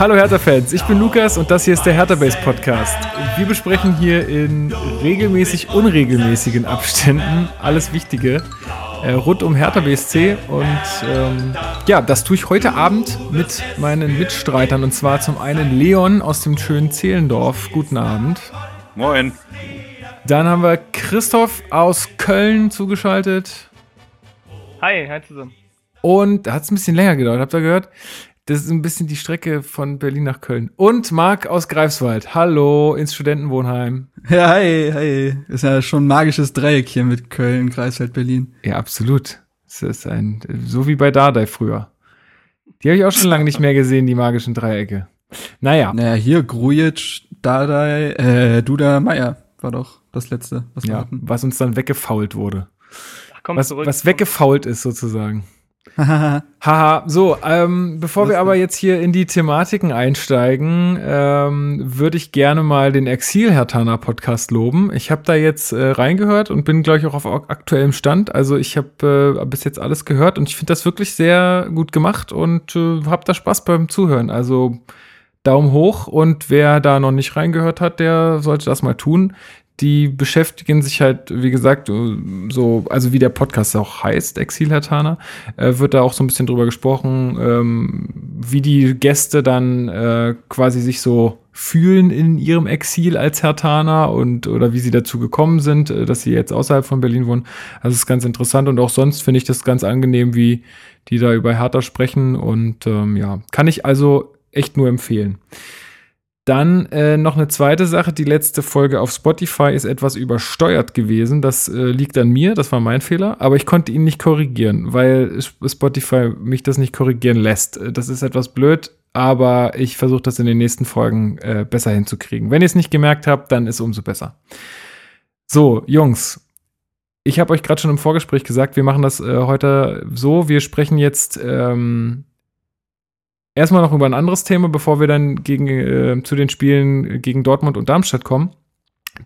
Hallo Hertha-Fans, ich bin Lukas und das hier ist der Hertha-Base Podcast. Wir besprechen hier in regelmäßig unregelmäßigen Abständen alles Wichtige äh, rund um Hertha BSC und ähm, ja, das tue ich heute Abend mit meinen Mitstreitern und zwar zum einen Leon aus dem schönen Zehlendorf. Guten Abend. Moin. Dann haben wir Christoph aus Köln zugeschaltet. Hi, hi zusammen. Und da hat es ein bisschen länger gedauert, habt ihr gehört? Das ist ein bisschen die Strecke von Berlin nach Köln. Und Marc aus Greifswald. Hallo ins Studentenwohnheim. Ja, hi, hi. Ist ja schon ein magisches Dreieck hier mit Köln, Greifswald, Berlin. Ja, absolut. Es ist ein, so wie bei Dardai früher. Die habe ich auch schon lange nicht mehr gesehen, die magischen Dreiecke. Naja. Naja, hier Grujic, Dardai, äh, Duda, Meier war doch das letzte, was wir ja, hatten. Was uns dann weggefault wurde. Ach, komm, was, zurück. was weggefault ist sozusagen. Haha, so, ähm, bevor wir aber jetzt hier in die Thematiken einsteigen, ähm, würde ich gerne mal den Exil-Hertaner Podcast loben. Ich habe da jetzt äh, reingehört und bin, glaube ich, auch auf aktuellem Stand. Also ich habe äh, bis jetzt alles gehört und ich finde das wirklich sehr gut gemacht und äh, habe da Spaß beim Zuhören. Also Daumen hoch und wer da noch nicht reingehört hat, der sollte das mal tun die beschäftigen sich halt, wie gesagt, so, also wie der Podcast auch heißt, Exil-Hertaner, äh, wird da auch so ein bisschen drüber gesprochen, ähm, wie die Gäste dann äh, quasi sich so fühlen in ihrem Exil als Hertaner und oder wie sie dazu gekommen sind, äh, dass sie jetzt außerhalb von Berlin wohnen. Also ist ganz interessant und auch sonst finde ich das ganz angenehm, wie die da über Hertha sprechen und ähm, ja, kann ich also echt nur empfehlen. Dann äh, noch eine zweite Sache. Die letzte Folge auf Spotify ist etwas übersteuert gewesen. Das äh, liegt an mir, das war mein Fehler. Aber ich konnte ihn nicht korrigieren, weil Spotify mich das nicht korrigieren lässt. Äh, das ist etwas blöd, aber ich versuche das in den nächsten Folgen äh, besser hinzukriegen. Wenn ihr es nicht gemerkt habt, dann ist umso besser. So, Jungs, ich habe euch gerade schon im Vorgespräch gesagt, wir machen das äh, heute so. Wir sprechen jetzt ähm, erstmal noch über ein anderes Thema, bevor wir dann gegen, äh, zu den Spielen gegen Dortmund und Darmstadt kommen.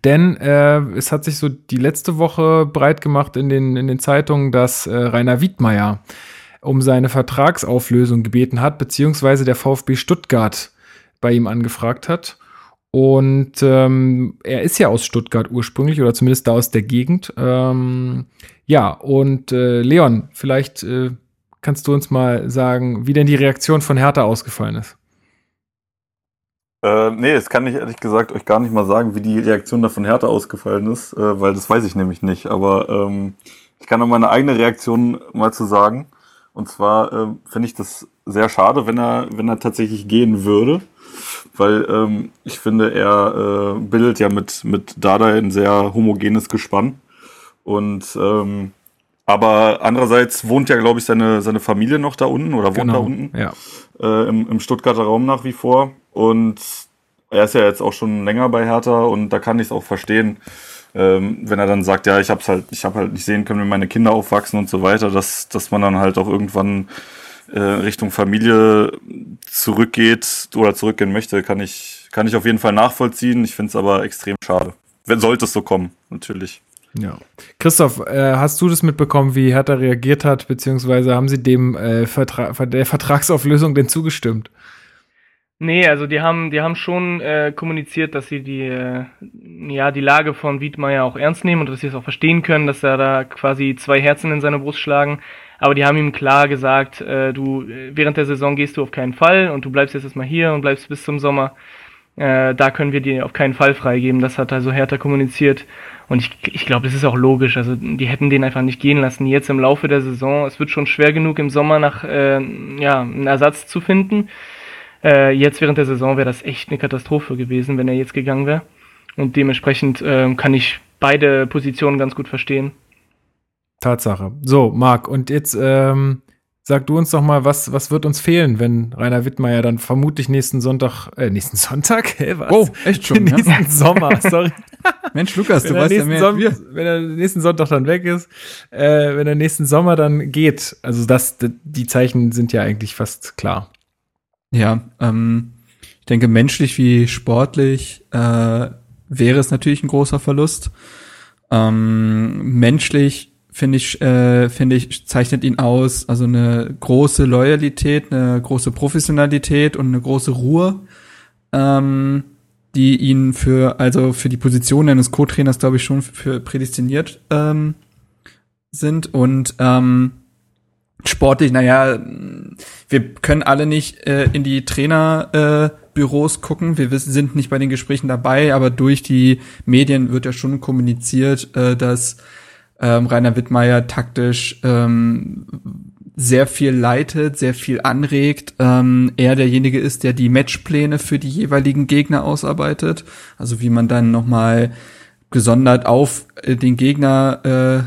Denn äh, es hat sich so die letzte Woche breit gemacht in den, in den Zeitungen, dass äh, Rainer Wiedmeier um seine Vertragsauflösung gebeten hat, beziehungsweise der VfB Stuttgart bei ihm angefragt hat. Und ähm, er ist ja aus Stuttgart ursprünglich oder zumindest da aus der Gegend. Ähm, ja, und äh, Leon, vielleicht äh, kannst du uns mal sagen, wie denn die Reaktion von Hertha ausgefallen ist? Äh, nee, das kann ich ehrlich gesagt euch gar nicht mal sagen, wie die Reaktion da von Hertha ausgefallen ist, äh, weil das weiß ich nämlich nicht. Aber ähm, ich kann noch meine eigene Reaktion mal zu sagen. Und zwar äh, finde ich das sehr schade, wenn er, wenn er tatsächlich gehen würde. Weil ähm, ich finde, er äh, bildet ja mit, mit Dada ein sehr homogenes Gespann. Und ähm, aber andererseits wohnt ja, glaube ich, seine, seine Familie noch da unten oder wohnt genau, da unten. Ja. Äh, im, Im Stuttgarter Raum nach wie vor. Und er ist ja jetzt auch schon länger bei Hertha und da kann ich es auch verstehen, ähm, wenn er dann sagt, ja, ich hab's halt, ich habe halt nicht sehen können, wie meine Kinder aufwachsen und so weiter, dass, dass man dann halt auch irgendwann äh, Richtung Familie zurückgeht oder zurückgehen möchte, kann ich, kann ich auf jeden Fall nachvollziehen. Ich finde es aber extrem schade. Wenn sollte es so kommen, natürlich. Ja. Christoph, äh, hast du das mitbekommen, wie Hertha reagiert hat, beziehungsweise haben sie dem äh, Vertra der Vertragsauflösung denn zugestimmt? Nee, also die haben, die haben schon äh, kommuniziert, dass sie die, äh, ja, die Lage von Wiedmeier auch ernst nehmen und dass sie es auch verstehen können, dass er da quasi zwei Herzen in seine Brust schlagen. Aber die haben ihm klar gesagt, äh, du, während der Saison gehst du auf keinen Fall und du bleibst jetzt erstmal hier und bleibst bis zum Sommer. Äh, da können wir dir auf keinen Fall freigeben. Das hat also Hertha kommuniziert. Und ich, ich glaube, das ist auch logisch. Also die hätten den einfach nicht gehen lassen. Jetzt im Laufe der Saison, es wird schon schwer genug im Sommer nach äh, ja, einen Ersatz zu finden. Äh, jetzt während der Saison wäre das echt eine Katastrophe gewesen, wenn er jetzt gegangen wäre. Und dementsprechend äh, kann ich beide Positionen ganz gut verstehen. Tatsache. So, Marc, und jetzt ähm, Sag du uns doch mal, was, was wird uns fehlen, wenn Rainer Wittmeier dann vermutlich nächsten Sonntag, äh, nächsten Sonntag? Hä, was? Oh, echt schon? nächsten ja? Sommer, sorry. Mensch, Lukas, du weißt ja mehr Son Wenn er nächsten Sonntag dann weg ist, äh, wenn er nächsten Sommer dann geht. Also das, die Zeichen sind ja eigentlich fast klar. Ja, ähm, ich denke, menschlich wie sportlich äh, wäre es natürlich ein großer Verlust. Ähm, menschlich finde ich, äh, finde ich, zeichnet ihn aus. Also eine große Loyalität, eine große Professionalität und eine große Ruhe, ähm, die ihn für, also für die Position eines Co-Trainers, glaube ich, schon für prädestiniert ähm, sind. Und ähm, sportlich, naja, wir können alle nicht äh, in die Trainerbüros äh, gucken. Wir wissen, sind nicht bei den Gesprächen dabei, aber durch die Medien wird ja schon kommuniziert, äh, dass ähm, Rainer Wittmeier taktisch ähm, sehr viel leitet, sehr viel anregt. Ähm, er derjenige ist, der die Matchpläne für die jeweiligen Gegner ausarbeitet. Also wie man dann nochmal gesondert auf äh, den Gegner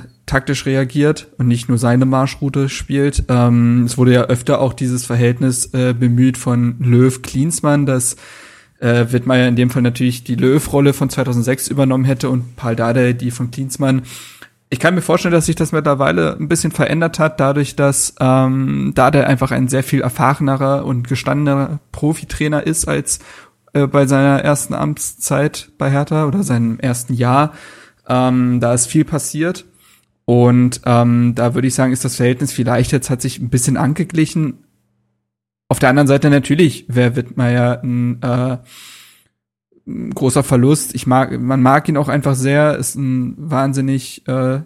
äh, taktisch reagiert und nicht nur seine Marschroute spielt. Ähm, es wurde ja öfter auch dieses Verhältnis äh, bemüht von Löw-Klinsmann, dass äh, Wittmeier in dem Fall natürlich die Löw-Rolle von 2006 übernommen hätte und Paul Dardai die von Klinsmann ich kann mir vorstellen, dass sich das mittlerweile ein bisschen verändert hat, dadurch, dass ähm, da der einfach ein sehr viel erfahrenerer und gestandener Profitrainer ist als äh, bei seiner ersten Amtszeit bei Hertha oder seinem ersten Jahr. Ähm, da ist viel passiert. Und ähm, da würde ich sagen, ist das Verhältnis vielleicht jetzt hat sich ein bisschen angeglichen. Auf der anderen Seite natürlich wäre Wittmeier ein äh, großer Verlust. Ich mag, man mag ihn auch einfach sehr, ist ein wahnsinnig äh,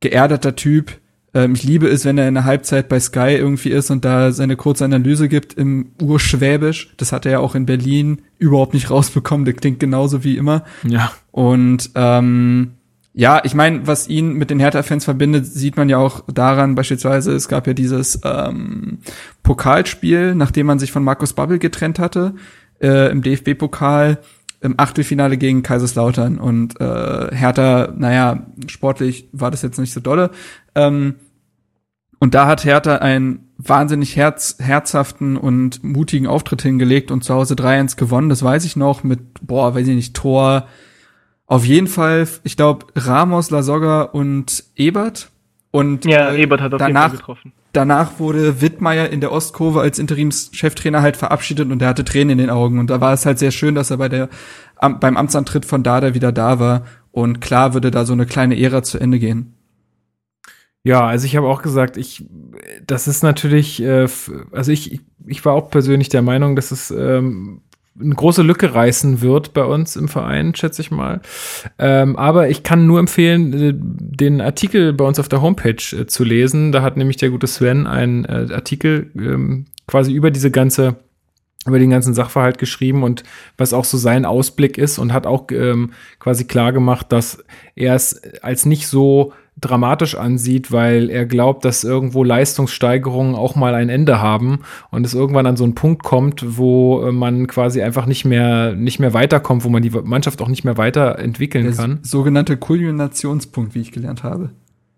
geerdeter Typ. Ähm, ich liebe es, wenn er in der Halbzeit bei Sky irgendwie ist und da seine kurze Analyse gibt im Urschwäbisch. Das hat er ja auch in Berlin überhaupt nicht rausbekommen. Der klingt genauso wie immer. Ja. Und ähm, ja, ich meine, was ihn mit den Hertha-Fans verbindet, sieht man ja auch daran, beispielsweise, es gab ja dieses ähm, Pokalspiel, nachdem man sich von Markus Babbel getrennt hatte, äh, im DFB-Pokal im Achtelfinale gegen Kaiserslautern und äh, Hertha, naja, sportlich war das jetzt nicht so dolle. Ähm, und da hat Hertha einen wahnsinnig herz, herzhaften und mutigen Auftritt hingelegt und zu Hause 3-1 gewonnen. Das weiß ich noch mit, boah, weiß ich nicht, Tor. Auf jeden Fall, ich glaube, Ramos, Lasogga und Ebert. Und ja, äh, Ebert hat auf danach, jeden Fall getroffen danach wurde Wittmeier in der Ostkurve als Interimscheftrainer halt verabschiedet und er hatte Tränen in den Augen. Und da war es halt sehr schön, dass er bei der, beim Amtsantritt von Dada wieder da war. Und klar würde da so eine kleine Ära zu Ende gehen. Ja, also ich habe auch gesagt, ich, das ist natürlich, äh, also ich, ich war auch persönlich der Meinung, dass es ähm, eine große Lücke reißen wird bei uns im Verein, schätze ich mal. Ähm, aber ich kann nur empfehlen, äh, den Artikel bei uns auf der Homepage äh, zu lesen. Da hat nämlich der gute Sven einen äh, Artikel ähm, quasi über diese ganze über den ganzen Sachverhalt geschrieben und was auch so sein Ausblick ist und hat auch ähm, quasi klar gemacht, dass er es als nicht so dramatisch ansieht, weil er glaubt, dass irgendwo Leistungssteigerungen auch mal ein Ende haben und es irgendwann an so einen Punkt kommt, wo äh, man quasi einfach nicht mehr, nicht mehr weiterkommt, wo man die Mannschaft auch nicht mehr weiterentwickeln Der kann. Sogenannte Kulminationspunkt, wie ich gelernt habe.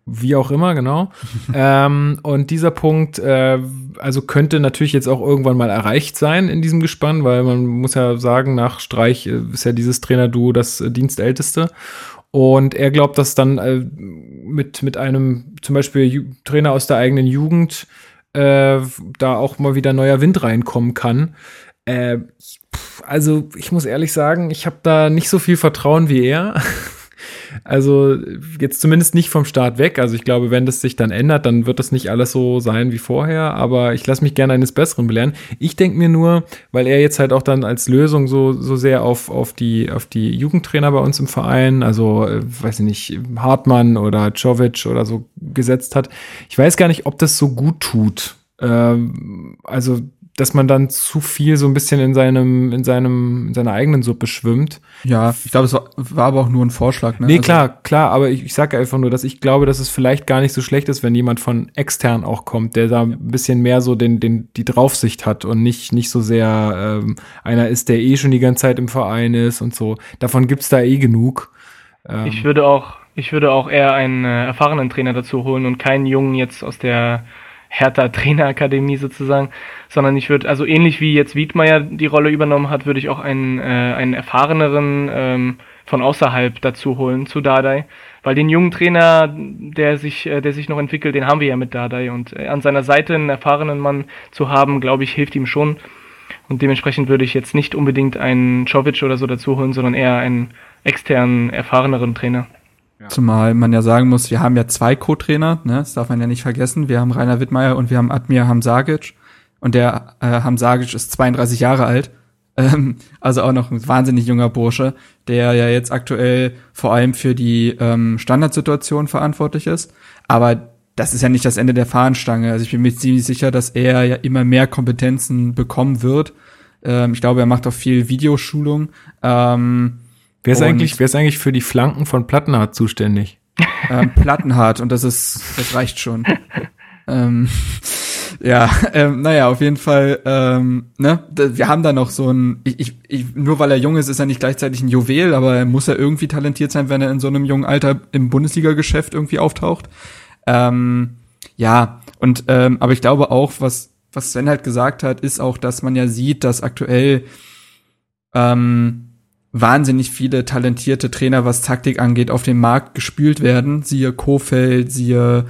Wie auch immer, genau. ähm, und dieser Punkt, äh, also könnte natürlich jetzt auch irgendwann mal erreicht sein in diesem Gespann, weil man muss ja sagen, nach Streich äh, ist ja dieses Trainerduo das äh, Dienstälteste. Und er glaubt, dass dann äh, mit, mit einem zum Beispiel Ju Trainer aus der eigenen Jugend äh, da auch mal wieder neuer Wind reinkommen kann. Äh, also ich muss ehrlich sagen, ich habe da nicht so viel Vertrauen wie er. Also jetzt zumindest nicht vom Start weg. Also ich glaube, wenn das sich dann ändert, dann wird das nicht alles so sein wie vorher. Aber ich lasse mich gerne eines Besseren belehren. Ich denke mir nur, weil er jetzt halt auch dann als Lösung so, so sehr auf, auf, die, auf die Jugendtrainer bei uns im Verein, also äh, weiß ich nicht, Hartmann oder Czovic oder so gesetzt hat. Ich weiß gar nicht, ob das so gut tut. Ähm, also dass man dann zu viel so ein bisschen in seinem, in seinem, in seiner eigenen Suppe schwimmt. Ja, ich glaube, es war, war aber auch nur ein Vorschlag, ne? Nee, also, klar, klar, aber ich, ich sage einfach nur, dass ich glaube, dass es vielleicht gar nicht so schlecht ist, wenn jemand von extern auch kommt, der da ein bisschen mehr so den, den, die Draufsicht hat und nicht, nicht so sehr ähm, einer ist, der eh schon die ganze Zeit im Verein ist und so. Davon gibt's da eh genug. Ähm, ich würde auch, ich würde auch eher einen äh, erfahrenen Trainer dazu holen und keinen Jungen jetzt aus der Hertha Trainerakademie sozusagen, sondern ich würde, also ähnlich wie jetzt Wiedmeier die Rolle übernommen hat, würde ich auch einen, äh, einen erfahreneren ähm, von außerhalb dazu holen zu Dardai, weil den jungen Trainer, der sich, äh, der sich noch entwickelt, den haben wir ja mit Dardai und äh, an seiner Seite einen erfahrenen Mann zu haben, glaube ich, hilft ihm schon. Und dementsprechend würde ich jetzt nicht unbedingt einen Czovic oder so dazu holen, sondern eher einen externen, erfahreneren Trainer. Zumal man ja sagen muss, wir haben ja zwei Co-Trainer, ne? das darf man ja nicht vergessen. Wir haben Rainer Wittmeier und wir haben Admir Hamzagic. Und der äh, Hamzagic ist 32 Jahre alt. Ähm, also auch noch ein wahnsinnig junger Bursche, der ja jetzt aktuell vor allem für die ähm, Standardsituation verantwortlich ist. Aber das ist ja nicht das Ende der Fahnenstange. Also ich bin mir ziemlich sicher, dass er ja immer mehr Kompetenzen bekommen wird. Ähm, ich glaube, er macht auch viel Videoschulung. Ähm, wer ist eigentlich, wer ist eigentlich für die Flanken von Plattenhardt zuständig? Ähm, Plattenhardt und das ist, das reicht schon. ähm, ja, ähm, naja, auf jeden Fall, ähm, ne, wir haben da noch so ein, ich, ich, ich, nur weil er jung ist, ist er nicht gleichzeitig ein Juwel, aber er muss ja irgendwie talentiert sein, wenn er in so einem jungen Alter im Bundesliga-Geschäft irgendwie auftaucht. Ähm, ja, und ähm, aber ich glaube auch, was was Sven halt gesagt hat, ist auch, dass man ja sieht, dass aktuell ähm, wahnsinnig viele talentierte Trainer, was Taktik angeht, auf den Markt gespült werden. Siehe Kofeld, siehe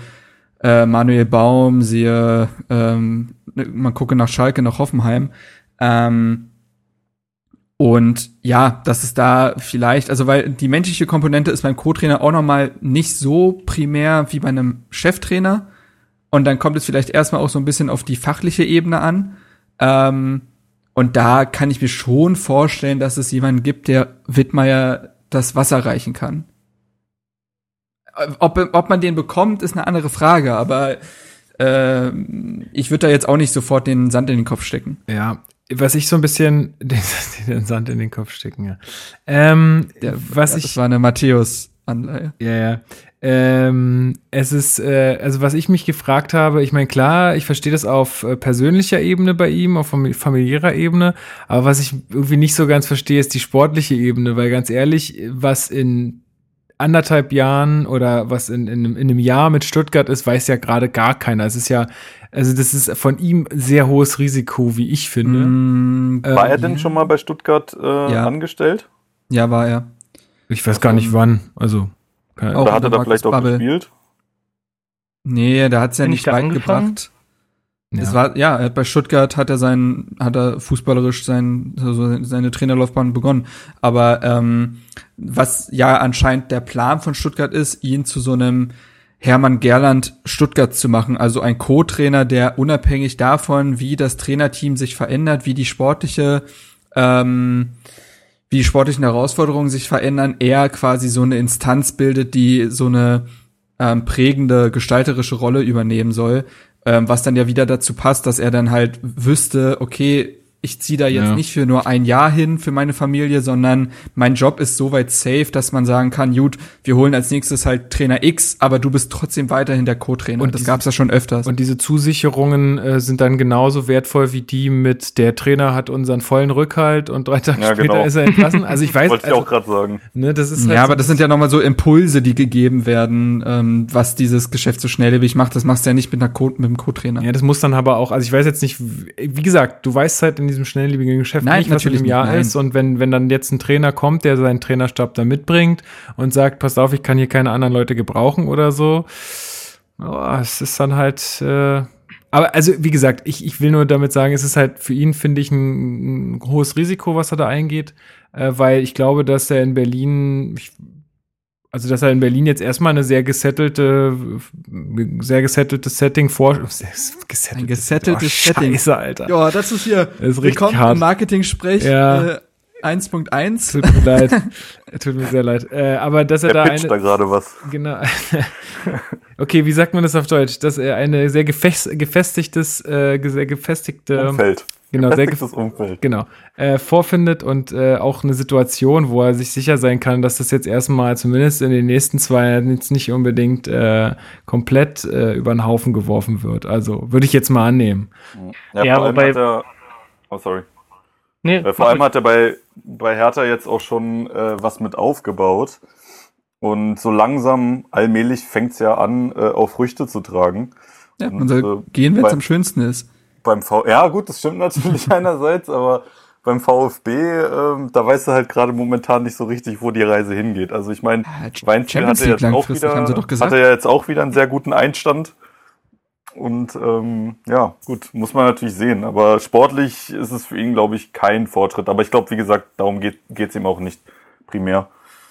äh, Manuel Baum, siehe, ähm, man gucke nach Schalke, nach Hoffenheim. Ähm, und ja, das ist da vielleicht, also weil die menschliche Komponente ist beim Co-Trainer auch nochmal nicht so primär wie bei einem Cheftrainer. Und dann kommt es vielleicht erstmal auch so ein bisschen auf die fachliche Ebene an. Ähm, und da kann ich mir schon vorstellen, dass es jemanden gibt, der Wittmeier das Wasser reichen kann. Ob, ob man den bekommt, ist eine andere Frage, aber äh, ich würde da jetzt auch nicht sofort den Sand in den Kopf stecken. Ja, was ich so ein bisschen den, den Sand in den Kopf stecken, ja. Ähm, Der, was ja, ich, das war eine Matthäus-Anleihe. Ja, ja. Ähm, es ist, äh, also was ich mich gefragt habe, ich meine, klar, ich verstehe das auf äh, persönlicher Ebene bei ihm, auf familiärer Ebene, aber was ich irgendwie nicht so ganz verstehe, ist die sportliche Ebene, weil ganz ehrlich, was in anderthalb Jahren oder was in, in, in einem Jahr mit Stuttgart ist, weiß ja gerade gar keiner. Es ist ja, also das ist von ihm sehr hohes Risiko, wie ich finde. Mm, war er denn schon mal bei Stuttgart äh, ja. angestellt? Ja, war er. Ich weiß gar nicht also, wann. Also. Oder hat er da vielleicht auch gespielt? Nee, da hat es ja nicht weit gebracht. Ja. Es war, ja, bei Stuttgart hat er sein, hat er fußballerisch sein, also seine Trainerlaufbahn begonnen. Aber ähm, was ja anscheinend der Plan von Stuttgart ist, ihn zu so einem Hermann Gerland Stuttgart zu machen, also ein Co-Trainer, der unabhängig davon, wie das Trainerteam sich verändert, wie die sportliche, ähm, wie die sportlichen Herausforderungen sich verändern, er quasi so eine Instanz bildet, die so eine ähm, prägende gestalterische Rolle übernehmen soll, ähm, was dann ja wieder dazu passt, dass er dann halt wüsste, okay, ich ziehe da jetzt ja. nicht für nur ein Jahr hin für meine Familie, sondern mein Job ist soweit safe, dass man sagen kann, gut, wir holen als nächstes halt Trainer X, aber du bist trotzdem weiterhin der Co-Trainer. Und das gab's ja schon öfters. Und diese Zusicherungen äh, sind dann genauso wertvoll wie die mit der Trainer hat unseren vollen Rückhalt und drei Tage ja, später genau. ist er entlassen. Also ich weiß, wollte also, ich auch gerade sagen. Ne, das ist halt ja, aber das sind ja nochmal so Impulse, die gegeben werden, ähm, was dieses Geschäft so schnelllebig macht. Das machst du ja nicht mit einer Co mit dem Co-Trainer. Ja, das muss dann aber auch. Also ich weiß jetzt nicht, wie gesagt, du weißt halt in diesem schnelllebigen Geschäft nein, nicht, was in dem Jahr nein. ist. Und wenn, wenn dann jetzt ein Trainer kommt, der seinen Trainerstab da mitbringt und sagt, pass auf, ich kann hier keine anderen Leute gebrauchen oder so, oh, es ist dann halt. Äh, aber also, wie gesagt, ich, ich will nur damit sagen, es ist halt für ihn, finde ich, ein, ein hohes Risiko, was er da eingeht, äh, weil ich glaube, dass er in Berlin, ich also dass er in Berlin jetzt erstmal eine sehr gesettelte, sehr gesetteltes Setting vor, gesetteltes, ein gesetteltes oh, Setting. Scheiße, Alter. Ja, das ist hier. Das ist Willkommen hart. im Marketing-Sprech. Ja. Äh, 1.1. Tut mir leid. Tut mir sehr leid. Äh, aber dass er er da eine. da gerade was. Genau. okay, wie sagt man das auf Deutsch? Dass er eine sehr gefestigtes, äh, sehr gefestigte. Umfeld. Genau, sehr Umfeld. Genau. Äh, vorfindet und äh, auch eine Situation, wo er sich sicher sein kann, dass das jetzt erstmal zumindest in den nächsten zwei Jahren jetzt nicht unbedingt äh, komplett äh, über den Haufen geworfen wird. Also würde ich jetzt mal annehmen. Ja, ja hat er, oh sorry. Nee, äh, vor allem hat er bei, bei Hertha jetzt auch schon äh, was mit aufgebaut. Und so langsam, allmählich fängt es ja an, auf Früchte zu tragen. Ja, man soll gehen, wenn es am schönsten ist beim V, ja gut, das stimmt natürlich einerseits, aber beim VfB, ähm, da weißt du halt gerade momentan nicht so richtig, wo die Reise hingeht. Also ich meine, ja, Weinziel hatte jetzt auch wieder, hatte ja jetzt auch wieder einen sehr guten Einstand. Und ähm, ja, gut, muss man natürlich sehen. Aber sportlich ist es für ihn, glaube ich, kein Fortschritt. Aber ich glaube, wie gesagt, darum geht es ihm auch nicht primär.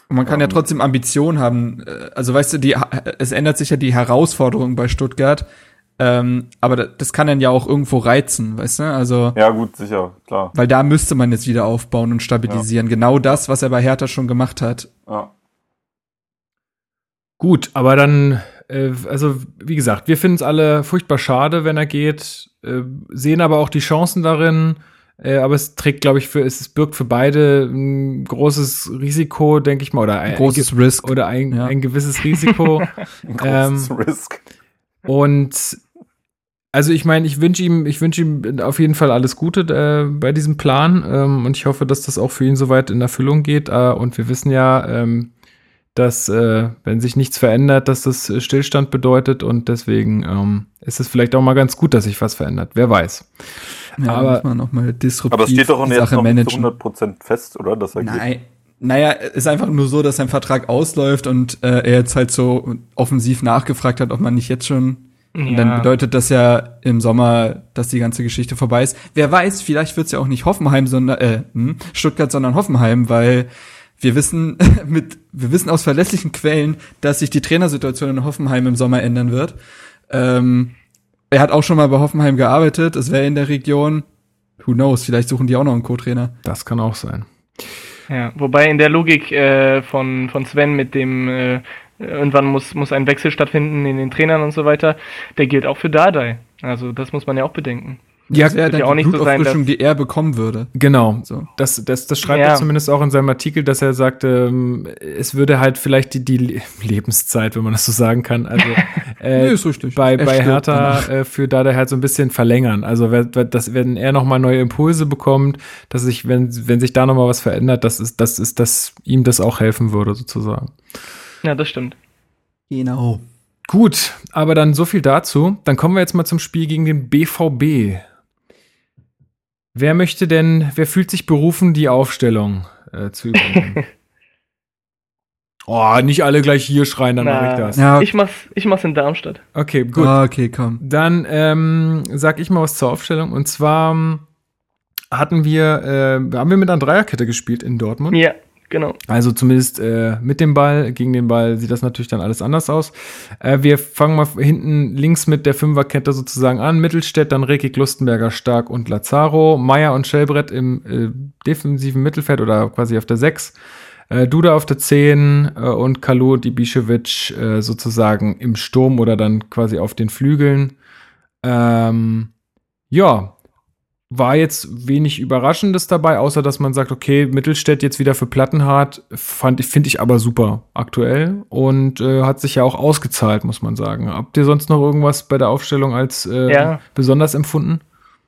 man kann ja trotzdem Ambitionen haben. Äh, also weißt du, die, es ändert sich ja die Herausforderung bei Stuttgart. Ähm, aber das kann dann ja auch irgendwo reizen, weißt du? Also ja gut, sicher, klar. Weil da müsste man jetzt wieder aufbauen und stabilisieren. Ja. Genau das, was er bei Hertha schon gemacht hat. Ja. Gut, aber dann, also wie gesagt, wir finden es alle furchtbar schade, wenn er geht, äh, sehen aber auch die Chancen darin. Äh, aber es trägt, glaube ich, für es birgt für beide ein großes Risiko, denke ich mal, oder ein, großes Risk oder ein, ja. ein gewisses Risiko. ein großes ähm, Risk. Und also ich meine, ich wünsche ihm, ich wünsche ihm auf jeden Fall alles Gute äh, bei diesem Plan ähm, und ich hoffe, dass das auch für ihn soweit in Erfüllung geht. Äh, und wir wissen ja, ähm, dass äh, wenn sich nichts verändert, dass das Stillstand bedeutet und deswegen ähm, ist es vielleicht auch mal ganz gut, dass sich was verändert. Wer weiß. Ja, aber muss man noch mal disruptiv aber es steht doch jetzt noch nicht zu 100% fest, oder? Dass er Nein. Geht. Naja, ist einfach nur so, dass sein Vertrag ausläuft und äh, er jetzt halt so offensiv nachgefragt hat, ob man nicht jetzt schon ja. Und dann bedeutet das ja im Sommer, dass die ganze Geschichte vorbei ist. Wer weiß, vielleicht wird's ja auch nicht Hoffenheim, sondern äh, hm, Stuttgart, sondern Hoffenheim, weil wir wissen mit wir wissen aus verlässlichen Quellen, dass sich die Trainersituation in Hoffenheim im Sommer ändern wird. Ähm, er hat auch schon mal bei Hoffenheim gearbeitet, es wäre in der Region. Who knows, vielleicht suchen die auch noch einen Co-Trainer. Das kann auch sein. Ja, wobei in der Logik äh, von, von Sven mit dem äh, irgendwann muss, muss ein Wechsel stattfinden in den Trainern und so weiter. Der gilt auch für Dardai. Also das muss man ja auch bedenken. Ja, das wäre dann ja auch die nicht so sein, dass, die er bekommen würde. Genau. So. Das, das, das schreibt ja. er zumindest auch in seinem Artikel, dass er sagte, ähm, es würde halt vielleicht die, die Lebenszeit, wenn man das so sagen kann, also äh, nee, ist richtig. bei, bei Hertha äh, für Dada halt so ein bisschen verlängern. Also dass, wenn er nochmal neue Impulse bekommt, dass sich, wenn, wenn sich da nochmal was verändert, dass ist, das ist, dass ihm das auch helfen würde, sozusagen. Ja, das stimmt. Genau. Gut, aber dann so viel dazu. Dann kommen wir jetzt mal zum Spiel gegen den BVB. Wer möchte denn, wer fühlt sich berufen, die Aufstellung äh, zu übernehmen? oh, nicht alle gleich hier schreien, dann mache ich das. Ja. Ich mach's, ich mach's in Darmstadt. Okay, gut. Ah, okay, komm. Dann ähm, sag ich mal was zur Aufstellung. Und zwar ähm, hatten wir, äh, haben wir mit einer Dreierkette gespielt in Dortmund. Ja. Genau. Also zumindest äh, mit dem Ball, gegen den Ball sieht das natürlich dann alles anders aus. Äh, wir fangen mal hinten links mit der Fünferkette sozusagen an. Mittelstädt, dann Rekik, Lustenberger, Stark und Lazaro. Meier und Schellbrett im äh, defensiven Mittelfeld oder quasi auf der 6. Äh, Duda auf der 10 äh, und Kalu Dibischewitsch äh, sozusagen im Sturm oder dann quasi auf den Flügeln. Ähm, ja, war jetzt wenig Überraschendes dabei, außer dass man sagt, okay, Mittelstädt jetzt wieder für Plattenhardt, fand ich, finde ich aber super aktuell und äh, hat sich ja auch ausgezahlt, muss man sagen. Habt ihr sonst noch irgendwas bei der Aufstellung als äh, ja. besonders empfunden?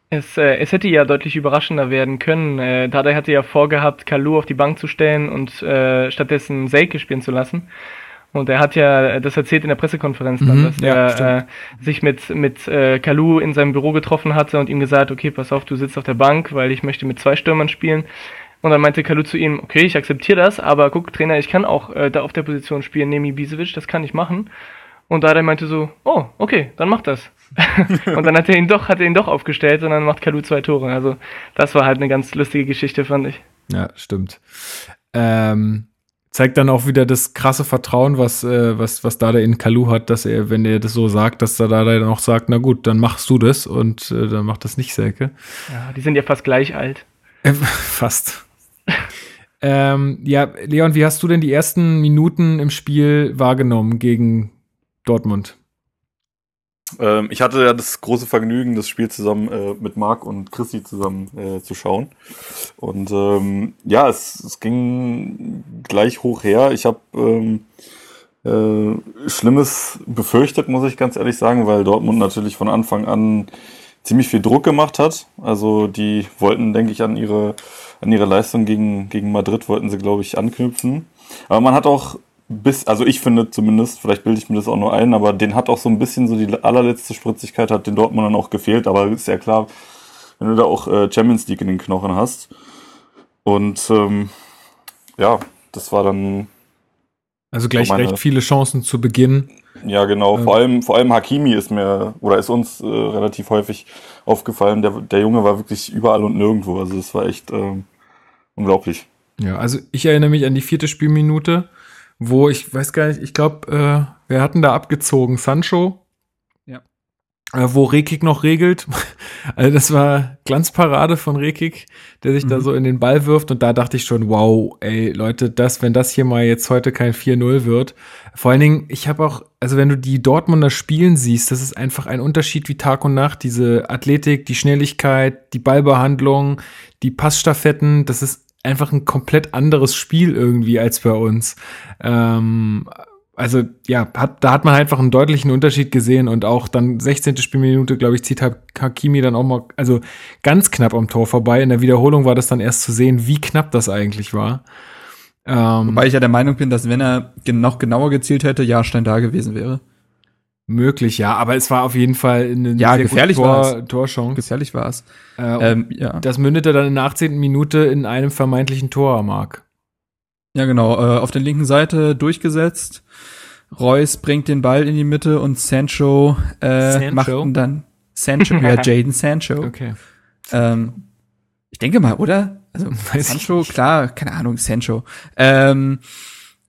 Es, äh, es hätte ja deutlich überraschender werden können. Äh, Dada hatte ja vorgehabt, Kalu auf die Bank zu stellen und äh, stattdessen Selke spielen zu lassen. Und er hat ja das erzählt in der Pressekonferenz dann, mhm, dass ja, er äh, sich mit, mit äh, Kalu in seinem Büro getroffen hatte und ihm gesagt, okay, pass auf, du sitzt auf der Bank, weil ich möchte mit zwei Stürmern spielen. Und dann meinte Kalu zu ihm, okay, ich akzeptiere das, aber guck, Trainer, ich kann auch äh, da auf der Position spielen, Nemi Bisevic, das kann ich machen. Und da meinte so, oh, okay, dann mach das. und dann hat er ihn doch, hat er ihn doch aufgestellt und dann macht Kalu zwei Tore. Also das war halt eine ganz lustige Geschichte, fand ich. Ja, stimmt. Ähm, zeigt dann auch wieder das krasse Vertrauen, was, äh, was, was Dada in Kalu hat, dass er, wenn er das so sagt, dass er Dada dann auch sagt, na gut, dann machst du das und äh, dann macht das nicht Selke. Ja, die sind ja fast gleich alt. Äh, fast. ähm, ja, Leon, wie hast du denn die ersten Minuten im Spiel wahrgenommen gegen Dortmund? Ähm, ich hatte ja das große Vergnügen, das Spiel zusammen äh, mit Marc und Chrissy zusammen äh, zu schauen. Und ähm, ja, es, es ging gleich hoch her. Ich habe ähm, äh, Schlimmes befürchtet, muss ich ganz ehrlich sagen, weil Dortmund natürlich von Anfang an ziemlich viel Druck gemacht hat. Also die wollten, denke ich, an ihre, an ihre Leistung gegen, gegen Madrid wollten sie, glaube ich, anknüpfen. Aber man hat auch bis, also ich finde zumindest, vielleicht bilde ich mir das auch nur ein, aber den hat auch so ein bisschen so die allerletzte Spritzigkeit hat den Dortmundern auch gefehlt, aber ist ja klar, wenn du da auch äh, Champions League in den Knochen hast. Und ähm, ja, das war dann. Also gleich meine, recht viele Chancen zu Beginn. Ja, genau. Ähm. Vor allem, vor allem Hakimi ist mir oder ist uns äh, relativ häufig aufgefallen. Der, der Junge war wirklich überall und nirgendwo. Also es war echt äh, unglaublich. Ja, also ich erinnere mich an die vierte Spielminute, wo ich weiß gar nicht, ich glaube, äh, wir hatten da abgezogen Sancho äh, wo Rekik noch regelt. Also das war Glanzparade von Rekik, der sich mhm. da so in den Ball wirft und da dachte ich schon, wow, ey Leute, das, wenn das hier mal jetzt heute kein 4-0 wird. Vor allen Dingen, ich habe auch, also wenn du die Dortmunder spielen siehst, das ist einfach ein Unterschied wie Tag und Nacht. Diese Athletik, die Schnelligkeit, die Ballbehandlung, die Passstaffetten, das ist einfach ein komplett anderes Spiel irgendwie als bei uns. Ähm, also ja, hat, da hat man einfach einen deutlichen Unterschied gesehen und auch dann 16. Spielminute, glaube ich, zieht Hakimi dann auch mal, also ganz knapp am Tor vorbei. In der Wiederholung war das dann erst zu sehen, wie knapp das eigentlich war. Ähm, Wobei ich ja der Meinung bin, dass wenn er noch genauer gezielt hätte, Jahrstein da gewesen wäre. Möglich, ja, aber es war auf jeden Fall eine ja, sehr gefährlich Tor, Torchance. Gefährlich war es. Äh, ähm, ja. Das mündete dann in der 18. Minute in einem vermeintlichen Tor, Mark. Ja, genau. Äh, auf der linken Seite durchgesetzt. Reus bringt den Ball in die Mitte und Sancho, äh, Sancho? macht ihn dann Sancho, ja, Jaden Sancho. Okay. Ähm, ich denke mal, oder? Also Weiß Sancho, klar, keine Ahnung, Sancho. Ähm,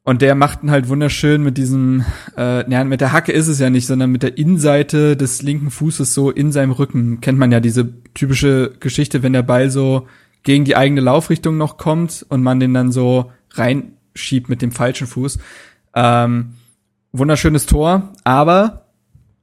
und der macht ihn halt wunderschön mit diesem, äh, ja, mit der Hacke ist es ja nicht, sondern mit der Innenseite des linken Fußes so in seinem Rücken. Kennt man ja diese typische Geschichte, wenn der Ball so gegen die eigene Laufrichtung noch kommt und man den dann so reinschiebt mit dem falschen Fuß. Ähm, wunderschönes Tor, aber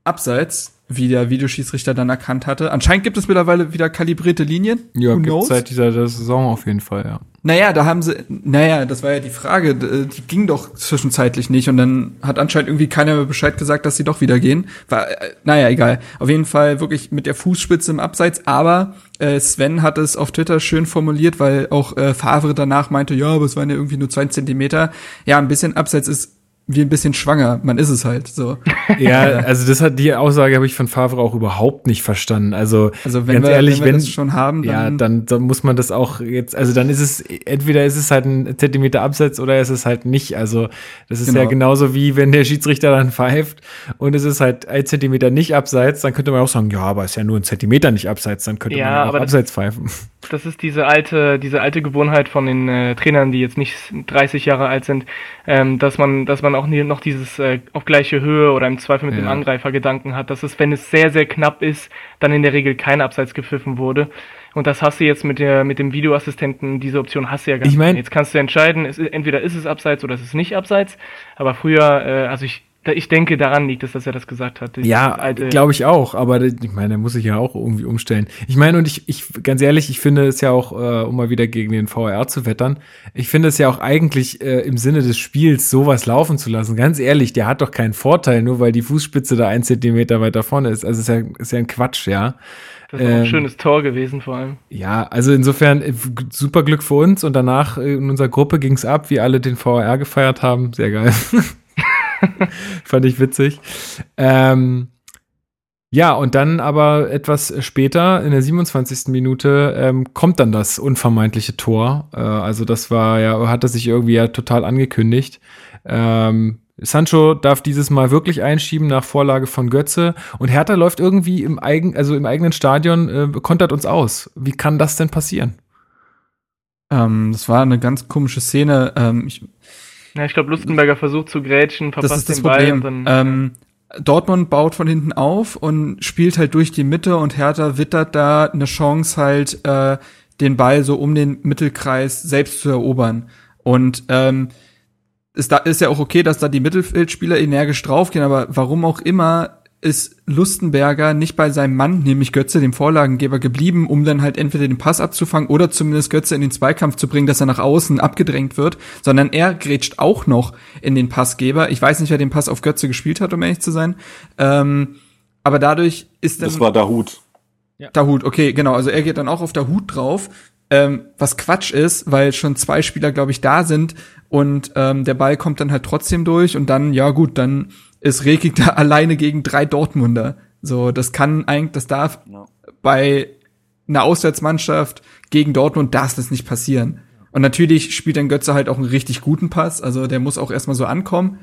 abseits, wie der Videoschiedsrichter dann erkannt hatte. Anscheinend gibt es mittlerweile wieder kalibrierte Linien. Ja, gibt seit dieser Saison auf jeden Fall, ja. Naja, da haben sie, naja, das war ja die Frage, die ging doch zwischenzeitlich nicht und dann hat anscheinend irgendwie keiner mehr Bescheid gesagt, dass sie doch wieder gehen. War, äh, naja, egal. Auf jeden Fall wirklich mit der Fußspitze im Abseits, aber äh, Sven hat es auf Twitter schön formuliert, weil auch äh, Favre danach meinte, ja, aber es waren ja irgendwie nur zwei Zentimeter. Ja, ein bisschen Abseits ist wie ein bisschen schwanger. Man ist es halt so. Ja, also das hat die Aussage habe ich von Favre auch überhaupt nicht verstanden. Also, also wenn ganz wir, ehrlich, wenn wir wenn, das schon haben, dann ja, dann, dann muss man das auch jetzt, also dann ist es entweder ist es halt ein Zentimeter Abseits oder ist es halt nicht. Also das ist genau. ja genauso wie wenn der Schiedsrichter dann pfeift und es ist halt ein Zentimeter nicht Abseits, dann könnte man auch sagen, ja, aber es ist ja nur ein Zentimeter nicht Abseits, dann könnte ja, man ja auch Abseits pfeifen. Das ist diese alte, diese alte Gewohnheit von den äh, Trainern, die jetzt nicht 30 Jahre alt sind, ähm, dass man, dass man auch nie, noch dieses äh, auf gleiche Höhe oder im Zweifel mit ja. dem Angreifer Gedanken hat, dass es, wenn es sehr, sehr knapp ist, dann in der Regel kein Abseits gepfiffen wurde. Und das hast du jetzt mit der, mit dem Videoassistenten, diese Option hast du ja gar nicht. Ich mein, jetzt kannst du entscheiden, ist, entweder ist es Abseits oder ist es nicht Abseits. Aber früher, äh, also ich, ich denke, daran liegt es, dass er das gesagt hat. Ja, glaube ich auch, aber ich meine, er muss sich ja auch irgendwie umstellen. Ich meine, und ich, ich, ganz ehrlich, ich finde es ja auch, äh, um mal wieder gegen den VR zu wettern, ich finde es ja auch eigentlich äh, im Sinne des Spiels, sowas laufen zu lassen. Ganz ehrlich, der hat doch keinen Vorteil, nur weil die Fußspitze da ein Zentimeter weiter vorne ist. Also ist ja, ist ja ein Quatsch, ja. Das ist ähm, ein schönes Tor gewesen, vor allem. Ja, also insofern äh, super Glück für uns und danach äh, in unserer Gruppe ging es ab, wie alle den VR gefeiert haben. Sehr geil. Fand ich witzig. Ähm, ja, und dann aber etwas später, in der 27. Minute, ähm, kommt dann das unvermeintliche Tor. Äh, also das war ja, hat er sich irgendwie ja total angekündigt. Ähm, Sancho darf dieses Mal wirklich einschieben nach Vorlage von Götze und Hertha läuft irgendwie im eigen, also im eigenen Stadion, äh, kontert uns aus. Wie kann das denn passieren? Ähm, das war eine ganz komische Szene. Ähm, ich, ja, ich glaube, Lustenberger versucht zu grätschen, verpasst das ist das den Problem. Ball. Und dann, ähm, Dortmund baut von hinten auf und spielt halt durch die Mitte und Hertha wittert da eine Chance halt, äh, den Ball so um den Mittelkreis selbst zu erobern. Und ähm, ist, da, ist ja auch okay, dass da die Mittelfeldspieler energisch draufgehen, aber warum auch immer ist Lustenberger nicht bei seinem Mann, nämlich Götze, dem Vorlagengeber, geblieben, um dann halt entweder den Pass abzufangen oder zumindest Götze in den Zweikampf zu bringen, dass er nach außen abgedrängt wird, sondern er grätscht auch noch in den Passgeber. Ich weiß nicht, wer den Pass auf Götze gespielt hat, um ehrlich zu sein. Ähm, aber dadurch ist dann. Das war Dahut. Ja. Dahut, okay, genau. Also er geht dann auch auf Dahut drauf, ähm, was Quatsch ist, weil schon zwei Spieler, glaube ich, da sind und ähm, der Ball kommt dann halt trotzdem durch und dann, ja gut, dann ist Rekik da alleine gegen drei Dortmunder. So, das kann eigentlich, das darf no. bei einer Auswärtsmannschaft gegen Dortmund darf das nicht passieren. Und natürlich spielt dann Götze halt auch einen richtig guten Pass, also der muss auch erstmal so ankommen.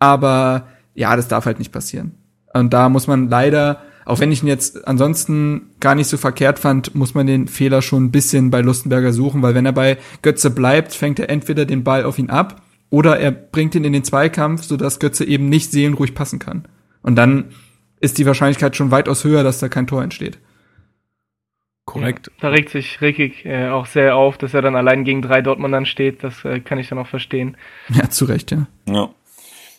Aber ja, das darf halt nicht passieren. Und da muss man leider auch wenn ich ihn jetzt ansonsten gar nicht so verkehrt fand, muss man den Fehler schon ein bisschen bei Lustenberger suchen, weil wenn er bei Götze bleibt, fängt er entweder den Ball auf ihn ab oder er bringt ihn in den Zweikampf, sodass Götze eben nicht seelenruhig passen kann. Und dann ist die Wahrscheinlichkeit schon weitaus höher, dass da kein Tor entsteht. Korrekt. Ja, da regt sich Rickig äh, auch sehr auf, dass er dann allein gegen drei Dortmundern steht. Das äh, kann ich dann auch verstehen. Ja, zu Recht, ja. Ja.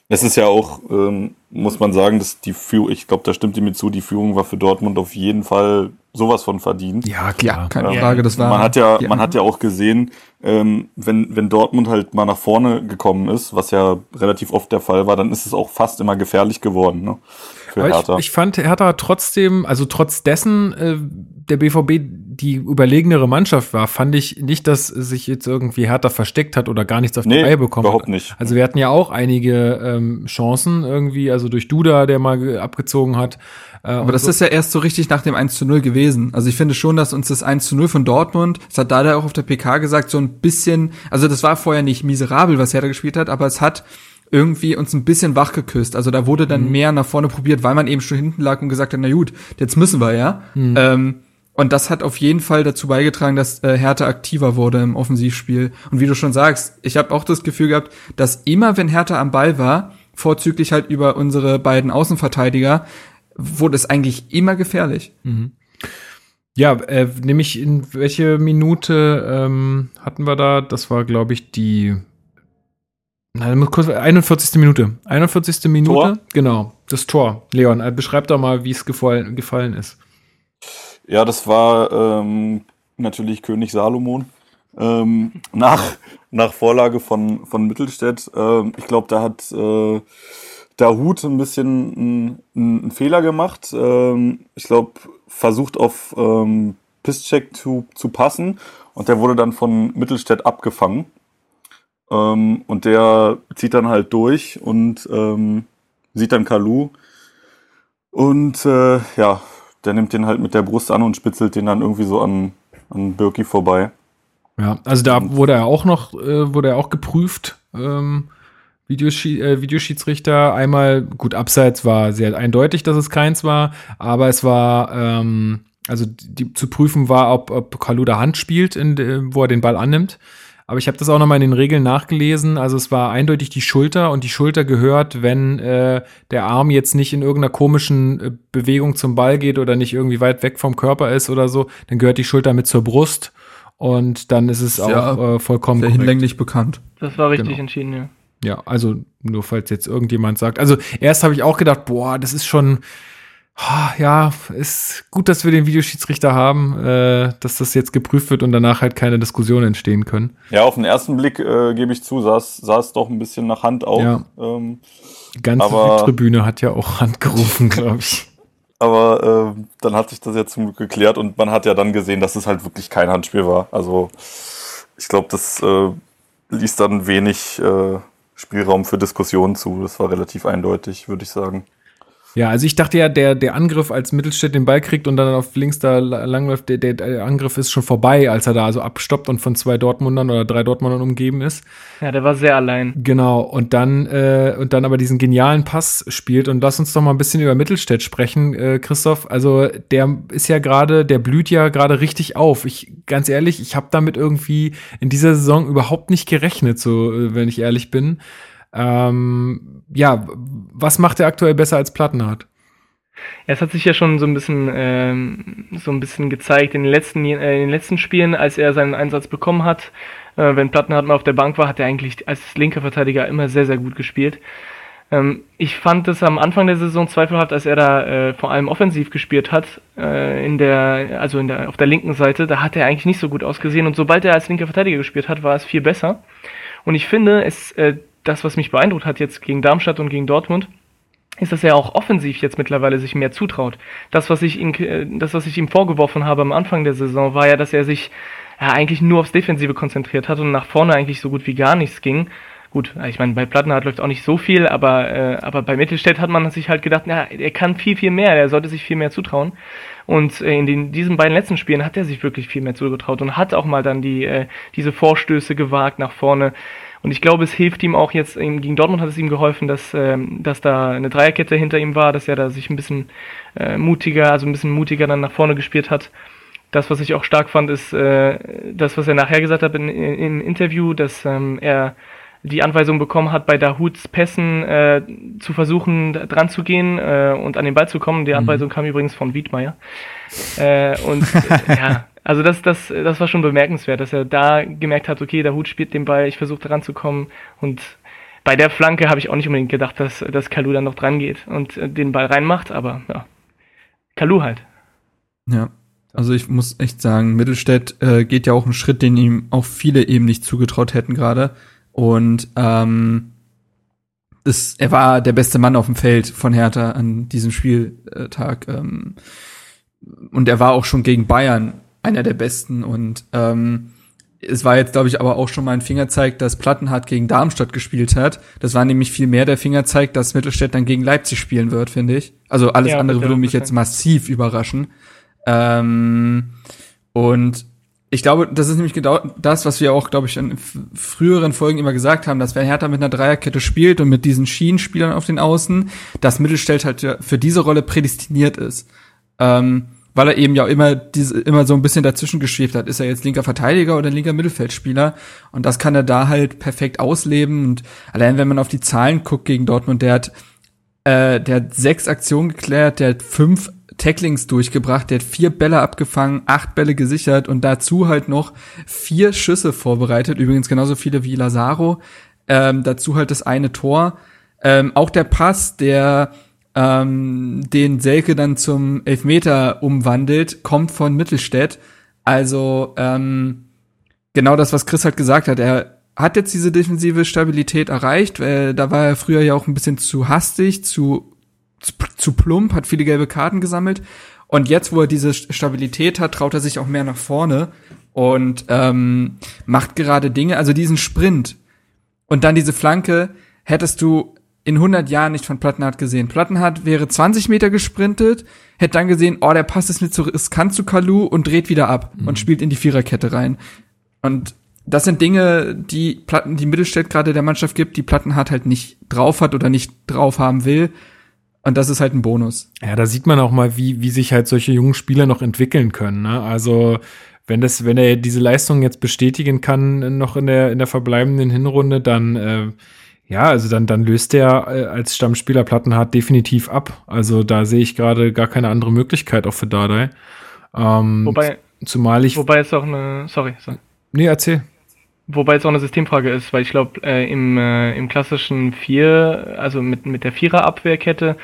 Es ist ja auch, ähm, muss man sagen, dass die Führung, ich glaube, da stimmt ihm mit zu, die Führung war für Dortmund auf jeden Fall sowas von verdient. Ja, klar, keine ähm, Frage, das war. Man hat ja, ja, man hat ja auch gesehen, ähm, wenn, wenn Dortmund halt mal nach vorne gekommen ist, was ja relativ oft der Fall war, dann ist es auch fast immer gefährlich geworden, ne? Für Hertha. Ich, ich fand Hertha trotzdem, also trotz dessen, äh, der BVB die überlegenere Mannschaft war, fand ich nicht, dass sich jetzt irgendwie Hertha versteckt hat oder gar nichts auf die nee, Reihe bekommen überhaupt nicht. Also wir hatten ja auch einige ähm, Chancen irgendwie, also durch Duda, der mal abgezogen hat. Äh, Aber das so. ist ja erst so richtig nach dem 1 zu 0 gewesen. Also ich finde schon, dass uns das 1 zu 0 von Dortmund, das hat Dada auch auf der PK gesagt, so ein bisschen, also das war vorher nicht miserabel, was Hertha gespielt hat, aber es hat irgendwie uns ein bisschen wach geküsst. Also da wurde dann mhm. mehr nach vorne probiert, weil man eben schon hinten lag und gesagt hat, na gut, jetzt müssen wir ja. Mhm. Ähm, und das hat auf jeden Fall dazu beigetragen, dass äh, Hertha aktiver wurde im Offensivspiel. Und wie du schon sagst, ich habe auch das Gefühl gehabt, dass immer, wenn Hertha am Ball war, vorzüglich halt über unsere beiden Außenverteidiger, wurde es eigentlich immer gefährlich. Mhm. Ja, äh, nämlich in welche Minute ähm, hatten wir da? Das war, glaube ich, die Nein, kurz, 41. Minute. 41. Minute, Tor? genau. Das Tor. Leon, äh, beschreib doch mal, wie es gefallen, gefallen ist. Ja, das war ähm, natürlich König Salomon. Ähm, nach, nach Vorlage von, von Mittelstädt. Ähm, ich glaube, da hat äh, Hut ein bisschen einen Fehler gemacht. Ähm, ich glaube, versucht auf ähm, Pisscheck zu, zu passen und der wurde dann von Mittelstädt abgefangen. Ähm, und der zieht dann halt durch und ähm, sieht dann Kalu. Und äh, ja, der nimmt den halt mit der Brust an und spitzelt den dann irgendwie so an, an Birki vorbei. Ja, also da wurde er auch noch, äh, wurde er auch geprüft, ähm, Videoschie äh, Videoschiedsrichter. Einmal, gut, abseits war sehr eindeutig, dass es keins war, aber es war, ähm, also die, zu prüfen war, ob, ob Kaluda Hand spielt, in, wo er den Ball annimmt. Aber ich habe das auch nochmal in den Regeln nachgelesen. Also es war eindeutig die Schulter und die Schulter gehört, wenn äh, der Arm jetzt nicht in irgendeiner komischen äh, Bewegung zum Ball geht oder nicht irgendwie weit weg vom Körper ist oder so, dann gehört die Schulter mit zur Brust und dann ist es ist auch äh, vollkommen sehr hinlänglich bekannt. Das war richtig genau. entschieden, ja. Ja, also nur falls jetzt irgendjemand sagt. Also erst habe ich auch gedacht, boah, das ist schon ja, ist gut, dass wir den Videoschiedsrichter haben, äh, dass das jetzt geprüft wird und danach halt keine Diskussionen entstehen können. Ja, auf den ersten Blick äh, gebe ich zu, sah es doch ein bisschen nach Hand aus. Ja. Ähm, Die ganze aber, Tribüne hat ja auch Hand gerufen, glaube ich. Aber äh, dann hat sich das ja zum Glück geklärt und man hat ja dann gesehen, dass es halt wirklich kein Handspiel war. Also ich glaube, das äh, ließ dann wenig äh, Spielraum für Diskussionen zu. Das war relativ eindeutig, würde ich sagen. Ja, also ich dachte ja, der, der Angriff, als Mittelstädt den Ball kriegt und dann auf links da langläuft, der, der, der Angriff ist schon vorbei, als er da also abstoppt und von zwei Dortmundern oder drei Dortmundern umgeben ist. Ja, der war sehr allein. Genau, und dann, äh, und dann aber diesen genialen Pass spielt. Und lass uns doch mal ein bisschen über Mittelstädt sprechen, äh, Christoph. Also der ist ja gerade, der blüht ja gerade richtig auf. Ich, ganz ehrlich, ich habe damit irgendwie in dieser Saison überhaupt nicht gerechnet, so äh, wenn ich ehrlich bin. Ähm, ja, was macht er aktuell besser als Plattenhardt? Ja, es hat sich ja schon so ein bisschen, ähm, so ein bisschen gezeigt in den letzten, äh, in den letzten Spielen, als er seinen Einsatz bekommen hat. Äh, wenn Plattenhardt mal auf der Bank war, hat er eigentlich als linker Verteidiger immer sehr, sehr gut gespielt. Ähm, ich fand es am Anfang der Saison zweifelhaft, als er da äh, vor allem offensiv gespielt hat, äh, in der, also in der, auf der linken Seite, da hat er eigentlich nicht so gut ausgesehen und sobald er als linker Verteidiger gespielt hat, war es viel besser. Und ich finde, es, äh, das, was mich beeindruckt hat jetzt gegen Darmstadt und gegen Dortmund, ist, dass er auch offensiv jetzt mittlerweile sich mehr zutraut. Das, was ich ihm, äh, das, was ich ihm vorgeworfen habe am Anfang der Saison, war ja, dass er sich ja, eigentlich nur aufs Defensive konzentriert hat und nach vorne eigentlich so gut wie gar nichts ging. Gut, ich meine, bei Plattenhardt läuft auch nicht so viel, aber, äh, aber bei Mittelstädt hat man sich halt gedacht, na, er kann viel, viel mehr, er sollte sich viel mehr zutrauen. Und äh, in den, diesen beiden letzten Spielen hat er sich wirklich viel mehr zugetraut und hat auch mal dann die, äh, diese Vorstöße gewagt nach vorne. Und ich glaube, es hilft ihm auch jetzt, gegen Dortmund hat es ihm geholfen, dass, ähm, dass da eine Dreierkette hinter ihm war, dass er da sich ein bisschen äh, mutiger, also ein bisschen mutiger dann nach vorne gespielt hat. Das, was ich auch stark fand, ist äh, das, was er nachher gesagt hat in, in, im Interview, dass ähm, er die Anweisung bekommen hat, bei Dahuds Pässen äh, zu versuchen, dran zu gehen äh, und an den Ball zu kommen. Die mhm. Anweisung mhm. kam übrigens von Wiedmeier. Äh, und ja, also das, das, das war schon bemerkenswert, dass er da gemerkt hat, okay, Dahut spielt den Ball, ich versuche dran zu kommen und bei der Flanke habe ich auch nicht unbedingt gedacht, dass, dass Kalu dann noch dran geht und äh, den Ball reinmacht, aber ja, Kalu halt. Ja, also ich muss echt sagen, Mittelstädt äh, geht ja auch einen Schritt, den ihm auch viele eben nicht zugetraut hätten gerade. Und ähm, das, er war der beste Mann auf dem Feld von Hertha an diesem Spieltag. Ähm, und er war auch schon gegen Bayern einer der besten. Und ähm, es war jetzt, glaube ich, aber auch schon mal ein Fingerzeig, dass Plattenhardt gegen Darmstadt gespielt hat. Das war nämlich viel mehr der Fingerzeig, dass Mittelstädt dann gegen Leipzig spielen wird, finde ich. Also alles ja, andere würde mich jetzt massiv überraschen. Ähm, und ich glaube, das ist nämlich genau das, was wir auch, glaube ich, in früheren Folgen immer gesagt haben, dass wenn Hertha mit einer Dreierkette spielt und mit diesen Schienenspielern auf den Außen, das Mittelsteld halt für diese Rolle prädestiniert ist. Ähm, weil er eben ja immer diese, immer so ein bisschen dazwischen geschwebt hat. Ist er jetzt linker Verteidiger oder linker Mittelfeldspieler? Und das kann er da halt perfekt ausleben. Und allein wenn man auf die Zahlen guckt gegen Dortmund, der hat, äh, der hat sechs Aktionen geklärt, der hat fünf Tacklings durchgebracht, der hat vier Bälle abgefangen, acht Bälle gesichert und dazu halt noch vier Schüsse vorbereitet, übrigens genauso viele wie Lazaro. Ähm, dazu halt das eine Tor. Ähm, auch der Pass, der ähm, den Selke dann zum Elfmeter umwandelt, kommt von Mittelstädt. Also ähm, genau das, was Chris halt gesagt hat. Er hat jetzt diese defensive Stabilität erreicht. Äh, da war er früher ja auch ein bisschen zu hastig, zu zu, zu plump, hat viele gelbe Karten gesammelt. Und jetzt, wo er diese Stabilität hat, traut er sich auch mehr nach vorne und ähm, macht gerade Dinge, also diesen Sprint und dann diese Flanke hättest du in 100 Jahren nicht von Plattenhardt gesehen. Plattenhardt wäre 20 Meter gesprintet, hätte dann gesehen, oh, der Pass ist mir zu riskant zu Kalu und dreht wieder ab mhm. und spielt in die Viererkette rein. Und das sind Dinge, die Platten, die Mittelstädt gerade der Mannschaft gibt, die Plattenhardt halt nicht drauf hat oder nicht drauf haben will. Und das ist halt ein Bonus. Ja, da sieht man auch mal, wie, wie sich halt solche jungen Spieler noch entwickeln können. Ne? Also, wenn das, wenn er diese Leistung jetzt bestätigen kann, noch in der, in der verbleibenden Hinrunde, dann, äh, ja, also dann, dann löst er äh, als Stammspieler Plattenhardt definitiv ab. Also da sehe ich gerade gar keine andere Möglichkeit auch für Dardai. Ähm, wobei, zumal ich. Wobei es auch eine, sorry. sorry. Nee, erzähl. Wobei es auch eine Systemfrage ist, weil ich glaube, äh, im, äh, im klassischen Vier, also mit, mit der Vierer-Abwehrkette,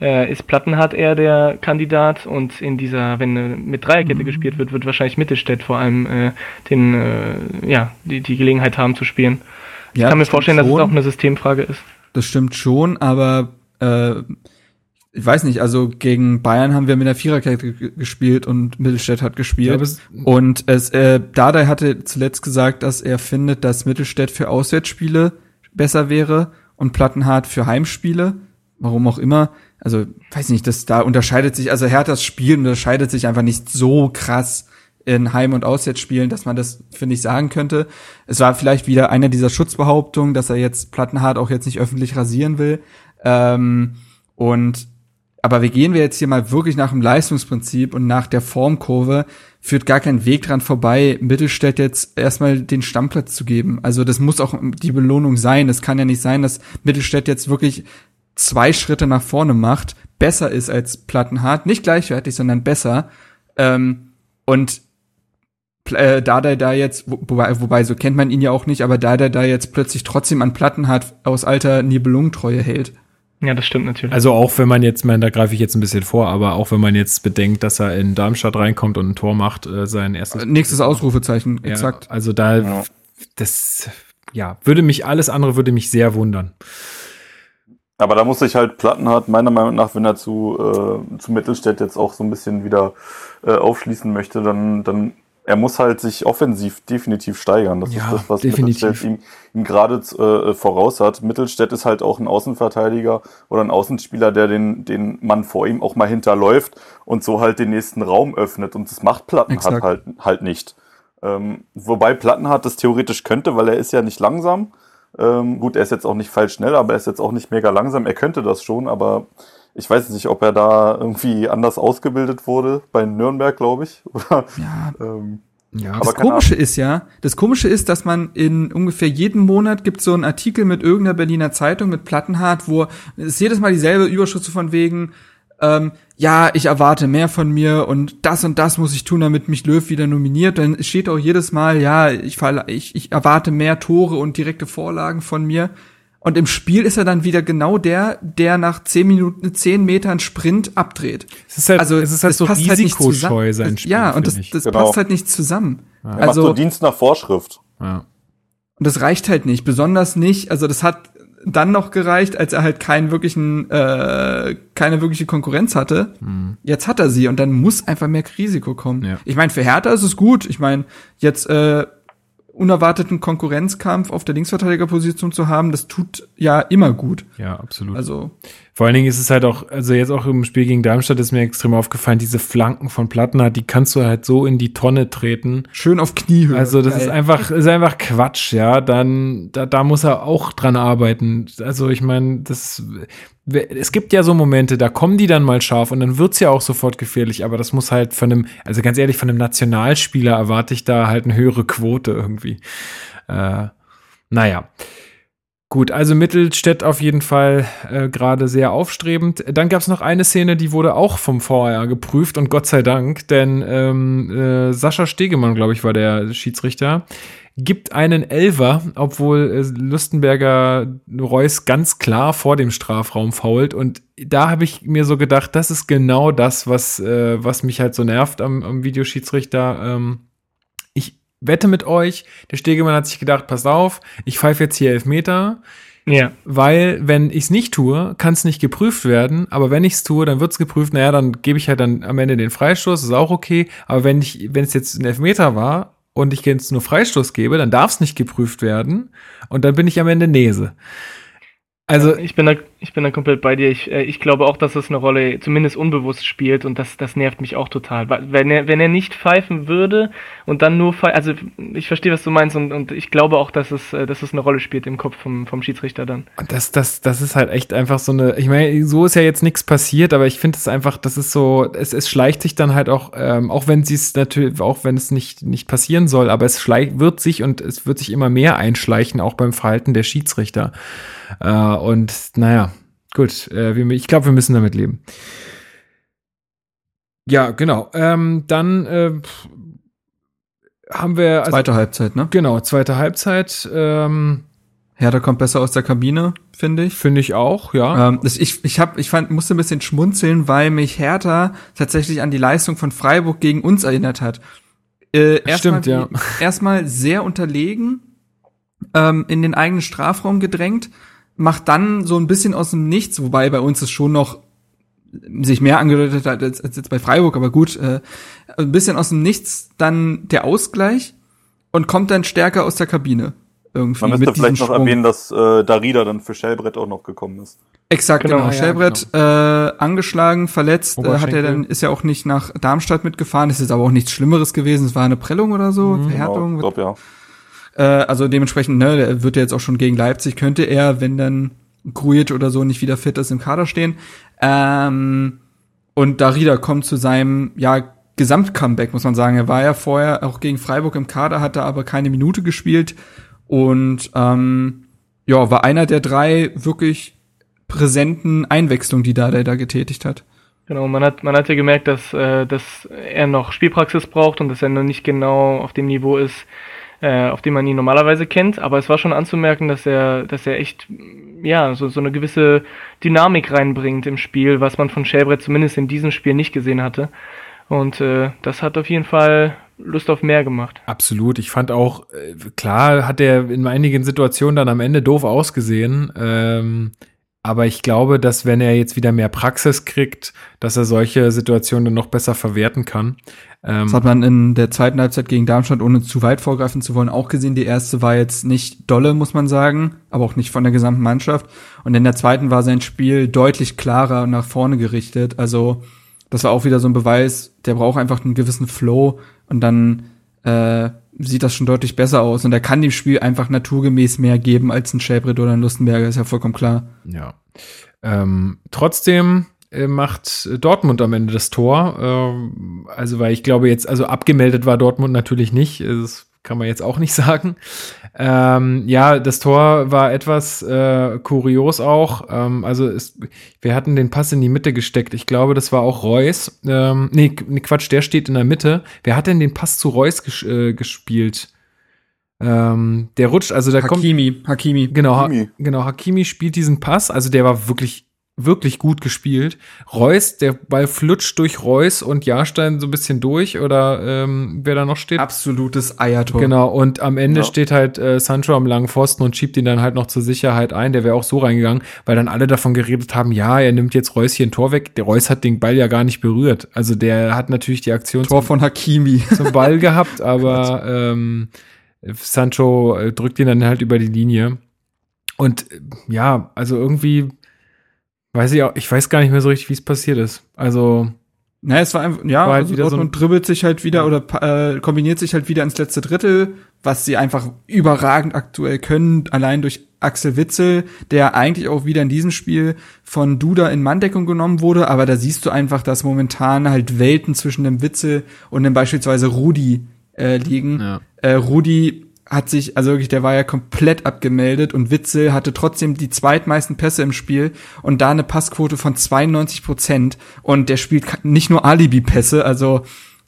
äh, ist Plattenhardt eher der Kandidat und in dieser, wenn äh, mit Dreierkette mhm. gespielt wird, wird wahrscheinlich Mittelstädt vor allem äh, den, äh, ja, die, die Gelegenheit haben zu spielen. Ja, ich kann mir vorstellen, schon. dass es auch eine Systemfrage ist. Das stimmt schon, aber äh, ich weiß nicht, also gegen Bayern haben wir mit der Viererkette gespielt und Mittelstädt hat gespielt. Ja, und es, äh, Dardai hatte zuletzt gesagt, dass er findet, dass Mittelstädt für Auswärtsspiele besser wäre und Plattenhardt für Heimspiele. Warum auch immer. Also, weiß nicht, das da unterscheidet sich, also Herthas Spiel unterscheidet sich einfach nicht so krass in Heim- und Auswärtsspielen, dass man das, finde ich, sagen könnte. Es war vielleicht wieder einer dieser Schutzbehauptungen, dass er jetzt Plattenhardt auch jetzt nicht öffentlich rasieren will. Ähm, und aber wir gehen wir jetzt hier mal wirklich nach dem Leistungsprinzip und nach der Formkurve, führt gar kein Weg dran vorbei, Mittelstädt jetzt erstmal den Stammplatz zu geben. Also das muss auch die Belohnung sein. Es kann ja nicht sein, dass Mittelstädt jetzt wirklich zwei Schritte nach vorne macht, besser ist als Plattenhardt, nicht gleichwertig, sondern besser. Ähm, und äh, da der da jetzt, wobei, wobei so kennt man ihn ja auch nicht, aber da der da jetzt plötzlich trotzdem an Plattenhardt aus alter Nibelungentreue hält. Ja, das stimmt natürlich. Also auch wenn man jetzt, man, da greife ich jetzt ein bisschen vor, aber auch wenn man jetzt bedenkt, dass er in Darmstadt reinkommt und ein Tor macht, äh, sein erstes. Nächstes Ausrufezeichen, exakt. Ja, also da, ja. das, ja, würde mich, alles andere würde mich sehr wundern. Aber da muss sich halt Plattenhardt, meiner Meinung nach, wenn er zu, äh, zu Mittelstädt jetzt auch so ein bisschen wieder äh, aufschließen möchte, dann, dann er muss halt sich offensiv definitiv steigern. Das ja, ist das, was definitiv. Mittelstädt ihm, ihm gerade äh, voraus hat. Mittelstädt ist halt auch ein Außenverteidiger oder ein Außenspieler, der den, den Mann vor ihm auch mal hinterläuft und so halt den nächsten Raum öffnet. Und das macht Plattenhardt halt, halt nicht. Ähm, wobei Plattenhardt das theoretisch könnte, weil er ist ja nicht langsam. Ähm, gut, er ist jetzt auch nicht falsch schnell, aber er ist jetzt auch nicht mega langsam. Er könnte das schon, aber ich weiß nicht, ob er da irgendwie anders ausgebildet wurde, bei Nürnberg, glaube ich. Oder, ja. Ähm, ja, das Komische ist ja, das Komische ist, dass man in ungefähr jedem Monat gibt so einen Artikel mit irgendeiner Berliner Zeitung mit Plattenhardt, wo es jedes Mal dieselbe Überschrift so von wegen, ähm, ja, ich erwarte mehr von mir und das und das muss ich tun, damit mich Löw wieder nominiert. Dann steht auch jedes Mal, ja, ich, ich, ich erwarte mehr Tore und direkte Vorlagen von mir. Und im Spiel ist er dann wieder genau der, der nach zehn Minuten, zehn Metern Sprint abdreht. Es ist halt, also es ist halt so passt risikoscheu halt sein Spiel. Ja, und das, das genau. passt halt nicht zusammen. Ja. Er also, macht so Dienst nach Vorschrift. Ja. Und das reicht halt nicht, besonders nicht. Also das hat dann noch gereicht, als er halt keinen wirklichen, äh, keine wirkliche Konkurrenz hatte. Mhm. Jetzt hat er sie und dann muss einfach mehr Risiko kommen. Ja. Ich meine, für Hertha ist es gut. Ich meine, jetzt äh, unerwarteten Konkurrenzkampf auf der Linksverteidigerposition zu haben, das tut ja immer gut. Ja, absolut. Also vor allen Dingen ist es halt auch, also jetzt auch im Spiel gegen Darmstadt ist mir extrem aufgefallen, diese Flanken von Plattenhardt, die kannst du halt so in die Tonne treten. Schön auf Kniehöhe. Also das Geil. ist einfach, ist einfach Quatsch, ja. Dann, da, da muss er auch dran arbeiten. Also ich meine, das, es gibt ja so Momente, da kommen die dann mal scharf und dann wird's ja auch sofort gefährlich, aber das muss halt von einem, also ganz ehrlich, von einem Nationalspieler erwarte ich da halt eine höhere Quote irgendwie. Äh, naja. Gut, also Mittelstädt auf jeden Fall äh, gerade sehr aufstrebend. Dann gab es noch eine Szene, die wurde auch vom VR geprüft und Gott sei Dank, denn ähm, äh, Sascha Stegemann, glaube ich, war der Schiedsrichter gibt einen Elver, obwohl äh, Lustenberger Reus ganz klar vor dem Strafraum fault. Und da habe ich mir so gedacht, das ist genau das, was, äh, was mich halt so nervt am, am Videoschiedsrichter. Ähm, wette mit euch, der Stegemann hat sich gedacht, pass auf, ich pfeife jetzt hier Elfmeter. Ja. Weil, wenn ich es nicht tue, kann es nicht geprüft werden. Aber wenn ich es tue, dann wird es geprüft. Naja, dann gebe ich halt dann am Ende den Freistoß, ist auch okay. Aber wenn ich, wenn es jetzt ein Elfmeter war und ich jetzt nur Freistoß gebe, dann darf es nicht geprüft werden und dann bin ich am Ende Nese. Also ich bin da, ich bin da komplett bei dir. Ich, äh, ich glaube auch, dass es eine Rolle zumindest unbewusst spielt und das, das nervt mich auch total. Wenn er, wenn er nicht pfeifen würde und dann nur pfeifen, also ich verstehe, was du meinst und, und ich glaube auch, dass es, äh, dass es eine Rolle spielt im Kopf vom, vom Schiedsrichter dann. Das, das, das ist halt echt einfach so eine, ich meine, so ist ja jetzt nichts passiert, aber ich finde es einfach, das ist so, es, es schleicht sich dann halt auch, ähm, auch wenn sie es natürlich, auch wenn es nicht, nicht passieren soll, aber es schleicht, wird sich und es wird sich immer mehr einschleichen, auch beim Verhalten der Schiedsrichter. Äh, und naja, gut, äh, ich glaube, wir müssen damit leben. Ja, genau. Ähm, dann äh, haben wir. Also, zweite Halbzeit, ne? Genau, zweite Halbzeit. Ähm, Hertha kommt besser aus der Kabine, finde ich. Finde ich auch, ja. Ähm, ich ich, hab, ich fand, musste ein bisschen schmunzeln, weil mich Hertha tatsächlich an die Leistung von Freiburg gegen uns erinnert hat. Äh, Stimmt, ja. Erstmal sehr unterlegen, ähm, in den eigenen Strafraum gedrängt macht dann so ein bisschen aus dem Nichts, wobei bei uns es schon noch sich mehr angedeutet hat als, als jetzt bei Freiburg, aber gut, äh, ein bisschen aus dem Nichts dann der Ausgleich und kommt dann stärker aus der Kabine. Irgendwie Man müsste vielleicht noch Sprung. erwähnen, dass äh, Darida dann für Schellbrett auch noch gekommen ist. Exakt, genau. genau. Ja, Schellbrett genau. Äh, angeschlagen, verletzt, äh, hat er dann ist ja auch nicht nach Darmstadt mitgefahren. Das ist aber auch nichts Schlimmeres gewesen. Es war eine Prellung oder so, mhm. Verhärtung. Ja, glaub, ja. Äh, also dementsprechend, ne, der wird ja jetzt auch schon gegen Leipzig, könnte er, wenn dann Grujic oder so nicht wieder fit ist, im Kader stehen. Ähm, und Darida kommt zu seinem, ja, Gesamtcomeback, muss man sagen. Er war ja vorher auch gegen Freiburg im Kader, hatte aber keine Minute gespielt und ähm, ja, war einer der drei wirklich präsenten Einwechslungen, die da der da getätigt hat. Genau, man hat man hat ja gemerkt, dass äh, dass er noch Spielpraxis braucht und dass er noch nicht genau auf dem Niveau ist, äh, auf dem man ihn normalerweise kennt, aber es war schon anzumerken, dass er, dass er echt, ja, so, so eine gewisse Dynamik reinbringt im Spiel, was man von Schellbrett zumindest in diesem Spiel nicht gesehen hatte. Und äh, das hat auf jeden Fall Lust auf mehr gemacht. Absolut. Ich fand auch, äh, klar hat er in einigen Situationen dann am Ende doof ausgesehen. Ähm, aber ich glaube, dass wenn er jetzt wieder mehr Praxis kriegt, dass er solche Situationen dann noch besser verwerten kann. Ähm, das hat man in der zweiten Halbzeit gegen Darmstadt, ohne zu weit vorgreifen zu wollen, auch gesehen. Die erste war jetzt nicht dolle, muss man sagen, aber auch nicht von der gesamten Mannschaft. Und in der zweiten war sein Spiel deutlich klarer nach vorne gerichtet. Also das war auch wieder so ein Beweis, der braucht einfach einen gewissen Flow und dann äh, sieht das schon deutlich besser aus. Und er kann dem Spiel einfach naturgemäß mehr geben als ein Schäbrit oder ein Lustenberger, ist ja vollkommen klar. Ja. Ähm, trotzdem macht Dortmund am Ende das Tor. Ähm, also, weil ich glaube jetzt, also abgemeldet war Dortmund natürlich nicht. Das kann man jetzt auch nicht sagen. Ähm, ja, das Tor war etwas äh, kurios auch. Ähm, also es, wir hatten den Pass in die Mitte gesteckt. Ich glaube, das war auch Reus. Ähm, nee, Quatsch, der steht in der Mitte. Wer hat denn den Pass zu Reus ges äh, gespielt? Ähm, der rutscht, also der Hakimi, kommt. Hakimi. Genau, Hakimi. Ha genau, Hakimi spielt diesen Pass. Also der war wirklich wirklich gut gespielt. Reus, der Ball flutscht durch Reus und Jahrstein so ein bisschen durch oder ähm, wer da noch steht. Absolutes Eiertor. Genau, und am Ende ja. steht halt äh, Sancho am langen Pfosten und schiebt ihn dann halt noch zur Sicherheit ein. Der wäre auch so reingegangen, weil dann alle davon geredet haben, ja, er nimmt jetzt Reus hier ein Tor weg. Der Reus hat den Ball ja gar nicht berührt. Also der hat natürlich die Aktion Tor von Hakimi zum Ball gehabt, aber ähm, Sancho äh, drückt ihn dann halt über die Linie. Und äh, ja, also irgendwie Weiß ich auch, ich weiß gar nicht mehr so richtig, wie es passiert ist. Also. Naja, es war einfach, ja, war halt also wieder Dortmund so dribbelt sich halt wieder ja. oder äh, kombiniert sich halt wieder ins letzte Drittel, was sie einfach überragend aktuell können, allein durch Axel Witzel, der eigentlich auch wieder in diesem Spiel von Duda in Manndeckung genommen wurde, aber da siehst du einfach, dass momentan halt Welten zwischen dem Witzel und dem beispielsweise Rudi äh, liegen. Ja. Äh, Rudi hat sich, also wirklich, der war ja komplett abgemeldet und Witzel hatte trotzdem die zweitmeisten Pässe im Spiel und da eine Passquote von 92 Prozent und der spielt nicht nur Alibi-Pässe, also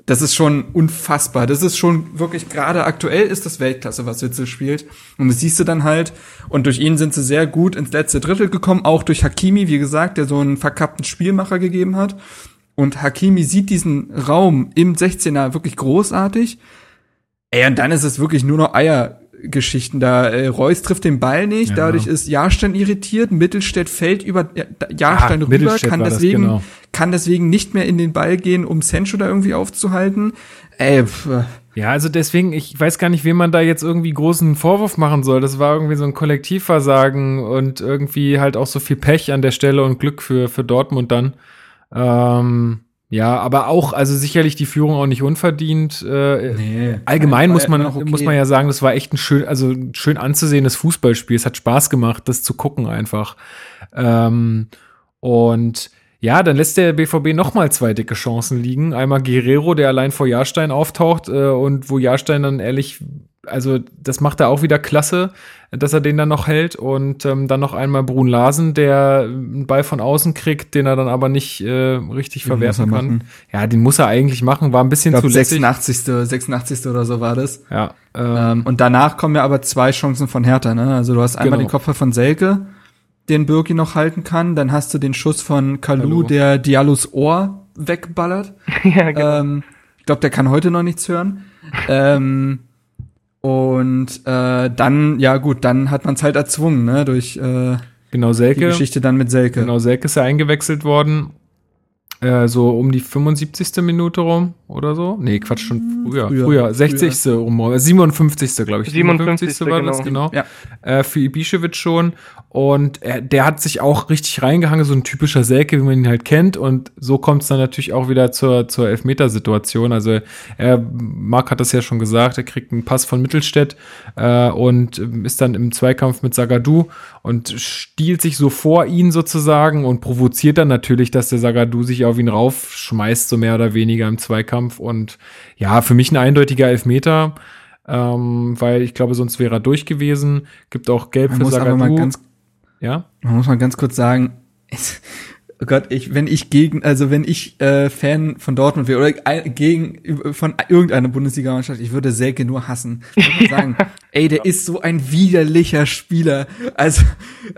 das ist schon unfassbar. Das ist schon wirklich, gerade aktuell ist das Weltklasse, was Witzel spielt. Und das siehst du dann halt. Und durch ihn sind sie sehr gut ins letzte Drittel gekommen, auch durch Hakimi, wie gesagt, der so einen verkappten Spielmacher gegeben hat. Und Hakimi sieht diesen Raum im 16er wirklich großartig Ey, und dann ist es wirklich nur noch Eiergeschichten da. Äh, Reus trifft den Ball nicht, ja. dadurch ist Jahrstein irritiert, Mittelstädt fällt über Jahrstein Ach, rüber, kann deswegen, genau. kann deswegen nicht mehr in den Ball gehen, um Sancho da irgendwie aufzuhalten. Ey, pff. Ja, also deswegen, ich weiß gar nicht, wem man da jetzt irgendwie großen Vorwurf machen soll. Das war irgendwie so ein Kollektivversagen und irgendwie halt auch so viel Pech an der Stelle und Glück für, für Dortmund dann. Ähm, ja, aber auch, also sicherlich die Führung auch nicht unverdient. Äh, nee, allgemein muss man, okay. muss man ja sagen, das war echt ein schön, also ein schön anzusehendes Fußballspiel. Es hat Spaß gemacht, das zu gucken einfach. Ähm, und ja, dann lässt der BVB noch mal zwei dicke Chancen liegen. Einmal Guerrero, der allein vor Jahrstein auftaucht äh, und wo Jahrstein dann ehrlich also das macht er auch wieder klasse, dass er den dann noch hält und ähm, dann noch einmal Brun Larsen, der einen Ball von außen kriegt, den er dann aber nicht äh, richtig den verwerten kann. Machen. Ja, den muss er eigentlich machen, war ein bisschen glaub, zu 86. 86. oder so war das. Ja. Ähm, ähm, und danach kommen ja aber zwei Chancen von Hertha, ne? Also du hast einmal genau. den Kopf von Selke, den Birki noch halten kann, dann hast du den Schuss von Kalu, der Diallos Ohr wegballert. ja, genau. Ähm, ich glaube, der kann heute noch nichts hören. ähm, und äh, dann, ja gut, dann hat man es halt erzwungen, ne, durch äh, genau, Selke, die Geschichte dann mit Selke. Genau, Selke ist ja eingewechselt worden äh, so um die 75. Minute rum oder so. Nee, Quatsch, schon hm, früher. Früher, früher 60. Früher. rum, 57. glaube ich. 57. 57. war das, genau. Ja. Äh, für Ibišević schon. Und er, der hat sich auch richtig reingehangen, so ein typischer Selke, wie man ihn halt kennt. Und so kommt es dann natürlich auch wieder zur, zur Elfmetersituation. Also er, Marc hat das ja schon gesagt, er kriegt einen Pass von Mittelstädt äh, und ist dann im Zweikampf mit Sagadu und stiehlt sich so vor ihn sozusagen und provoziert dann natürlich, dass der Sagadu sich auf ihn raufschmeißt, so mehr oder weniger im Zweikampf. Und ja, für mich ein eindeutiger Elfmeter, ähm, weil ich glaube, sonst wäre er durch gewesen. Gibt auch Gelb man für Sagadu. Ganz, ja? Man muss mal ganz kurz sagen, Oh Gott, ich, wenn ich gegen, also wenn ich äh, Fan von Dortmund wäre oder gegen von irgendeiner Bundesliga-Mannschaft, ich würde Selke nur hassen. Ich sagen, ey, der ist so ein widerlicher Spieler. Also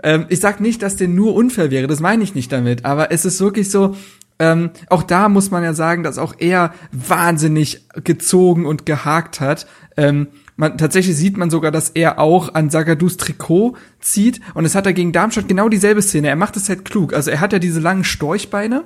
ähm, ich sag nicht, dass der nur unfair wäre, das meine ich nicht damit, aber es ist wirklich so, ähm, auch da muss man ja sagen, dass auch er wahnsinnig gezogen und gehakt hat. Ähm, man, tatsächlich sieht man sogar, dass er auch an Sagadus Trikot zieht. Und es hat er gegen Darmstadt genau dieselbe Szene. Er macht es halt klug. Also er hat ja diese langen Storchbeine.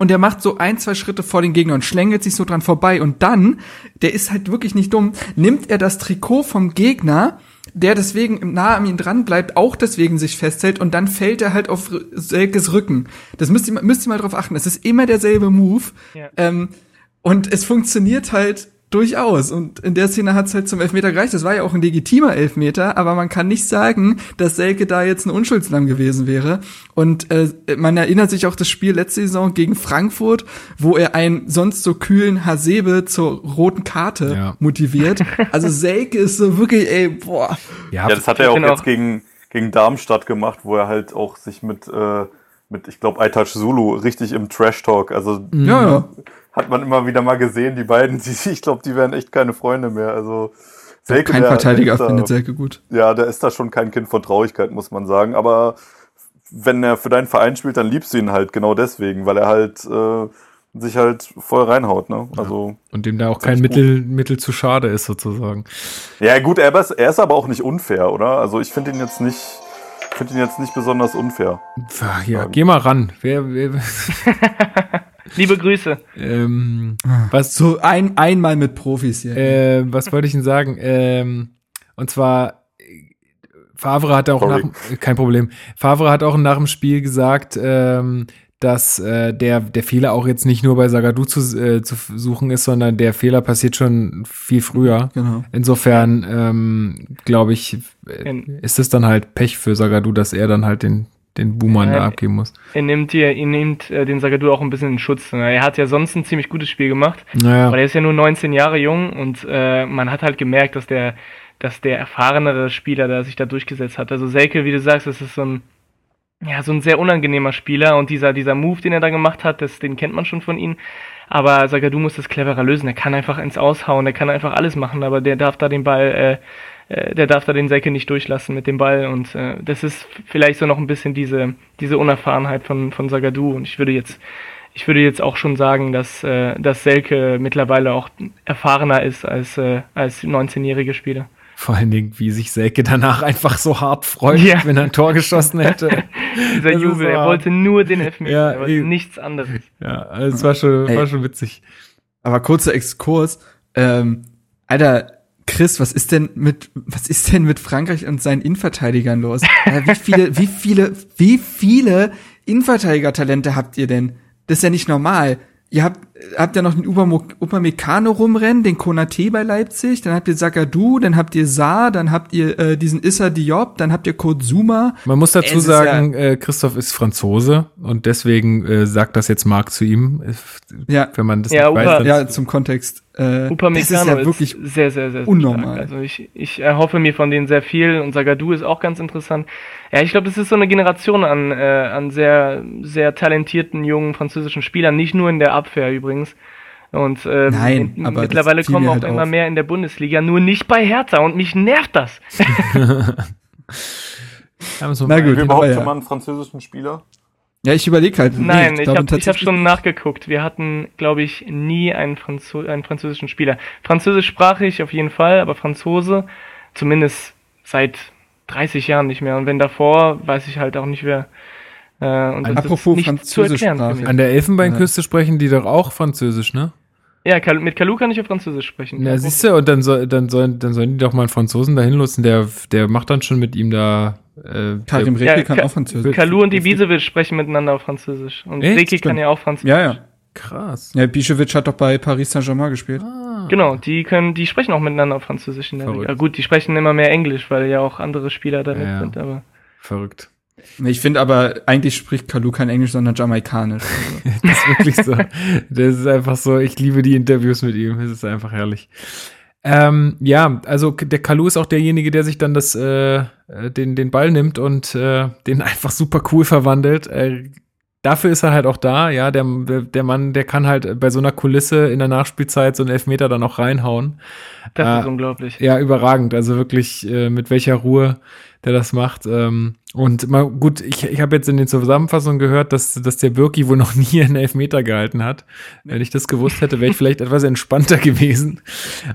Und er macht so ein, zwei Schritte vor den Gegner und schlängelt sich so dran vorbei. Und dann, der ist halt wirklich nicht dumm, nimmt er das Trikot vom Gegner, der deswegen nah an ihm dran bleibt, auch deswegen sich festhält und dann fällt er halt auf Selkes Rücken. Das müsst ihr, müsst ihr mal drauf achten. Es ist immer derselbe Move. Ja. Ähm, und es funktioniert halt durchaus. Und in der Szene hat es halt zum Elfmeter gereicht. Das war ja auch ein legitimer Elfmeter, aber man kann nicht sagen, dass Selke da jetzt ein Unschuldslamm gewesen wäre. Und äh, man erinnert sich auch das Spiel letzte Saison gegen Frankfurt, wo er einen sonst so kühlen Hasebe zur roten Karte ja. motiviert. Also Selke ist so wirklich, ey, boah. Ja, ja das hat er auch jetzt gegen, gegen Darmstadt gemacht, wo er halt auch sich mit, äh, mit ich glaube, Aitash Zulu richtig im Trash-Talk, also ja, ja hat man immer wieder mal gesehen, die beiden, die, ich glaube, die wären echt keine Freunde mehr. Also Selke, kein Verteidiger der, findet Selke gut. Ja, der ist da schon kein Kind von Traurigkeit, muss man sagen. Aber wenn er für deinen Verein spielt, dann liebst du ihn halt genau deswegen, weil er halt äh, sich halt voll reinhaut, ne? Also und dem da auch kein Mittel, Mittel zu schade ist sozusagen. Ja gut, er ist, er ist aber auch nicht unfair, oder? Also ich finde ihn jetzt nicht, finde ihn jetzt nicht besonders unfair. Ja, ja geh mal ran. Wer, wer Liebe Grüße. Ähm, was so ein einmal mit Profis hier. Äh, was wollte ich denn sagen? Ähm, und zwar Favre hat auch Sorry. nach kein Problem. Favre hat auch nach dem Spiel gesagt, ähm, dass äh, der der Fehler auch jetzt nicht nur bei Sagadu zu, äh, zu suchen ist, sondern der Fehler passiert schon viel früher. Genau. Insofern ähm, glaube ich, äh, ist es dann halt Pech für Sagadu, dass er dann halt den den Boomer ja, da abgeben muss. Er nimmt dir, er nimmt äh, den Sagadu auch ein bisschen in Schutz. Ne? Er hat ja sonst ein ziemlich gutes Spiel gemacht, naja. aber er ist ja nur 19 Jahre jung und äh, man hat halt gemerkt, dass der, dass der erfahrenere Spieler da sich da durchgesetzt hat. Also Selke, wie du sagst, das ist so ein, ja, so ein sehr unangenehmer Spieler und dieser, dieser Move, den er da gemacht hat, das, den kennt man schon von ihm. Aber Sagadu muss das cleverer lösen. Er kann einfach ins Aushauen, er kann einfach alles machen, aber der darf da den Ball äh, äh, der darf da den Säcke nicht durchlassen mit dem Ball und äh, das ist vielleicht so noch ein bisschen diese, diese Unerfahrenheit von, von Sagadu und ich würde jetzt ich würde jetzt auch schon sagen, dass, äh, dass Selke mittlerweile auch erfahrener ist als, äh, als 19-jährige Spieler. Vor allen Dingen, wie sich Selke danach einfach so hart freut, ja. wenn er ein Tor geschossen hätte. Dieser das Jubel, er wollte nur den Elfmeter, ja, er wollte nichts anderes. Ja, es war schon, war schon witzig. Aber kurzer Exkurs, ähm, Alter, Chris, was ist denn mit, was ist denn mit Frankreich und seinen Innenverteidigern los? Äh, wie viele, wie viele, wie viele Innenverteidiger-Talente habt ihr denn? Das ist ja nicht normal. Ihr habt, habt ja noch den Upamecano rumrennen, den Konate bei Leipzig, dann habt ihr Sakadu, dann habt ihr Saar, dann habt ihr äh, diesen Issa Diop, dann habt ihr Kurt Zuma. Man muss dazu es sagen, ja äh, Christoph ist Franzose und deswegen äh, sagt das jetzt Marc zu ihm, ja. wenn man das ja, weiß. Ja, zum Kontext. Äh, das ist ja wirklich ist sehr, sehr, sehr, sehr unnormal. Stark. Also ich, ich erhoffe mir von denen sehr viel und Sagadu ist auch ganz interessant. Ja, ich glaube, das ist so eine Generation an, äh, an sehr, sehr talentierten jungen französischen Spielern, nicht nur in der Abwehr übrigens. Und ähm, Nein, in, aber mittlerweile kommen auch halt immer auf. mehr in der Bundesliga, nur nicht bei Hertha und mich nervt das. so Na gut, überhaupt ja. schon mal einen französischen Spieler? Ja, ich überlege halt. Nein, nee, ich, ich habe hab schon nachgeguckt. Wir hatten, glaube ich, nie einen, Franzo einen französischen Spieler. Französischsprachig auf jeden Fall, aber Franzose zumindest seit 30 Jahren nicht mehr. Und wenn davor, weiß ich halt auch nicht wer. Äh, und das Apropos ist erklären. An der Elfenbeinküste ja. sprechen die doch auch Französisch, ne? Ja, mit Kalu kann ich auf Französisch sprechen. Ja, siehst du, und dann, soll, dann, sollen, dann sollen die doch mal einen Franzosen dahin lassen, der, der macht dann schon mit ihm da. Äh, Karim Reki ja, kann Ka auch Französisch. Kalu und Ibisevic sprechen miteinander auf Französisch. Und Reki kann ja auch Französisch. Ja, ja. Krass. Ja, Bischewitsch hat doch bei Paris Saint-Germain gespielt. Ah. Genau, die können, die sprechen auch miteinander auf Französisch in der Liga. Gut, die sprechen immer mehr Englisch, weil ja auch andere Spieler damit ja, sind, aber. Verrückt. Ich finde aber, eigentlich spricht Kalu kein Englisch, sondern Jamaikanisch. das ist wirklich so. Das ist einfach so, ich liebe die Interviews mit ihm. Es ist einfach herrlich. Ähm, ja, also der Kalu ist auch derjenige, der sich dann das, äh, äh, den, den Ball nimmt und äh, den einfach super cool verwandelt. Äh, dafür ist er halt auch da, ja, der, der Mann, der kann halt bei so einer Kulisse in der Nachspielzeit so einen Elfmeter dann auch reinhauen. Das äh, ist unglaublich. Ja, überragend. Also wirklich, äh, mit welcher Ruhe der das macht. Ähm, und mal gut, ich, ich habe jetzt in den Zusammenfassungen gehört, dass, dass der Birki wohl noch nie einen Elfmeter gehalten hat. Wenn ich das gewusst hätte, wäre ich vielleicht etwas entspannter gewesen.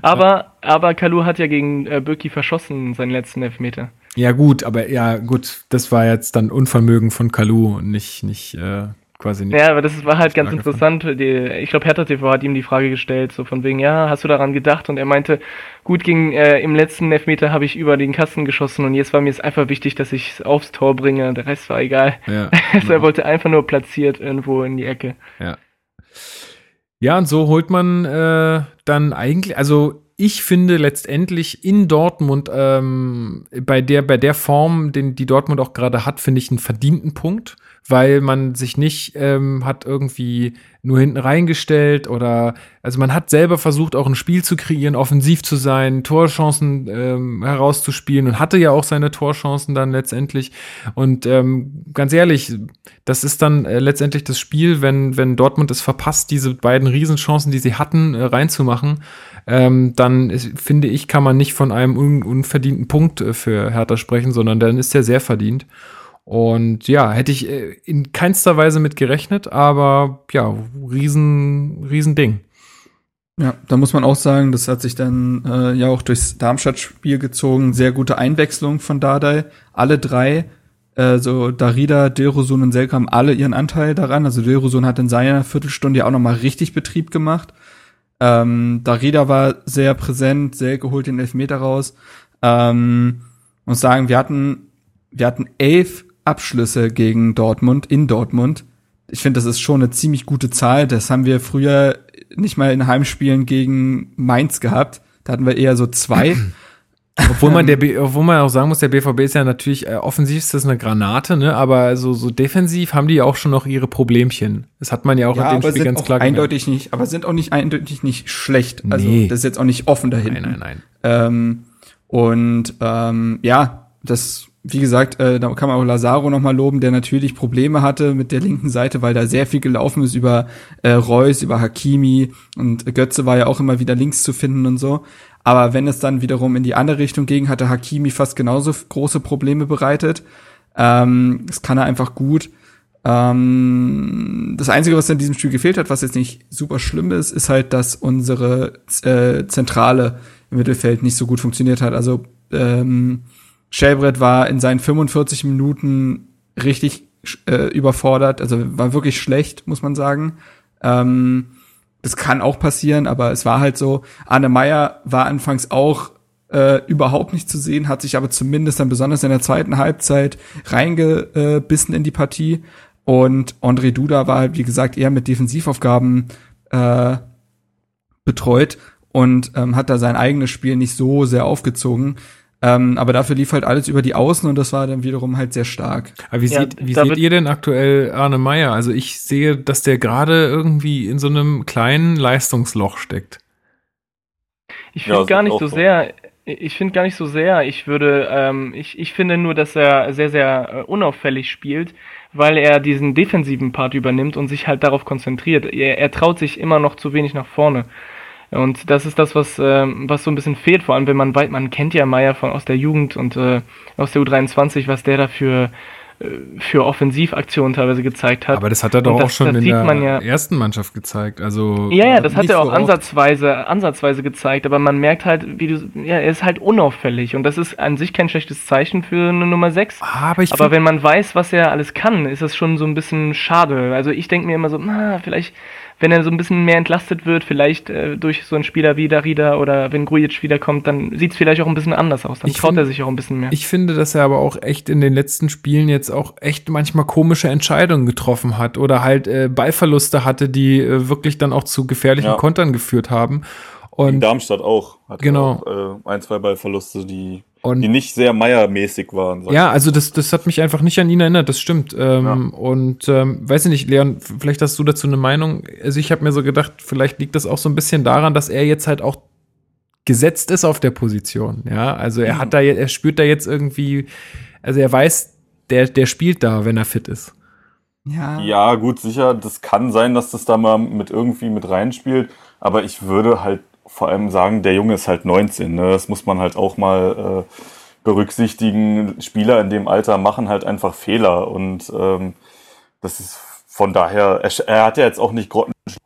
Aber, aber Kalu hat ja gegen äh, Birki verschossen, seinen letzten Elfmeter. Ja, gut, aber ja, gut, das war jetzt dann Unvermögen von Kalu und nicht, nicht äh, quasi nicht. Ja, aber das war halt ganz interessant. Die, ich glaube, Hertha TV hat ihm die Frage gestellt, so von wegen, ja, hast du daran gedacht? Und er meinte, gut, ging, äh, im letzten Elfmeter habe ich über den Kasten geschossen und jetzt war mir es einfach wichtig, dass ich es aufs Tor bringe. Der Rest war egal. Ja, also er wollte einfach nur platziert irgendwo in die Ecke. Ja. Ja, und so holt man äh, dann eigentlich, also ich finde letztendlich in Dortmund ähm, bei der bei der Form, den die Dortmund auch gerade hat, finde ich einen verdienten Punkt, weil man sich nicht ähm, hat irgendwie nur hinten reingestellt oder also man hat selber versucht auch ein Spiel zu kreieren, offensiv zu sein, Torchancen ähm, herauszuspielen und hatte ja auch seine Torchancen dann letztendlich und ähm, ganz ehrlich, das ist dann äh, letztendlich das Spiel, wenn wenn Dortmund es verpasst, diese beiden Riesenchancen, die sie hatten, äh, reinzumachen ähm, dann ist, finde ich, kann man nicht von einem un unverdienten Punkt äh, für Hertha sprechen, sondern dann ist er sehr verdient. Und ja, hätte ich äh, in keinster Weise mit gerechnet, aber ja, riesen, riesen Ding. Ja, da muss man auch sagen, das hat sich dann äh, ja auch durchs Darmstadt-Spiel gezogen. Sehr gute Einwechslung von Dardai. Alle drei, äh, so Darida, Dilrosun und Selk haben alle ihren Anteil daran. Also Dilrosun hat in seiner Viertelstunde ja auch nochmal richtig Betrieb gemacht. Ähm, Darida war sehr präsent, sehr geholt den Elfmeter raus. Ähm, muss sagen, wir hatten, wir hatten elf Abschlüsse gegen Dortmund, in Dortmund. Ich finde, das ist schon eine ziemlich gute Zahl. Das haben wir früher nicht mal in Heimspielen gegen Mainz gehabt. Da hatten wir eher so zwei. Obwohl man der, B obwohl man auch sagen muss, der BVB ist ja natürlich, äh, offensiv ist das eine Granate, ne? Aber so, so defensiv haben die ja auch schon noch ihre Problemchen. Das hat man ja auch ja, in dem Spiel ganz klar eindeutig gemerkt. nicht, aber sind auch nicht eindeutig nicht schlecht. Also nee. das ist jetzt auch nicht offen dahin. Nein, nein, nein. Ähm, und ähm, ja, das, wie gesagt, äh, da kann man auch Lazaro nochmal loben, der natürlich Probleme hatte mit der linken Seite, weil da sehr viel gelaufen ist über äh, Reus, über Hakimi und Götze war ja auch immer wieder links zu finden und so. Aber wenn es dann wiederum in die andere Richtung ging, hatte Hakimi fast genauso große Probleme bereitet. Ähm, das kann er einfach gut. Ähm, das Einzige, was in diesem Spiel gefehlt hat, was jetzt nicht super schlimm ist, ist halt, dass unsere äh, Zentrale im Mittelfeld nicht so gut funktioniert hat. Also ähm, Shelbrett war in seinen 45 Minuten richtig äh, überfordert, also war wirklich schlecht, muss man sagen. Ähm, das kann auch passieren, aber es war halt so. Arne Meyer war anfangs auch äh, überhaupt nicht zu sehen, hat sich aber zumindest dann besonders in der zweiten Halbzeit reingebissen in die Partie. Und André Duda war, wie gesagt, eher mit Defensivaufgaben äh, betreut und ähm, hat da sein eigenes Spiel nicht so sehr aufgezogen. Ähm, aber dafür lief halt alles über die Außen und das war dann wiederum halt sehr stark. Aber wie, ja, seht, wie seht ihr denn aktuell Arne Meyer? Also ich sehe, dass der gerade irgendwie in so einem kleinen Leistungsloch steckt. Ich finde ja, gar nicht so sehr, ich finde gar nicht so sehr. Ich würde, ähm, ich, ich finde nur, dass er sehr, sehr äh, unauffällig spielt, weil er diesen defensiven Part übernimmt und sich halt darauf konzentriert. Er, er traut sich immer noch zu wenig nach vorne. Und das ist das, was, äh, was so ein bisschen fehlt, vor allem wenn man weiß, man kennt ja Meier von aus der Jugend und äh, aus der U23, was der dafür äh, für Offensivaktionen teilweise gezeigt hat. Aber das hat er doch das, auch schon in der ja, ersten Mannschaft gezeigt. Also ja, ja, das hat er auch so ansatzweise, ansatzweise gezeigt. Aber man merkt halt, wie du, ja, er ist halt unauffällig und das ist an sich kein schlechtes Zeichen für eine Nummer 6. Aber, ich aber wenn man weiß, was er alles kann, ist das schon so ein bisschen schade. Also ich denke mir immer so, na, vielleicht wenn er so ein bisschen mehr entlastet wird, vielleicht äh, durch so einen Spieler wie Darida oder wenn Grujic wiederkommt, dann sieht es vielleicht auch ein bisschen anders aus. Dann ich traut find, er sich auch ein bisschen mehr. Ich finde, dass er aber auch echt in den letzten Spielen jetzt auch echt manchmal komische Entscheidungen getroffen hat oder halt äh, Ballverluste hatte, die äh, wirklich dann auch zu gefährlichen ja. Kontern geführt haben. Und in Darmstadt auch. Hat genau. Auch, äh, ein, zwei Ballverluste, die und die nicht sehr Meier-mäßig waren. Ja, also das, das hat mich einfach nicht an ihn erinnert, das stimmt. Ähm, ja. Und ähm, weiß ich nicht, Leon, vielleicht hast du dazu eine Meinung. Also ich habe mir so gedacht, vielleicht liegt das auch so ein bisschen daran, dass er jetzt halt auch gesetzt ist auf der Position. Ja, also er mhm. hat da, er spürt da jetzt irgendwie, also er weiß, der, der spielt da, wenn er fit ist. Ja. ja, gut, sicher. Das kann sein, dass das da mal mit irgendwie mit reinspielt. Aber ich würde halt vor allem sagen, der Junge ist halt 19. Ne? Das muss man halt auch mal äh, berücksichtigen. Spieler in dem Alter machen halt einfach Fehler und ähm, das ist von daher, er, er hat ja jetzt auch nicht grottenschlecht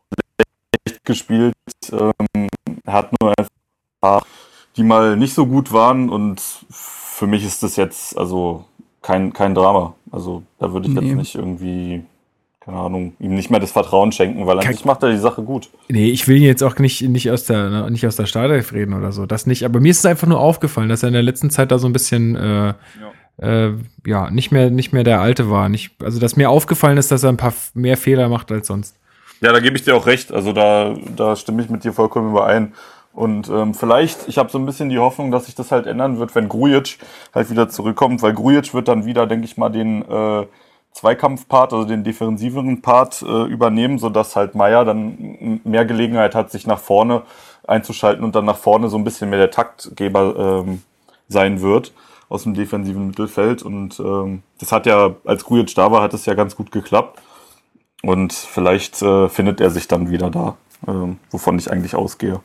gespielt. Ähm, er hat nur einfach die mal nicht so gut waren und für mich ist das jetzt also kein, kein Drama. Also da würde ich nee. jetzt nicht irgendwie keine Ahnung, ihm nicht mehr das Vertrauen schenken, weil an sich macht er die Sache gut. Nee, ich will ihn jetzt auch nicht, nicht aus der, ne, nicht aus der Startelf reden oder so. Das nicht, aber mir ist es einfach nur aufgefallen, dass er in der letzten Zeit da so ein bisschen, äh, ja. Äh, ja, nicht mehr, nicht mehr der Alte war. Nicht, also, dass mir aufgefallen ist, dass er ein paar mehr Fehler macht als sonst. Ja, da gebe ich dir auch recht. Also da, da stimme ich mit dir vollkommen überein. Und ähm, vielleicht, ich habe so ein bisschen die Hoffnung, dass sich das halt ändern wird, wenn Grujic halt wieder zurückkommt, weil Grujic wird dann wieder, denke ich mal, den äh, Zweikampfpart, also den defensiveren Part äh, übernehmen, sodass halt Meier dann mehr Gelegenheit hat, sich nach vorne einzuschalten und dann nach vorne so ein bisschen mehr der Taktgeber ähm, sein wird aus dem defensiven Mittelfeld. Und ähm, das hat ja, als Grujic da war, hat es ja ganz gut geklappt. Und vielleicht äh, findet er sich dann wieder da, äh, wovon ich eigentlich ausgehe.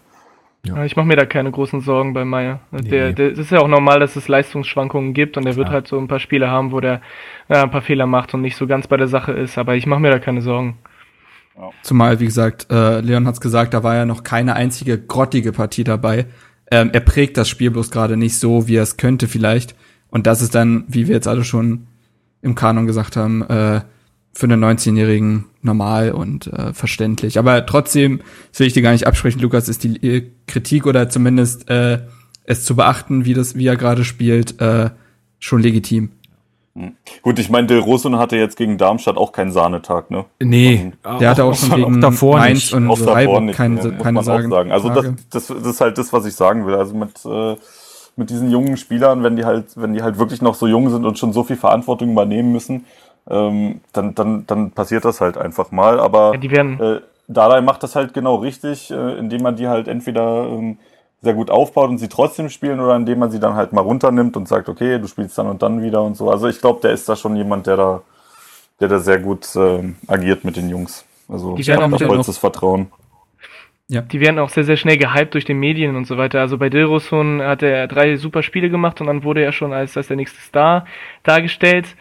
Ja. Ich mache mir da keine großen Sorgen bei Meier. Nee. Der, der, das ist ja auch normal, dass es Leistungsschwankungen gibt und er wird halt so ein paar Spiele haben, wo der ja, ein paar Fehler macht und nicht so ganz bei der Sache ist. Aber ich mache mir da keine Sorgen. Zumal, wie gesagt, äh, Leon hat's gesagt, da war ja noch keine einzige grottige Partie dabei. Ähm, er prägt das Spiel bloß gerade nicht so, wie er es könnte vielleicht. Und das ist dann, wie wir jetzt alle schon im Kanon gesagt haben, äh, für einen 19-Jährigen normal und äh, verständlich. Aber trotzdem, das will ich dir gar nicht absprechen, Lukas, ist die äh, Kritik oder zumindest äh, es zu beachten, wie das, wie er gerade spielt, äh, schon legitim. Hm. Gut, ich meine, Del Rosso hatte jetzt gegen Darmstadt auch keinen Sahnetag, ne? Nee, also, der hatte auch schon gegen davor Mainz nicht. und auch davor nicht, keine, muss keine man Sagen, auch sagen. Also das, das, das ist halt das, was ich sagen will. Also mit, äh, mit diesen jungen Spielern, wenn die halt, wenn die halt wirklich noch so jung sind und schon so viel Verantwortung übernehmen müssen, ähm, dann, dann, dann passiert das halt einfach mal. Aber Ja, die werden, äh, Dardai macht das halt genau richtig, äh, indem man die halt entweder ähm, sehr gut aufbaut und sie trotzdem spielen oder indem man sie dann halt mal runternimmt und sagt, okay, du spielst dann und dann wieder und so. Also ich glaube, der ist da schon jemand, der da, der da sehr gut ähm, agiert mit den Jungs. Also Die ich werden habe auch da vollstes Vertrauen. die werden auch sehr, sehr schnell gehypt durch die Medien und so weiter. Also bei Dilrosun hat er drei super Spiele gemacht und dann wurde er schon als, als der nächste Star dargestellt.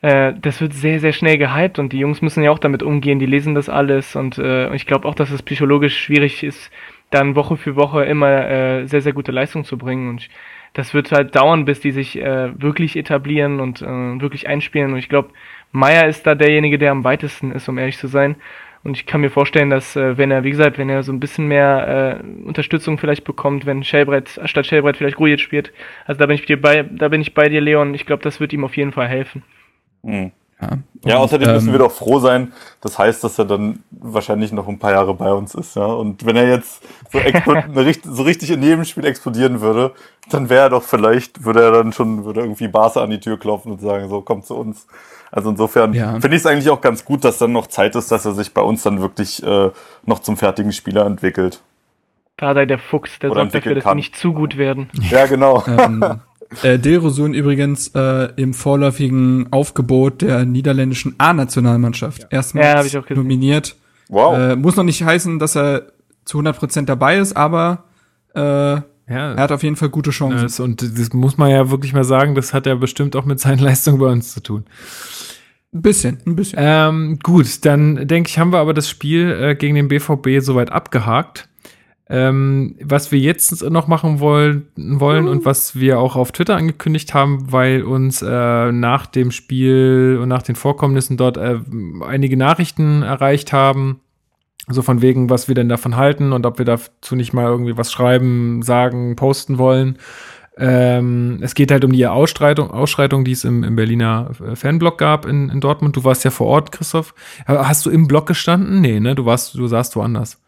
Äh, das wird sehr, sehr schnell gehypt und die Jungs müssen ja auch damit umgehen, die lesen das alles und äh, ich glaube auch, dass es psychologisch schwierig ist, dann Woche für Woche immer äh, sehr, sehr gute Leistung zu bringen und ich, das wird halt dauern, bis die sich äh, wirklich etablieren und äh, wirklich einspielen und ich glaube, Meier ist da derjenige, der am weitesten ist, um ehrlich zu sein. Und ich kann mir vorstellen, dass äh, wenn er, wie gesagt, wenn er so ein bisschen mehr äh, Unterstützung vielleicht bekommt, wenn Schellbrett, statt Schellbrett vielleicht Grujic spielt, also da bin ich dir bei, da bin ich bei dir, Leon. Ich glaube, das wird ihm auf jeden Fall helfen. Mhm. Ja, Ja, Und, außerdem müssen ähm, wir doch froh sein. Das heißt, dass er dann wahrscheinlich noch ein paar Jahre bei uns ist, ja. Und wenn er jetzt so, so richtig in jedem Spiel explodieren würde, dann wäre er doch vielleicht, würde er dann schon, würde irgendwie Barca an die Tür klopfen und sagen, so, komm zu uns. Also insofern Ja. finde ich es eigentlich auch ganz gut, dass dann noch Zeit ist, dass er sich bei uns dann wirklich äh, noch zum fertigen Spieler entwickelt. Dardai der Fuchs, der Oder sorgt dafür, dass kann. die nicht zu gut werden. Ja, genau. ähm, äh, Dilrosun übrigens äh, im vorläufigen Aufgebot der niederländischen A-Nationalmannschaft. Erstmals Ja, hab ich auch gesehen. nominiert. Wow. Äh, muss noch nicht heißen, dass er zu 100% dabei ist, aber äh, er Ja, hat auf jeden Fall gute Chancen. das, und das muss man ja wirklich mal sagen, das hat ja bestimmt auch mit seinen Leistungen bei uns zu tun. Ein bisschen, ein bisschen. Ähm, gut, dann denke ich, haben wir aber das Spiel äh, gegen den BVB soweit abgehakt. Ähm, was wir jetzt noch machen wollen, wollen und was wir auch auf Twitter angekündigt haben, weil uns äh, nach dem Spiel und nach den Vorkommnissen dort äh, einige Nachrichten erreicht haben. So von wegen, was wir denn davon halten und ob wir dazu nicht mal irgendwie was schreiben, sagen, posten wollen. Ähm, es geht halt um die Ausschreitung, Ausschreitung die es im, im Berliner äh, Fanblog gab in, in Dortmund. Du warst ja vor Ort, Christoph. Hast du im Blog gestanden? Nee, ne? Du warst, du saßt woanders.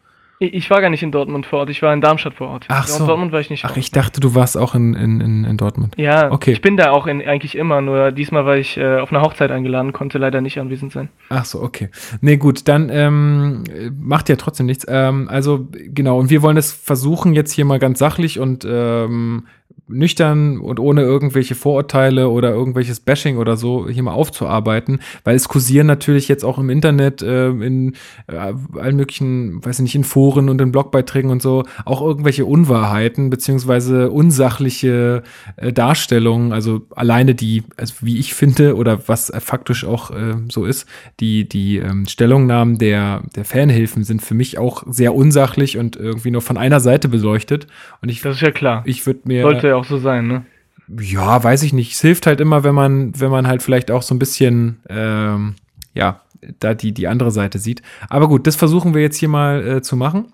Ich, war gar nicht in Dortmund vor Ort, ich war in Darmstadt vor Ort. Ach In so. Dortmund war ich nicht. Ach, vor Ort. ich dachte, du warst auch in, in, in, in Dortmund. Ja, Okay. ich bin da auch in, eigentlich immer, nur diesmal war ich äh, auf einer Hochzeit eingeladen, konnte leider nicht anwesend sein. Ach so, okay. Nee, gut, dann ähm, macht ja trotzdem nichts. Ähm, also, genau, und wir wollen es versuchen, jetzt hier mal ganz sachlich und ähm, nüchtern und ohne irgendwelche Vorurteile oder irgendwelches Bashing oder so hier mal aufzuarbeiten, weil es kursieren natürlich jetzt auch im Internet, äh, in äh, allen möglichen, weiß ich nicht, in Foren und in Blogbeiträgen und so, auch irgendwelche Unwahrheiten beziehungsweise unsachliche äh, Darstellungen, also alleine die, also wie ich finde oder was faktisch auch äh, so ist, die, die ähm, Stellungnahmen der, der Fanhilfen sind für mich auch sehr unsachlich und irgendwie nur von einer Seite beleuchtet und ich, Das ist ja klar. ich würde mir Sollte ja auch so sein, ne? ja, weiß ich nicht. Es hilft halt immer, wenn man, wenn man halt vielleicht auch so ein bisschen, ähm, ja, da die, die andere Seite sieht. Aber gut, das versuchen wir jetzt hier mal äh, zu machen.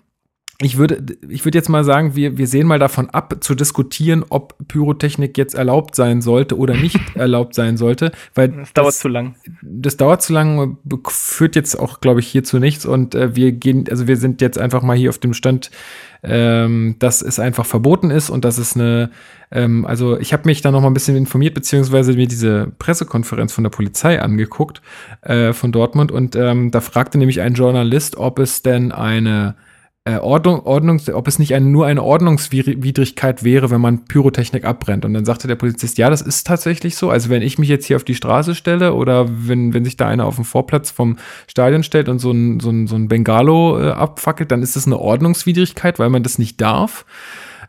ich würde, ich würde jetzt mal sagen, wir, wir sehen mal davon ab, zu diskutieren, ob Pyrotechnik jetzt erlaubt sein sollte oder nicht erlaubt sein sollte, weil das, das dauert zu lang. Das dauert zu lang, führt jetzt auch, glaube ich, hier zu nichts und äh, wir gehen, also wir sind jetzt einfach mal hier auf dem Stand, ähm, dass es einfach verboten ist und dass es eine, ähm, also ich habe mich da noch mal ein bisschen informiert beziehungsweise mir diese Pressekonferenz von der Polizei angeguckt äh, von Dortmund. Und ähm, da fragte nämlich ein Journalist, ob es denn eine Ordnung, Ordnungs, ob es nicht ein, nur eine Ordnungswidrigkeit wäre, wenn man Pyrotechnik abbrennt. Und dann sagte der Polizist, ja, das ist tatsächlich so. Also wenn ich mich jetzt hier auf die Straße stelle oder wenn, wenn sich da einer auf den Vorplatz vom Stadion stellt und so ein, so ein, so ein Bengalo äh, abfackelt, dann ist das eine Ordnungswidrigkeit, weil man das nicht darf.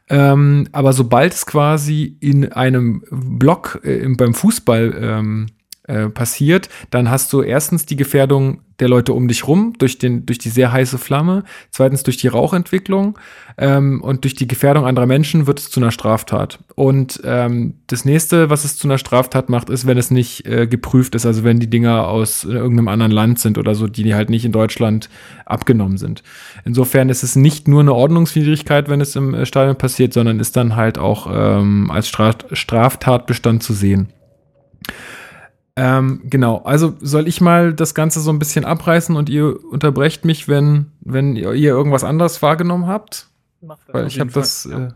Ähm, aber sobald es quasi in einem Block äh, beim Fußball ähm, äh, passiert, dann hast du erstens die Gefährdung der Leute um dich rum durch, den, durch die sehr heiße Flamme, zweitens durch die Rauchentwicklung ähm, und durch die Gefährdung anderer Menschen wird es zu einer Straftat. Und ähm, das nächste, was es zu einer Straftat macht, ist, wenn es nicht äh, geprüft ist, also wenn die Dinger aus äh, irgendeinem anderen Land sind oder so, die halt nicht in Deutschland abgenommen sind. Insofern ist es nicht nur eine Ordnungswidrigkeit, wenn es im äh, Stadion passiert, sondern ist dann halt auch ähm, als Straf Straftatbestand zu sehen. Ähm, genau, also soll ich mal das Ganze so ein bisschen abreißen und ihr unterbrecht mich, wenn, wenn ihr irgendwas anderes wahrgenommen habt? Weil ich habe das. Äh,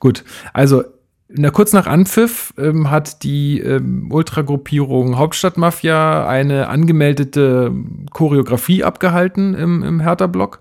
gut, also na, kurz nach Anpfiff ähm, hat die ähm, Ultragruppierung Hauptstadtmafia eine angemeldete Choreografie abgehalten im, im Hertha-Block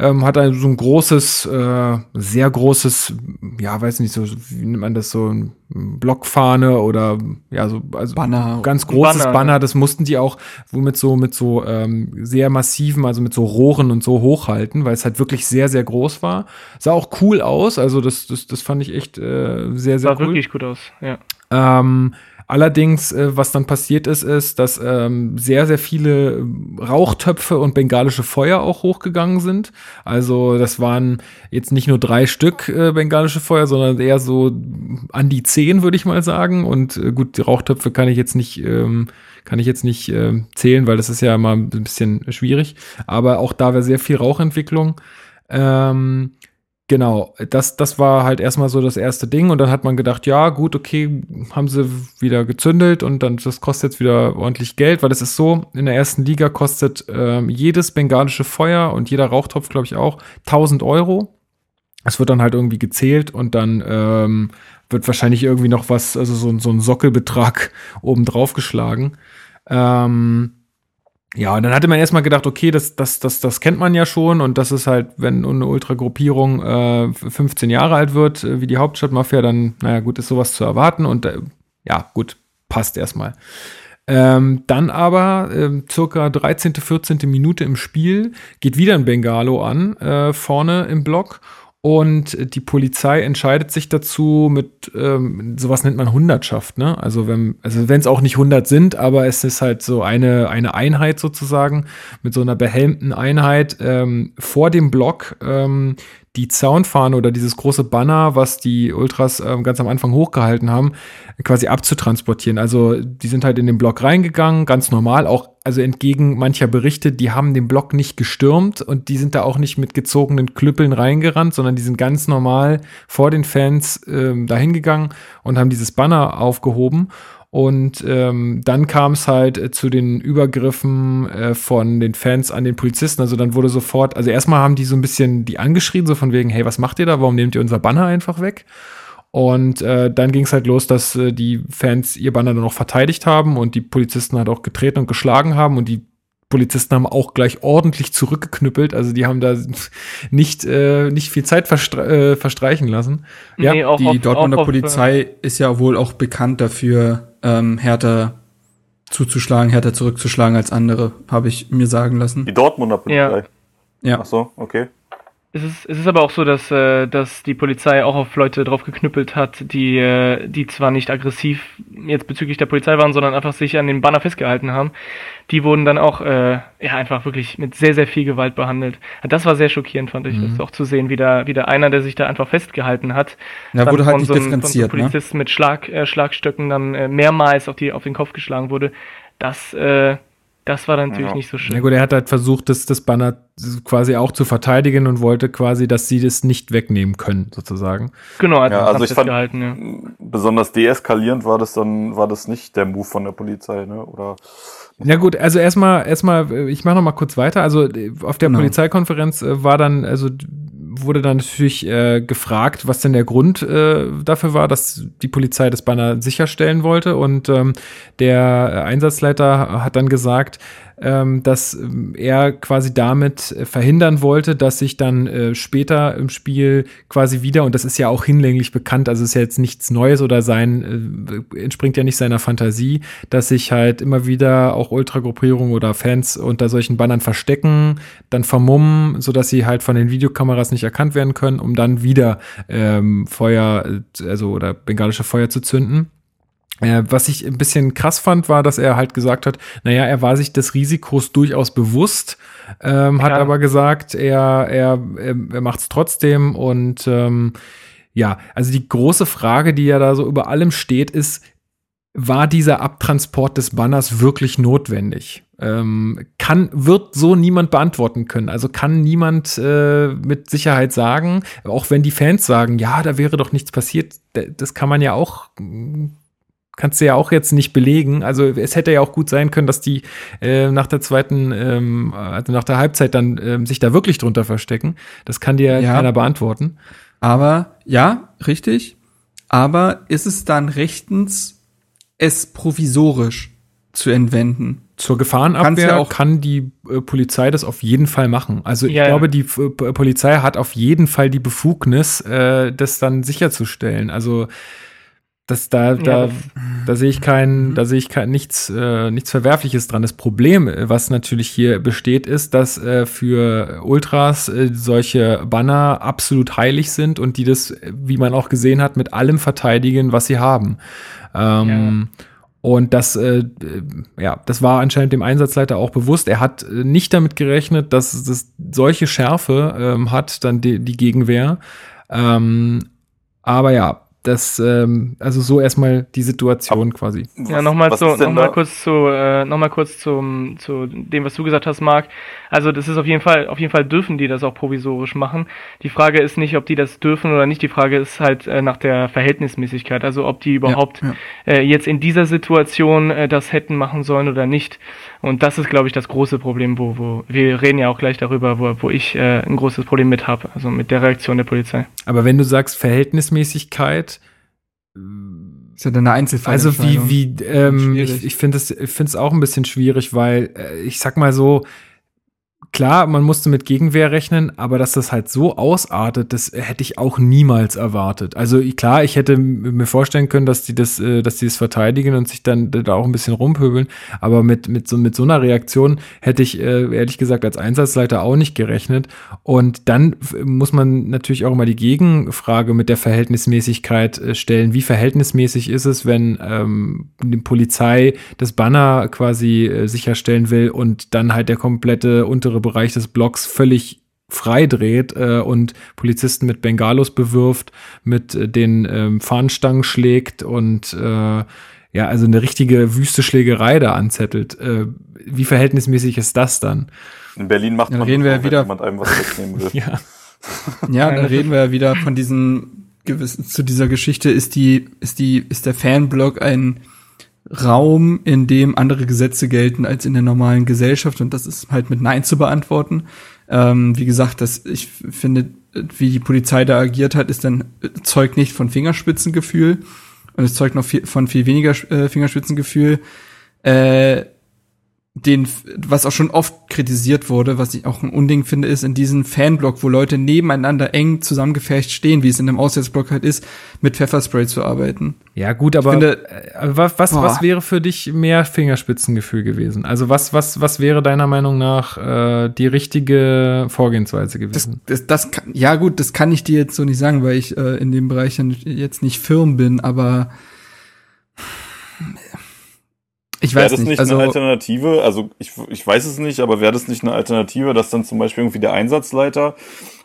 ähm, hat also so ein großes, äh, sehr großes, ja, weiß nicht, so, wie nennt man das, so ein Blockfahne oder ja, so, also Banner. ganz großes Banner. Banner, das mussten die auch womit so mit so ähm, sehr massiven, also mit so Rohren und so hochhalten, weil es halt wirklich sehr, sehr groß war. Sah auch cool aus, also das, das, das fand ich echt äh, sehr, sehr Sah cool. Sah wirklich gut aus, ja. Ähm, Allerdings, äh, was dann passiert ist, ist, dass ähm, sehr, sehr viele Rauchtöpfe und bengalische Feuer auch hochgegangen sind. Also das waren jetzt nicht nur drei Stück äh, bengalische Feuer, sondern eher so an die zehn, würde ich mal sagen. Und äh, gut, die Rauchtöpfe kann ich jetzt nicht, ähm, kann ich jetzt nicht äh, zählen, weil das ist ja mal ein bisschen schwierig. Aber auch da war sehr viel Rauchentwicklung. Ähm, Genau, das, das war halt erstmal so das erste Ding und dann hat man gedacht, ja, gut, okay, haben sie wieder gezündelt und dann das kostet jetzt wieder ordentlich Geld, weil es ist so, in der ersten Liga kostet ähm, jedes bengalische Feuer und jeder Rauchtopf, glaube ich, auch 1000 Euro. Es wird dann halt irgendwie gezählt und dann ähm, wird wahrscheinlich irgendwie noch was, also so, so ein Sockelbetrag oben drauf geschlagen. Ähm, ja, und dann hatte man erstmal gedacht, okay, das, das, das, das kennt man ja schon und das ist halt, wenn eine Ultragruppierung äh, 15 Jahre alt wird, äh, wie die Hauptstadtmafia, dann, naja, gut, ist sowas zu erwarten und äh, ja, gut, passt erstmal. Ähm, dann aber äh, circa 13., 14. Minute im Spiel geht wieder ein Bengalo an, äh, vorne im Block und die Polizei entscheidet sich dazu mit, ähm, sowas nennt man Hundertschaft, ne? Also wenn, also es auch nicht 100 sind, aber es ist halt so eine, eine Einheit sozusagen mit so einer behelmten Einheit ähm, vor dem Block ähm, die Zaunfahne oder dieses große Banner, was die Ultras ähm, ganz am Anfang hochgehalten haben, quasi abzutransportieren. Also die sind halt in den Block reingegangen, ganz normal, auch also entgegen mancher Berichte, die haben den Block nicht gestürmt und die sind da auch nicht mit gezogenen Klüppeln reingerannt, sondern die sind ganz normal vor den Fans ähm, dahin gegangen und haben dieses Banner aufgehoben. Und ähm, dann kam es halt äh, zu den Übergriffen äh, von den Fans an den Polizisten. Also dann wurde sofort, also erstmal haben die so ein bisschen die angeschrien, so von wegen, hey, was macht ihr da? Warum nehmt ihr unser Banner einfach weg? Und äh, dann ging es halt los, dass äh, die Fans ihr Banner dann noch verteidigt haben und die Polizisten halt auch getreten und geschlagen haben und die Polizisten haben auch gleich ordentlich zurückgeknüppelt. Also die haben da nicht, äh, nicht viel Zeit verstre äh, verstreichen lassen. Ja, nee, die auf, Dortmunder auf, Polizei äh, ist ja wohl auch bekannt dafür, ähm, härter zuzuschlagen, härter zurückzuschlagen als andere, habe ich mir sagen lassen. Die Dortmunder Polizei. Ja. ja. Ach so, okay. Es ist, es ist aber auch so, dass, äh, dass die Polizei auch auf Leute drauf geknüppelt hat, die, äh, die zwar nicht aggressiv jetzt bezüglich der Polizei waren, sondern einfach sich an den Banner festgehalten haben. Die wurden dann auch äh, ja einfach wirklich mit sehr, sehr viel Gewalt behandelt. Das war sehr schockierend, fand ich, mhm. das auch zu sehen, wie da, wie da einer, der sich da einfach festgehalten hat, ja, wurde halt nicht so einem, differenziert, von so einem Polizisten ne? mit Schlag, äh, Schlagstöcken dann äh, mehrmals auf, die, auf den Kopf geschlagen wurde. Das, äh, Das war dann natürlich ja. nicht so schön. Ja gut, er hat halt versucht, das, das Banner quasi auch zu verteidigen und wollte quasi, dass sie das nicht wegnehmen können, sozusagen. Genau, also, ja, also ich fand, gehalten, ja. besonders deeskalierend war das dann, war das nicht der Move von der Polizei, ne? Oder ja gut, also erstmal, erstmal, ich mache noch mal kurz weiter. Also auf der genau. Polizeikonferenz äh, war dann, also wurde dann natürlich äh, gefragt, was denn der Grund äh, dafür war, dass die Polizei das Banner sicherstellen wollte. Und ähm, der Einsatzleiter hat dann gesagt, dass ähm, er quasi damit äh, verhindern wollte, dass sich dann äh, später im Spiel quasi wieder, und das ist ja auch hinlänglich bekannt, also ist ja jetzt nichts Neues oder sein, äh, entspringt ja nicht seiner Fantasie, dass sich halt immer wieder auch Ultragruppierungen oder Fans unter solchen Bannern verstecken, dann vermummen, sodass sie halt von den Videokameras nicht erkannt werden können, um dann wieder ähm, Feuer, äh, also oder bengalische Feuer zu zünden. Äh, was ich ein bisschen krass fand, war, dass er halt gesagt hat, naja, er war sich des Risikos durchaus bewusst, ähm, hat aber gesagt, er, er, er macht es trotzdem und ähm, ja, also die große Frage, die ja da so über allem steht, ist, war dieser Abtransport des Banners wirklich notwendig? Ähm, kann, wird so niemand beantworten können. Also kann niemand äh, mit Sicherheit sagen, auch wenn die Fans sagen, ja, da wäre doch nichts passiert, das kann man ja auch kannst du ja auch jetzt nicht belegen. Also es hätte ja auch gut sein können, dass die äh, nach der zweiten, ähm, also nach der Halbzeit dann ähm, sich da wirklich drunter verstecken. Das kann dir ja. keiner beantworten. Aber ja, richtig. Aber ist es dann rechtens, es provisorisch zu entwenden? Zur Gefahrenabwehr ja kann die äh, Polizei das auf jeden Fall machen. Also ich ja, glaube, die äh, Polizei hat auf jeden Fall die Befugnis, äh, das dann sicherzustellen. Also das, da, da, ja, da sehe ich kein, mhm. da sehe ich kein, nichts, äh, nichts Verwerfliches dran. Das Problem, was natürlich hier besteht, ist, dass äh, für Ultras äh, solche Banner absolut heilig sind und die das, wie man auch gesehen hat, mit allem verteidigen, was sie haben. Ähm, ja. Und das, äh, ja, das war anscheinend dem Einsatzleiter auch bewusst. Er hat äh, nicht damit gerechnet, dass es solche Schärfe ähm, hat, dann die, die Gegenwehr. Ähm, aber ja, das, ähm, also so erstmal die Situation quasi. Ja, nochmal zu, noch mal kurz zu, äh, noch mal kurz zum, zu dem, was du gesagt hast, Marc. Also das ist auf jeden Fall, auf jeden Fall dürfen die das auch provisorisch machen. Die Frage ist nicht, ob die das dürfen oder nicht. Die Frage ist halt äh, nach der Verhältnismäßigkeit. Also ob die überhaupt ja, ja. Äh, jetzt in dieser Situation äh, das hätten machen sollen oder nicht. Und das ist, glaube ich, das große Problem, wo, wo wir reden ja auch gleich darüber, wo, wo ich äh, ein großes Problem mit habe, also mit der Reaktion der Polizei. Aber wenn du sagst Verhältnismäßigkeit, ist ja dann eine Einzelfall. Also wie, wie, ähm, ich, ich finde es ich finde es auch ein bisschen schwierig, weil äh, ich sag mal so, klar, man musste mit Gegenwehr rechnen, aber dass das halt so ausartet, das hätte ich auch niemals erwartet. Also klar, ich hätte mir vorstellen können, dass die das, äh, dass die das verteidigen und sich dann da auch ein bisschen rumpöbeln, aber mit, mit, so, mit so einer Reaktion hätte ich äh, ehrlich gesagt als Einsatzleiter auch nicht gerechnet. Und dann muss man natürlich auch immer die Gegenfrage mit der Verhältnismäßigkeit äh, stellen. Wie verhältnismäßig ist es, wenn ähm, die Polizei das Banner quasi äh, sicherstellen will und dann halt der komplette untere untere Bereich des Blocks völlig frei dreht äh, und Polizisten mit Bengalos bewirft, mit äh, den ähm, Fahnenstangen schlägt und äh, ja, also eine richtige wüste Schlägerei da anzettelt. Äh, wie verhältnismäßig ist das dann? In Berlin macht dann man reden wir ja wieder, jemand einem was wegnehmen will. ja. ja, dann reden wir ja wieder von diesen gewissen zu dieser Geschichte ist die ist die ist der Fanblock ein Raum, in dem andere Gesetze gelten als in der normalen Gesellschaft und das ist halt mit Nein zu beantworten. Ähm, wie gesagt, das, ich finde, wie die Polizei da agiert hat, ist dann zeugt nicht von Fingerspitzengefühl und es zeugt noch viel, von viel weniger äh, Fingerspitzengefühl. Äh, den, was auch schon oft kritisiert wurde, was ich auch ein Unding finde, ist in diesem Fanblock, wo Leute nebeneinander eng zusammengefecht stehen, wie es in einem Auswärtsblock halt ist, mit Pfefferspray zu arbeiten. Ja, gut, aber finde, äh, was, was, was wäre für dich mehr Fingerspitzengefühl gewesen? Also was, was, was wäre deiner Meinung nach äh, die richtige Vorgehensweise gewesen? Das, das, das kann, ja gut, das kann ich dir jetzt so nicht sagen, weil ich äh, in dem Bereich jetzt nicht firm bin, aber ich weiß wäre das nicht, nicht also, eine Alternative? Also ich, ich weiß es nicht, aber wäre das nicht eine Alternative, dass dann zum Beispiel irgendwie der Einsatzleiter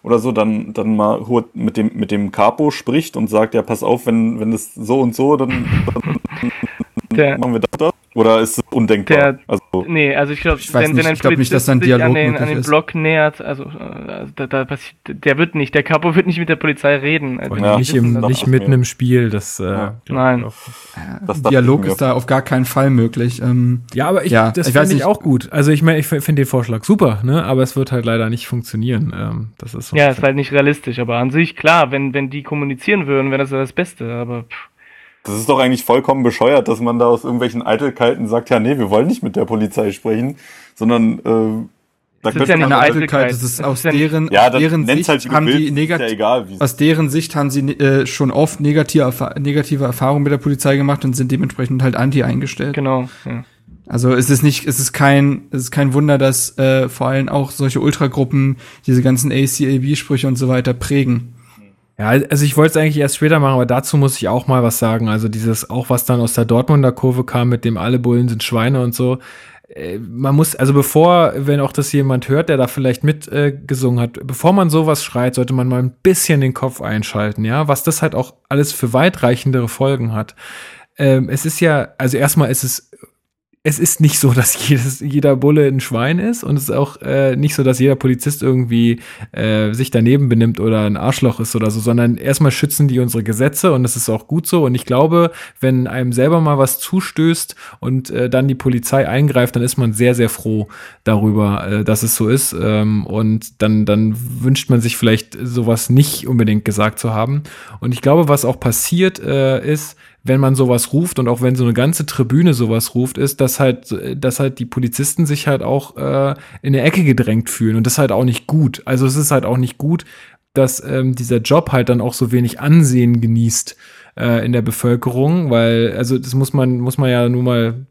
oder so dann, dann mal mit dem, mit dem Capo spricht und sagt, ja, pass auf, wenn, wenn das so und so, dann, dann der, machen wir das. Oder ist es undenkbar? Der, also, nee, also ich glaube, wenn, wenn ein Polizist nicht, dass ein Dialog an den, an den Block nähert, also äh, da, da passiert, der wird nicht, der Capo wird nicht mit der Polizei reden. Also ja, nicht im, nicht mitten im Spiel, das äh, ja. Nein. Das Dialog ist da auf gar keinen Fall möglich. Ähm, ja, aber ich, ja, das finde ich auch gut. Also ich meine, ich finde den Vorschlag super, ne? Aber es wird halt leider nicht funktionieren. Ähm, das ist so ja, ist halt nicht realistisch, aber an sich klar, wenn, wenn die kommunizieren würden, wäre das ja das Beste, aber pff. Das ist doch eigentlich vollkommen bescheuert, dass man da aus irgendwelchen Eitelkeiten sagt, ja, nee, wir wollen nicht mit der Polizei sprechen, sondern äh, da das ist ja nicht eine Eitelkeit, das ist aus deren, ja, deren Sicht halt, haben die negativ, ja egal, aus deren Sicht haben sie äh, schon oft negative, negative Erfahrungen mit der Polizei gemacht und sind dementsprechend halt anti eingestellt. Genau. Ja. Also es ist nicht, es ist kein, es ist kein Wunder, dass äh, vor allem auch solche Ultragruppen diese ganzen ACAB-Sprüche und so weiter prägen. Ja, also ich wollte es eigentlich erst später machen, aber dazu muss ich auch mal was sagen. Also dieses, auch was dann aus der Dortmunder Kurve kam, mit dem alle Bullen sind Schweine und so. Äh, man muss, also bevor, wenn auch das jemand hört, der da vielleicht mitgesungen äh, hat, bevor man sowas schreit, sollte man mal ein bisschen den Kopf einschalten, ja, was das halt auch alles für weitreichendere Folgen hat. Ähm, es ist ja, also erstmal ist es es ist nicht so, dass jedes, jeder Bulle ein Schwein ist und es ist auch äh, nicht so, dass jeder Polizist irgendwie äh, sich daneben benimmt oder ein Arschloch ist oder so, sondern erstmal schützen die unsere Gesetze und das ist auch gut so. Und ich glaube, wenn einem selber mal was zustößt und äh, dann die Polizei eingreift, dann ist man sehr, sehr froh darüber, äh, dass es so ist. Ähm, und dann, dann wünscht man sich vielleicht sowas nicht unbedingt gesagt zu haben. Und ich glaube, was auch passiert äh, ist, wenn man sowas ruft und auch wenn so eine ganze Tribüne sowas ruft, ist, dass halt, dass halt die Polizisten sich halt auch äh, in der Ecke gedrängt fühlen und das halt auch nicht gut. Also es ist halt auch nicht gut, dass ähm, dieser Job halt dann auch so wenig Ansehen genießt äh, in der Bevölkerung, weil also das muss man muss man ja nur mal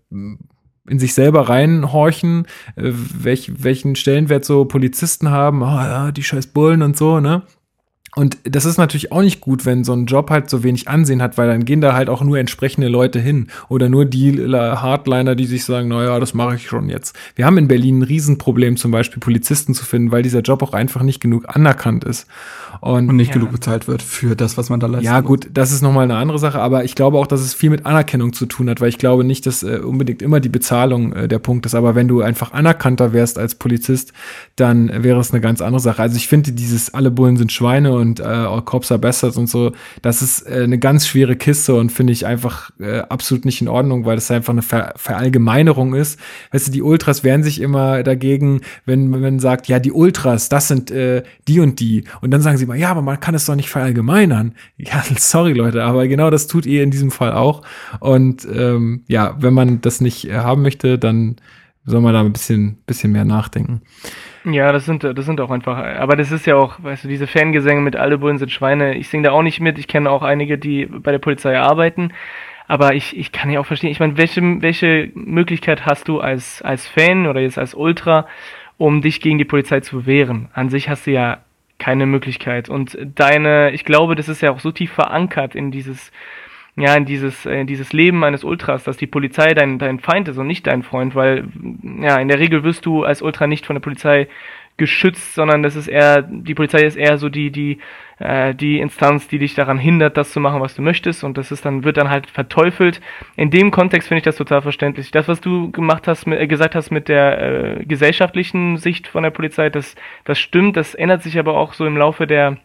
in sich selber reinhorchen, äh, welch, welchen Stellenwert so Polizisten haben, oh, ja, die scheiß Bullen und so, ne? Und das ist natürlich auch nicht gut, wenn so ein Job halt so wenig Ansehen hat, weil dann gehen da halt auch nur entsprechende Leute hin oder nur die Hardliner, die sich sagen, naja, das mache ich schon jetzt. Wir haben in Berlin ein Riesenproblem, zum Beispiel Polizisten zu finden, weil dieser Job auch einfach nicht genug anerkannt ist. Und, und nicht ja. genug bezahlt wird für das, was man da leistet. Ja, gut, das ist nochmal eine andere Sache, aber ich glaube auch, dass es viel mit Anerkennung zu tun hat, weil ich glaube nicht, dass äh, unbedingt immer die Bezahlung äh, der Punkt ist, aber wenn du einfach anerkannter wärst als Polizist, dann wäre es eine ganz andere Sache. Also ich finde dieses alle Bullen sind Schweine und äh, All Cops are Bastards und so, das ist äh, eine ganz schwere Kiste und finde ich einfach äh, absolut nicht in Ordnung, weil das einfach eine Ver Verallgemeinerung ist. Weißt du, die Ultras wehren sich immer dagegen, wenn man sagt, ja, die Ultras, das sind äh, die und die. Und dann sagen sie mal, ja, aber man kann es doch nicht verallgemeinern. Ja, sorry Leute, aber genau das tut ihr in diesem Fall auch. Und ähm, ja, wenn man das nicht haben möchte, dann soll man da ein bisschen, bisschen mehr nachdenken. Ja, das sind, das sind auch einfach, aber das ist ja auch, weißt du, diese Fangesänge mit alle Bullen sind Schweine. Ich singe da auch nicht mit. Ich kenne auch einige, die bei der Polizei arbeiten. Aber ich, ich kann ja auch verstehen, ich meine, welche, welche Möglichkeit hast du als, als Fan oder jetzt als Ultra, um dich gegen die Polizei zu wehren? An sich hast du ja keine Möglichkeit. Und deine, ich glaube, das ist ja auch so tief verankert in dieses, ja, in dieses, in dieses Leben eines Ultras, dass die Polizei dein, dein Feind ist und nicht dein Freund, weil, ja, in der Regel wirst du als Ultra nicht von der Polizei geschützt, sondern das ist eher, die Polizei ist eher so die, die, äh, die Instanz, die dich daran hindert, das zu machen, was du möchtest, und das ist dann, wird dann halt verteufelt. In dem Kontext finde ich das total verständlich. Das, was du gemacht hast, äh, gesagt hast mit der äh, gesellschaftlichen Sicht von der Polizei, das, das stimmt, das ändert sich aber auch so im Laufe der,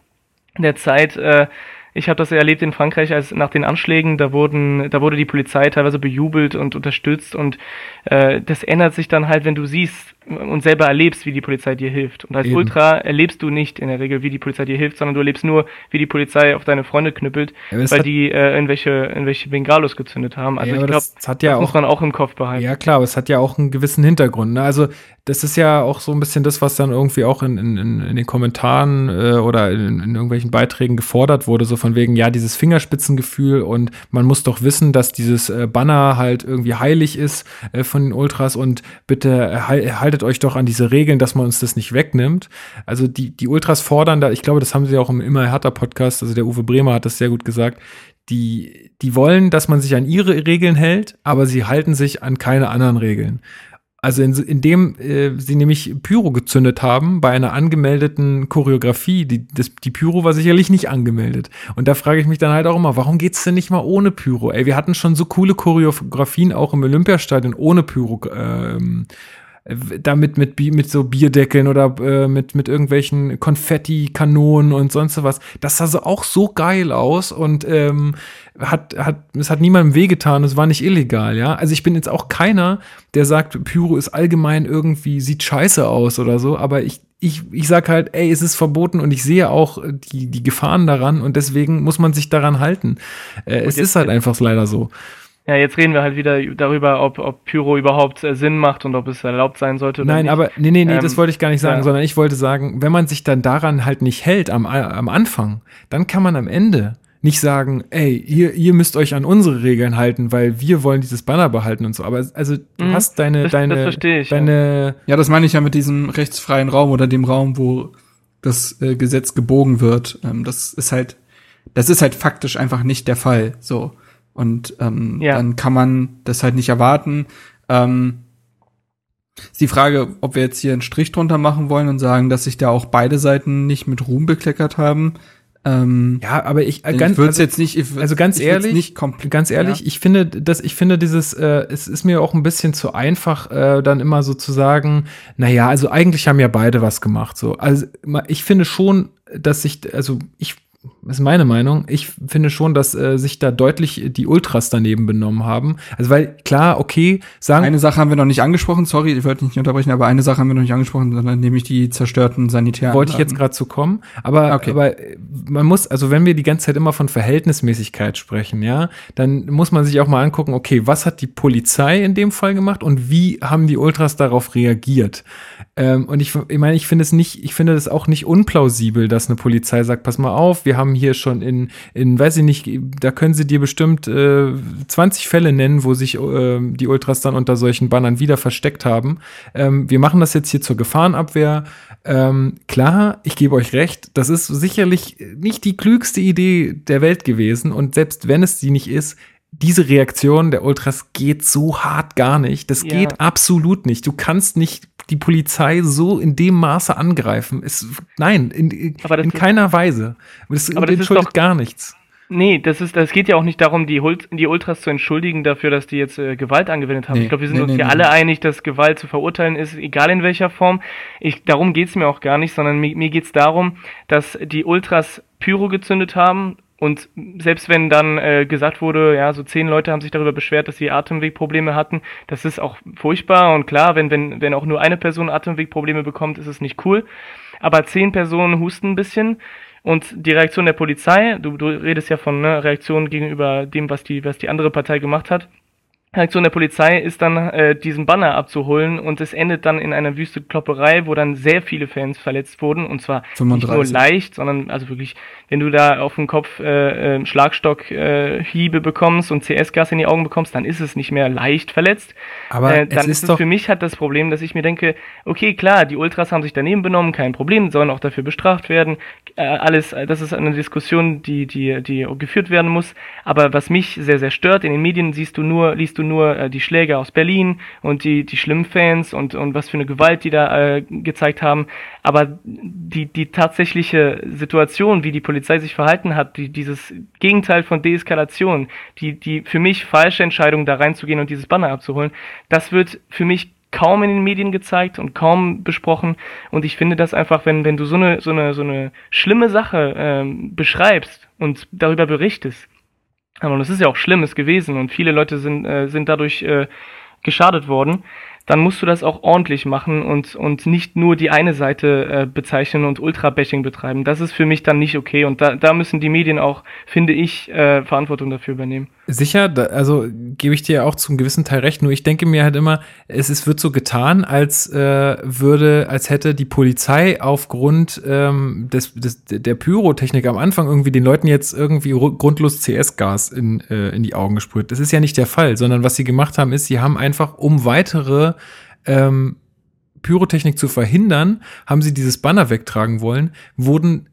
der Zeit, äh, ich habe das erlebt in Frankreich, als nach den Anschlägen, da wurden, da wurde die Polizei teilweise bejubelt und unterstützt und äh, das ändert sich dann halt, wenn du siehst, und selber erlebst, wie die Polizei dir hilft. Und als Eben. Ultra erlebst du nicht in der Regel, wie die Polizei dir hilft, sondern du erlebst nur, wie die Polizei auf deine Freunde knüppelt, ja, weil die äh, irgendwelche, irgendwelche Bengalos gezündet haben. Also ja, ich glaube, das, das, ja muss man auch im Kopf behalten. Ja klar, aber es hat ja auch einen gewissen Hintergrund. Ne? Also das ist ja auch so ein bisschen das, was dann irgendwie auch in, in, in den Kommentaren äh, oder in, in irgendwelchen Beiträgen gefordert wurde, so von wegen, ja, dieses Fingerspitzengefühl und man muss doch wissen, dass dieses äh, Banner halt irgendwie heilig ist äh, von den Ultras und bitte haltet euch doch an diese Regeln, dass man uns das nicht wegnimmt. Also die, die Ultras fordern da, ich glaube, das haben sie auch im Immer härter Podcast, also der Uwe Bremer hat das sehr gut gesagt, die, die wollen, dass man sich an ihre Regeln hält, aber sie halten sich an keine anderen Regeln. Also in, indem äh, sie nämlich Pyro gezündet haben bei einer angemeldeten Choreografie. Die, das, die Pyro war sicherlich nicht angemeldet. Und da frage ich mich dann halt auch immer, warum geht's denn nicht mal ohne Pyro? Ey, wir hatten schon so coole Choreografien auch im Olympiastadion ohne Pyro. Ähm, damit mit, mit so Bierdeckeln oder äh, mit, mit irgendwelchen Konfetti-Kanonen und sonst was. Das sah so auch so geil aus und ähm, hat, hat, es hat niemandem wehgetan, es war nicht illegal, ja. Also ich bin jetzt auch keiner, der sagt, Pyro ist allgemein irgendwie, sieht scheiße aus oder so, aber ich, ich, ich sag halt, ey, es ist verboten und ich sehe auch die, die Gefahren daran und deswegen muss man sich daran halten. Äh, es ist halt einfach leider so. Ja, jetzt reden wir halt wieder darüber, ob, ob Pyro überhaupt äh, Sinn macht und ob es erlaubt sein sollte. Nein, nicht. aber nee, nee, nee, ähm, das wollte ich gar nicht sagen, ja. sondern ich wollte sagen, wenn man sich dann daran halt nicht hält am, am Anfang, dann kann man am Ende nicht sagen, ey, ihr, ihr müsst euch an unsere Regeln halten, weil wir wollen dieses Banner behalten und so. Aber also du mhm, hast deine, das, deine, das ich, deine. Ja. ja, das meine ich ja mit diesem rechtsfreien Raum oder dem Raum, wo das äh, Gesetz gebogen wird. Ähm, das ist halt, das ist halt faktisch einfach nicht der Fall. So. Und ähm, ja. dann kann man das halt nicht erwarten. Ähm, ist die Frage, ob wir jetzt hier einen Strich drunter machen wollen und sagen, dass sich da auch beide Seiten nicht mit Ruhm bekleckert haben. Ähm, ja, aber ich, äh, ganz, ich also, jetzt nicht, ich, also ganz ehrlich, nicht ganz ehrlich, ja. ich finde, dass ich finde dieses, äh, es ist mir auch ein bisschen zu einfach, äh, dann immer so zu sagen, na ja, also eigentlich haben ja beide was gemacht, so. Also ich finde schon, dass sich, also ich ist meine Meinung. Ich finde schon, dass äh, sich da deutlich die Ultras daneben benommen haben. Also weil klar, okay, sagen eine Sache haben wir noch nicht angesprochen. Sorry, ich wollte nicht unterbrechen, aber eine Sache haben wir noch nicht angesprochen, sondern nämlich die zerstörten Sanitären. Wollte ich jetzt gerade zu kommen, aber okay. aber man muss also wenn wir die ganze Zeit immer von Verhältnismäßigkeit sprechen, ja, dann muss man sich auch mal angucken, okay, was hat die Polizei in dem Fall gemacht und wie haben die Ultras darauf reagiert? Ähm, und ich, ich meine, ich finde es nicht, ich finde das auch nicht unplausibel, dass eine Polizei sagt, pass mal auf, wir haben hier schon in, in weiß ich nicht, da können sie dir bestimmt äh, 20 Fälle nennen, wo sich äh, die Ultras dann unter solchen Bannern wieder versteckt haben. Ähm, wir machen das jetzt hier zur Gefahrenabwehr. Ähm, klar, ich gebe euch recht, das ist sicherlich nicht die klügste Idee der Welt gewesen. Und selbst wenn es die nicht ist, diese Reaktion der Ultras geht so hart gar nicht. Das ja. geht absolut nicht. Du kannst nicht die Polizei so in dem Maße angreifen. Es, nein, in, in keiner Weise. Das, aber das entschuldigt doch, gar nichts. Nee, das ist, das geht ja auch nicht darum, die, die Ultras zu entschuldigen dafür, dass die jetzt äh, Gewalt angewendet haben. Nee, ich glaube, wir sind nee, uns nee, hier alle einig, dass Gewalt zu verurteilen ist, egal in welcher Form. Ich, darum geht's mir auch gar nicht, sondern mir, mir geht's darum, dass die Ultras Pyro gezündet haben, und selbst wenn dann äh, gesagt wurde, ja, so zehn Leute haben sich darüber beschwert, dass sie Atemwegprobleme hatten, das ist auch furchtbar und klar, wenn, wenn, wenn auch nur eine Person Atemwegprobleme bekommt, ist es nicht cool. Aber zehn Personen husten ein bisschen. Und die Reaktion der Polizei, du, du redest ja von ne, Reaktionen gegenüber dem, was die, was die andere Partei gemacht hat. Reaktion der Polizei ist dann, äh, diesen Banner abzuholen und es endet dann in einer wüste Klopperei, wo dann sehr viele Fans verletzt wurden und zwar 35. nicht nur leicht, sondern also wirklich wenn du da auf den Kopf äh, äh, Schlagstock äh, Hiebe bekommst und CS-Gas in die Augen bekommst, dann ist es nicht mehr leicht verletzt. Aber äh, dann ist, ist es für mich hat das Problem, dass ich mir denke, okay, klar, die Ultras haben sich daneben benommen, kein Problem, sollen auch dafür bestraft werden. Äh, alles, das ist eine Diskussion, die, die, die geführt werden muss. Aber was mich sehr, sehr stört, in den Medien siehst du nur, liest du nur äh, die Schläge aus Berlin und die, die schlimmen Fans und, und was für eine Gewalt die da äh, gezeigt haben. Aber die, die tatsächliche Situation, wie die Polizei sich verhalten hat, die, dieses Gegenteil von Deeskalation, die, die für mich falsche Entscheidung, da reinzugehen und dieses Banner abzuholen, das wird für mich kaum in den Medien gezeigt und kaum besprochen. Und ich finde das einfach, wenn, wenn du so eine, so eine, so eine schlimme Sache ähm, beschreibst und darüber berichtest, und das ist ja auch Schlimmes gewesen und viele Leute sind, äh, sind dadurch äh, geschadet worden, dann musst du das auch ordentlich machen und, und nicht nur die eine Seite äh, bezeichnen und Ultra-Bashing betreiben. Das ist für mich dann nicht okay und da, da müssen die Medien auch, finde ich, äh, Verantwortung dafür übernehmen. Sicher, da, also gebe ich dir auch zum gewissen Teil recht, nur ich denke mir halt immer, es, es wird so getan, als äh, würde, als hätte die Polizei aufgrund ähm, des, des, der Pyrotechnik am Anfang irgendwie den Leuten jetzt irgendwie grundlos CS-Gas in, äh, in die Augen gesprüht. Das ist ja nicht der Fall, sondern was sie gemacht haben, ist, sie haben einfach um weitere ähm, Pyrotechnik zu verhindern, haben sie dieses Banner wegtragen wollen, wurden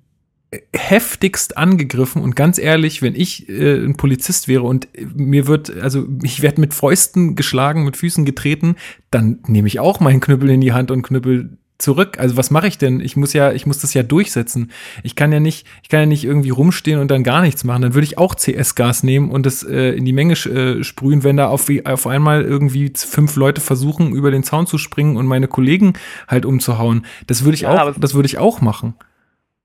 heftigst angegriffen und ganz ehrlich, wenn ich äh, ein Polizist wäre und mir wird, also ich werde mit Fäusten geschlagen, mit Füßen getreten, dann nehme ich auch meinen Knüppel in die Hand und knüppel zurück. Also was mache ich denn? Ich muss ja, ich muss das ja durchsetzen. Ich kann ja nicht, ich kann ja nicht irgendwie rumstehen und dann gar nichts machen. Dann würde ich auch CS-Gas nehmen und das äh, in die Menge äh, sprühen, wenn da auf, auf einmal irgendwie fünf Leute versuchen, über den Zaun zu springen und meine Kollegen halt umzuhauen. Das würde ich ja, auch, das würde ich auch machen.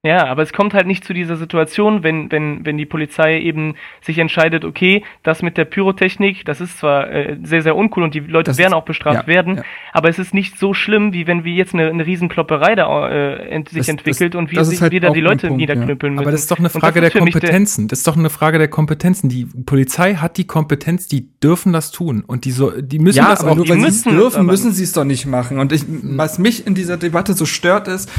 Ja, aber es kommt halt nicht zu dieser Situation, wenn, wenn, wenn die Polizei eben sich entscheidet, okay, das mit der Pyrotechnik, das ist zwar äh, sehr, sehr uncool und die Leute das werden ist, auch bestraft ja, werden, ja. aber es ist nicht so schlimm, wie wenn wir jetzt eine, eine Riesenklopperei da äh, ent, sich das, entwickelt das, und wir, halt wir da die Leute Punkt, niederknüppeln ja. müssen. Aber das ist doch eine Frage der Kompetenzen. Das ist doch eine Frage der Kompetenzen. Die Polizei hat die Kompetenz, die dürfen das tun und die so, die müssen ja, das aber auch. Nur, weil sie es dürfen, müssen sie es doch nicht machen. Und ich, was mich in dieser Debatte so stört, ist,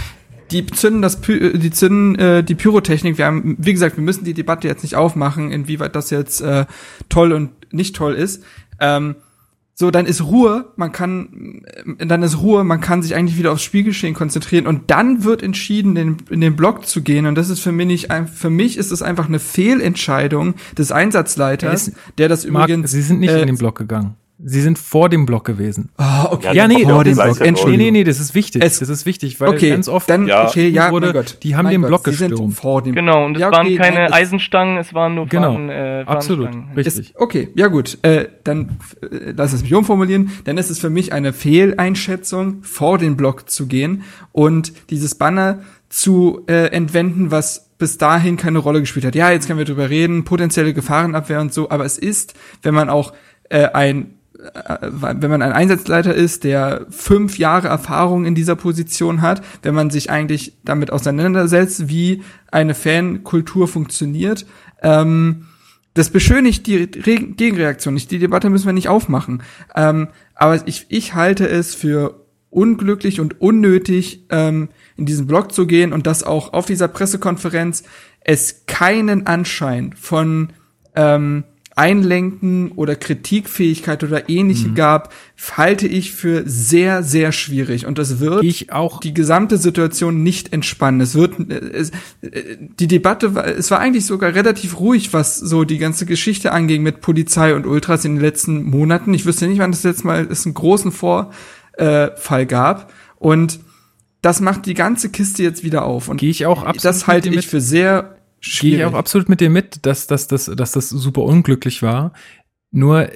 die zünden das Py die zünden äh, die Pyrotechnik. Wir haben, wie gesagt, wir müssen die Debatte jetzt nicht aufmachen, inwieweit das jetzt äh, toll und nicht toll ist. Ähm, so, dann ist Ruhe, man kann, äh, dann ist Ruhe, man kann sich eigentlich wieder aufs Spielgeschehen konzentrieren und dann wird entschieden, in, in den Block zu gehen und das ist für mich nicht, für mich ist es einfach eine Fehlentscheidung des Einsatzleiters, der das Marc, übrigens. Sie sind nicht äh, in den Block gegangen. Sie sind vor dem Block gewesen. Ah, oh, okay. Ja, nee, vor dem Block. Entschuldigung. Nee, nee, das ist wichtig. Es, das ist wichtig, weil okay, ganz oft dann, ja. okay, ja, wurde, Gott, die haben den Gott, Block gestürmt. Vor dem genau, und es ja, okay, waren keine nein, Eisenstangen, es waren nur genau, Fahren, äh, Absolut, richtig. Ist, okay, ja gut, äh, dann äh, lass es mich umformulieren. Dann ist es für mich eine Fehleinschätzung, vor den Block zu gehen und dieses Banner zu äh, entwenden, was bis dahin keine Rolle gespielt hat. Ja, jetzt können wir drüber reden, potenzielle Gefahrenabwehr und so, aber es ist, wenn man auch äh, ein wenn man ein Einsatzleiter ist, der fünf Jahre Erfahrung in dieser Position hat, wenn man sich eigentlich damit auseinandersetzt, wie eine Fankultur funktioniert, ähm, das beschönigt die Re Gegenreaktion nicht. Die Debatte müssen wir nicht aufmachen. Ähm, aber ich, ich halte es für unglücklich und unnötig, ähm, in diesen Blog zu gehen und dass auch auf dieser Pressekonferenz es keinen Anschein von ähm, Einlenken oder Kritikfähigkeit oder ähnliche mhm. gab, halte ich für sehr, sehr schwierig. Und das wird ich auch. die gesamte Situation nicht entspannen. Es wird, es, die Debatte war, es war eigentlich sogar relativ ruhig, was so die ganze Geschichte anging mit Polizei und Ultras in den letzten Monaten. Ich wüsste nicht, wann das jetzt mal es einen großen Vorfall gab. Und das macht die ganze Kiste jetzt wieder auf. Und Gehe ich auch absolut das halte ich für sehr Gehe ich auch absolut mit dir mit, dass, dass, dass, dass das super unglücklich war. Nur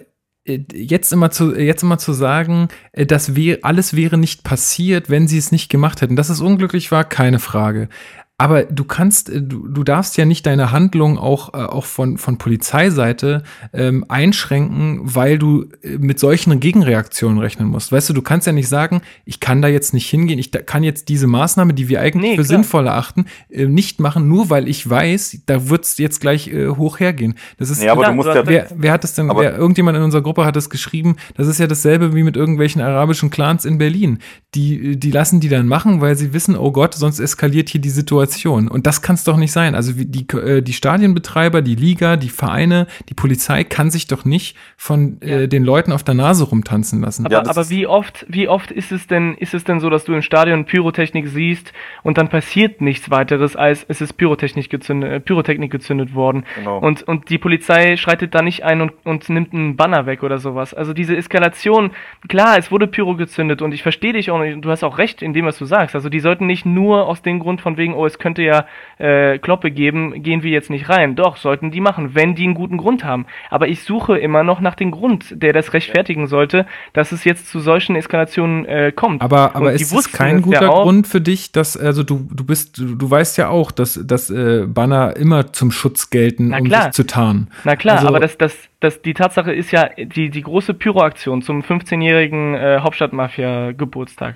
äh, jetzt immer zu, jetzt immer zu sagen, äh, das wäre, alles wäre nicht passiert, wenn sie es nicht gemacht hätten. Dass es unglücklich war, keine Frage. Aber du kannst, äh, du, du darfst ja nicht deine Handlung auch, äh, auch von, von Polizeiseite ähm, einschränken, weil du äh, mit solchen Gegenreaktionen rechnen musst. Weißt du, du kannst ja nicht sagen, ich kann da jetzt nicht hingehen, ich kann jetzt diese Maßnahme, die wir eigentlich nee, für klar. sinnvoll erachten, äh, nicht machen, nur weil ich weiß, da wird's jetzt gleich äh, hoch hergehen. Das ist, nee, aber klar, du musst ja, wer, wer hat das denn, wer, irgendjemand in unserer Gruppe hat das geschrieben, das ist ja dasselbe wie mit irgendwelchen arabischen Clans in Berlin. Die, die lassen die dann machen, weil sie wissen, oh Gott, sonst eskaliert hier die Situation Situation. Und das kann es doch nicht sein. Also die, äh, die Stadienbetreiber, die Liga, die Vereine, die Polizei kann sich doch nicht von äh, ja. äh, den Leuten auf der Nase rumtanzen lassen. Aber, ja, aber wie oft, wie oft ist es denn, ist es denn so, dass du im Stadion Pyrotechnik siehst und dann passiert nichts weiteres, als es ist Pyrotechnik gezündet, äh, Pyrotechnik gezündet worden. Genau. Und, und die Polizei schreitet da nicht ein und, und nimmt einen Banner weg oder sowas. Also diese Eskalation, klar, es wurde Pyro gezündet und ich verstehe dich auch, du hast auch recht in dem, was du sagst. Also die sollten nicht nur aus dem Grund von wegen, oh, es könnte ja äh, Kloppe geben, gehen wir jetzt nicht rein. Doch, sollten die machen, wenn die einen guten Grund haben. Aber ich suche immer noch nach dem Grund, der das rechtfertigen sollte, dass es jetzt zu solchen Eskalationen äh, kommt. Aber, aber ist es kein guter ja Grund für dich, dass, also du, du bist, du, du weißt ja auch, dass, dass äh, Banner immer zum Schutz gelten, um sich zu tarnen. Na klar, also, aber das, das, das, die Tatsache ist ja, die, die große Pyroaktion zum 15-jährigen äh, Hauptstadtmafia-Geburtstag,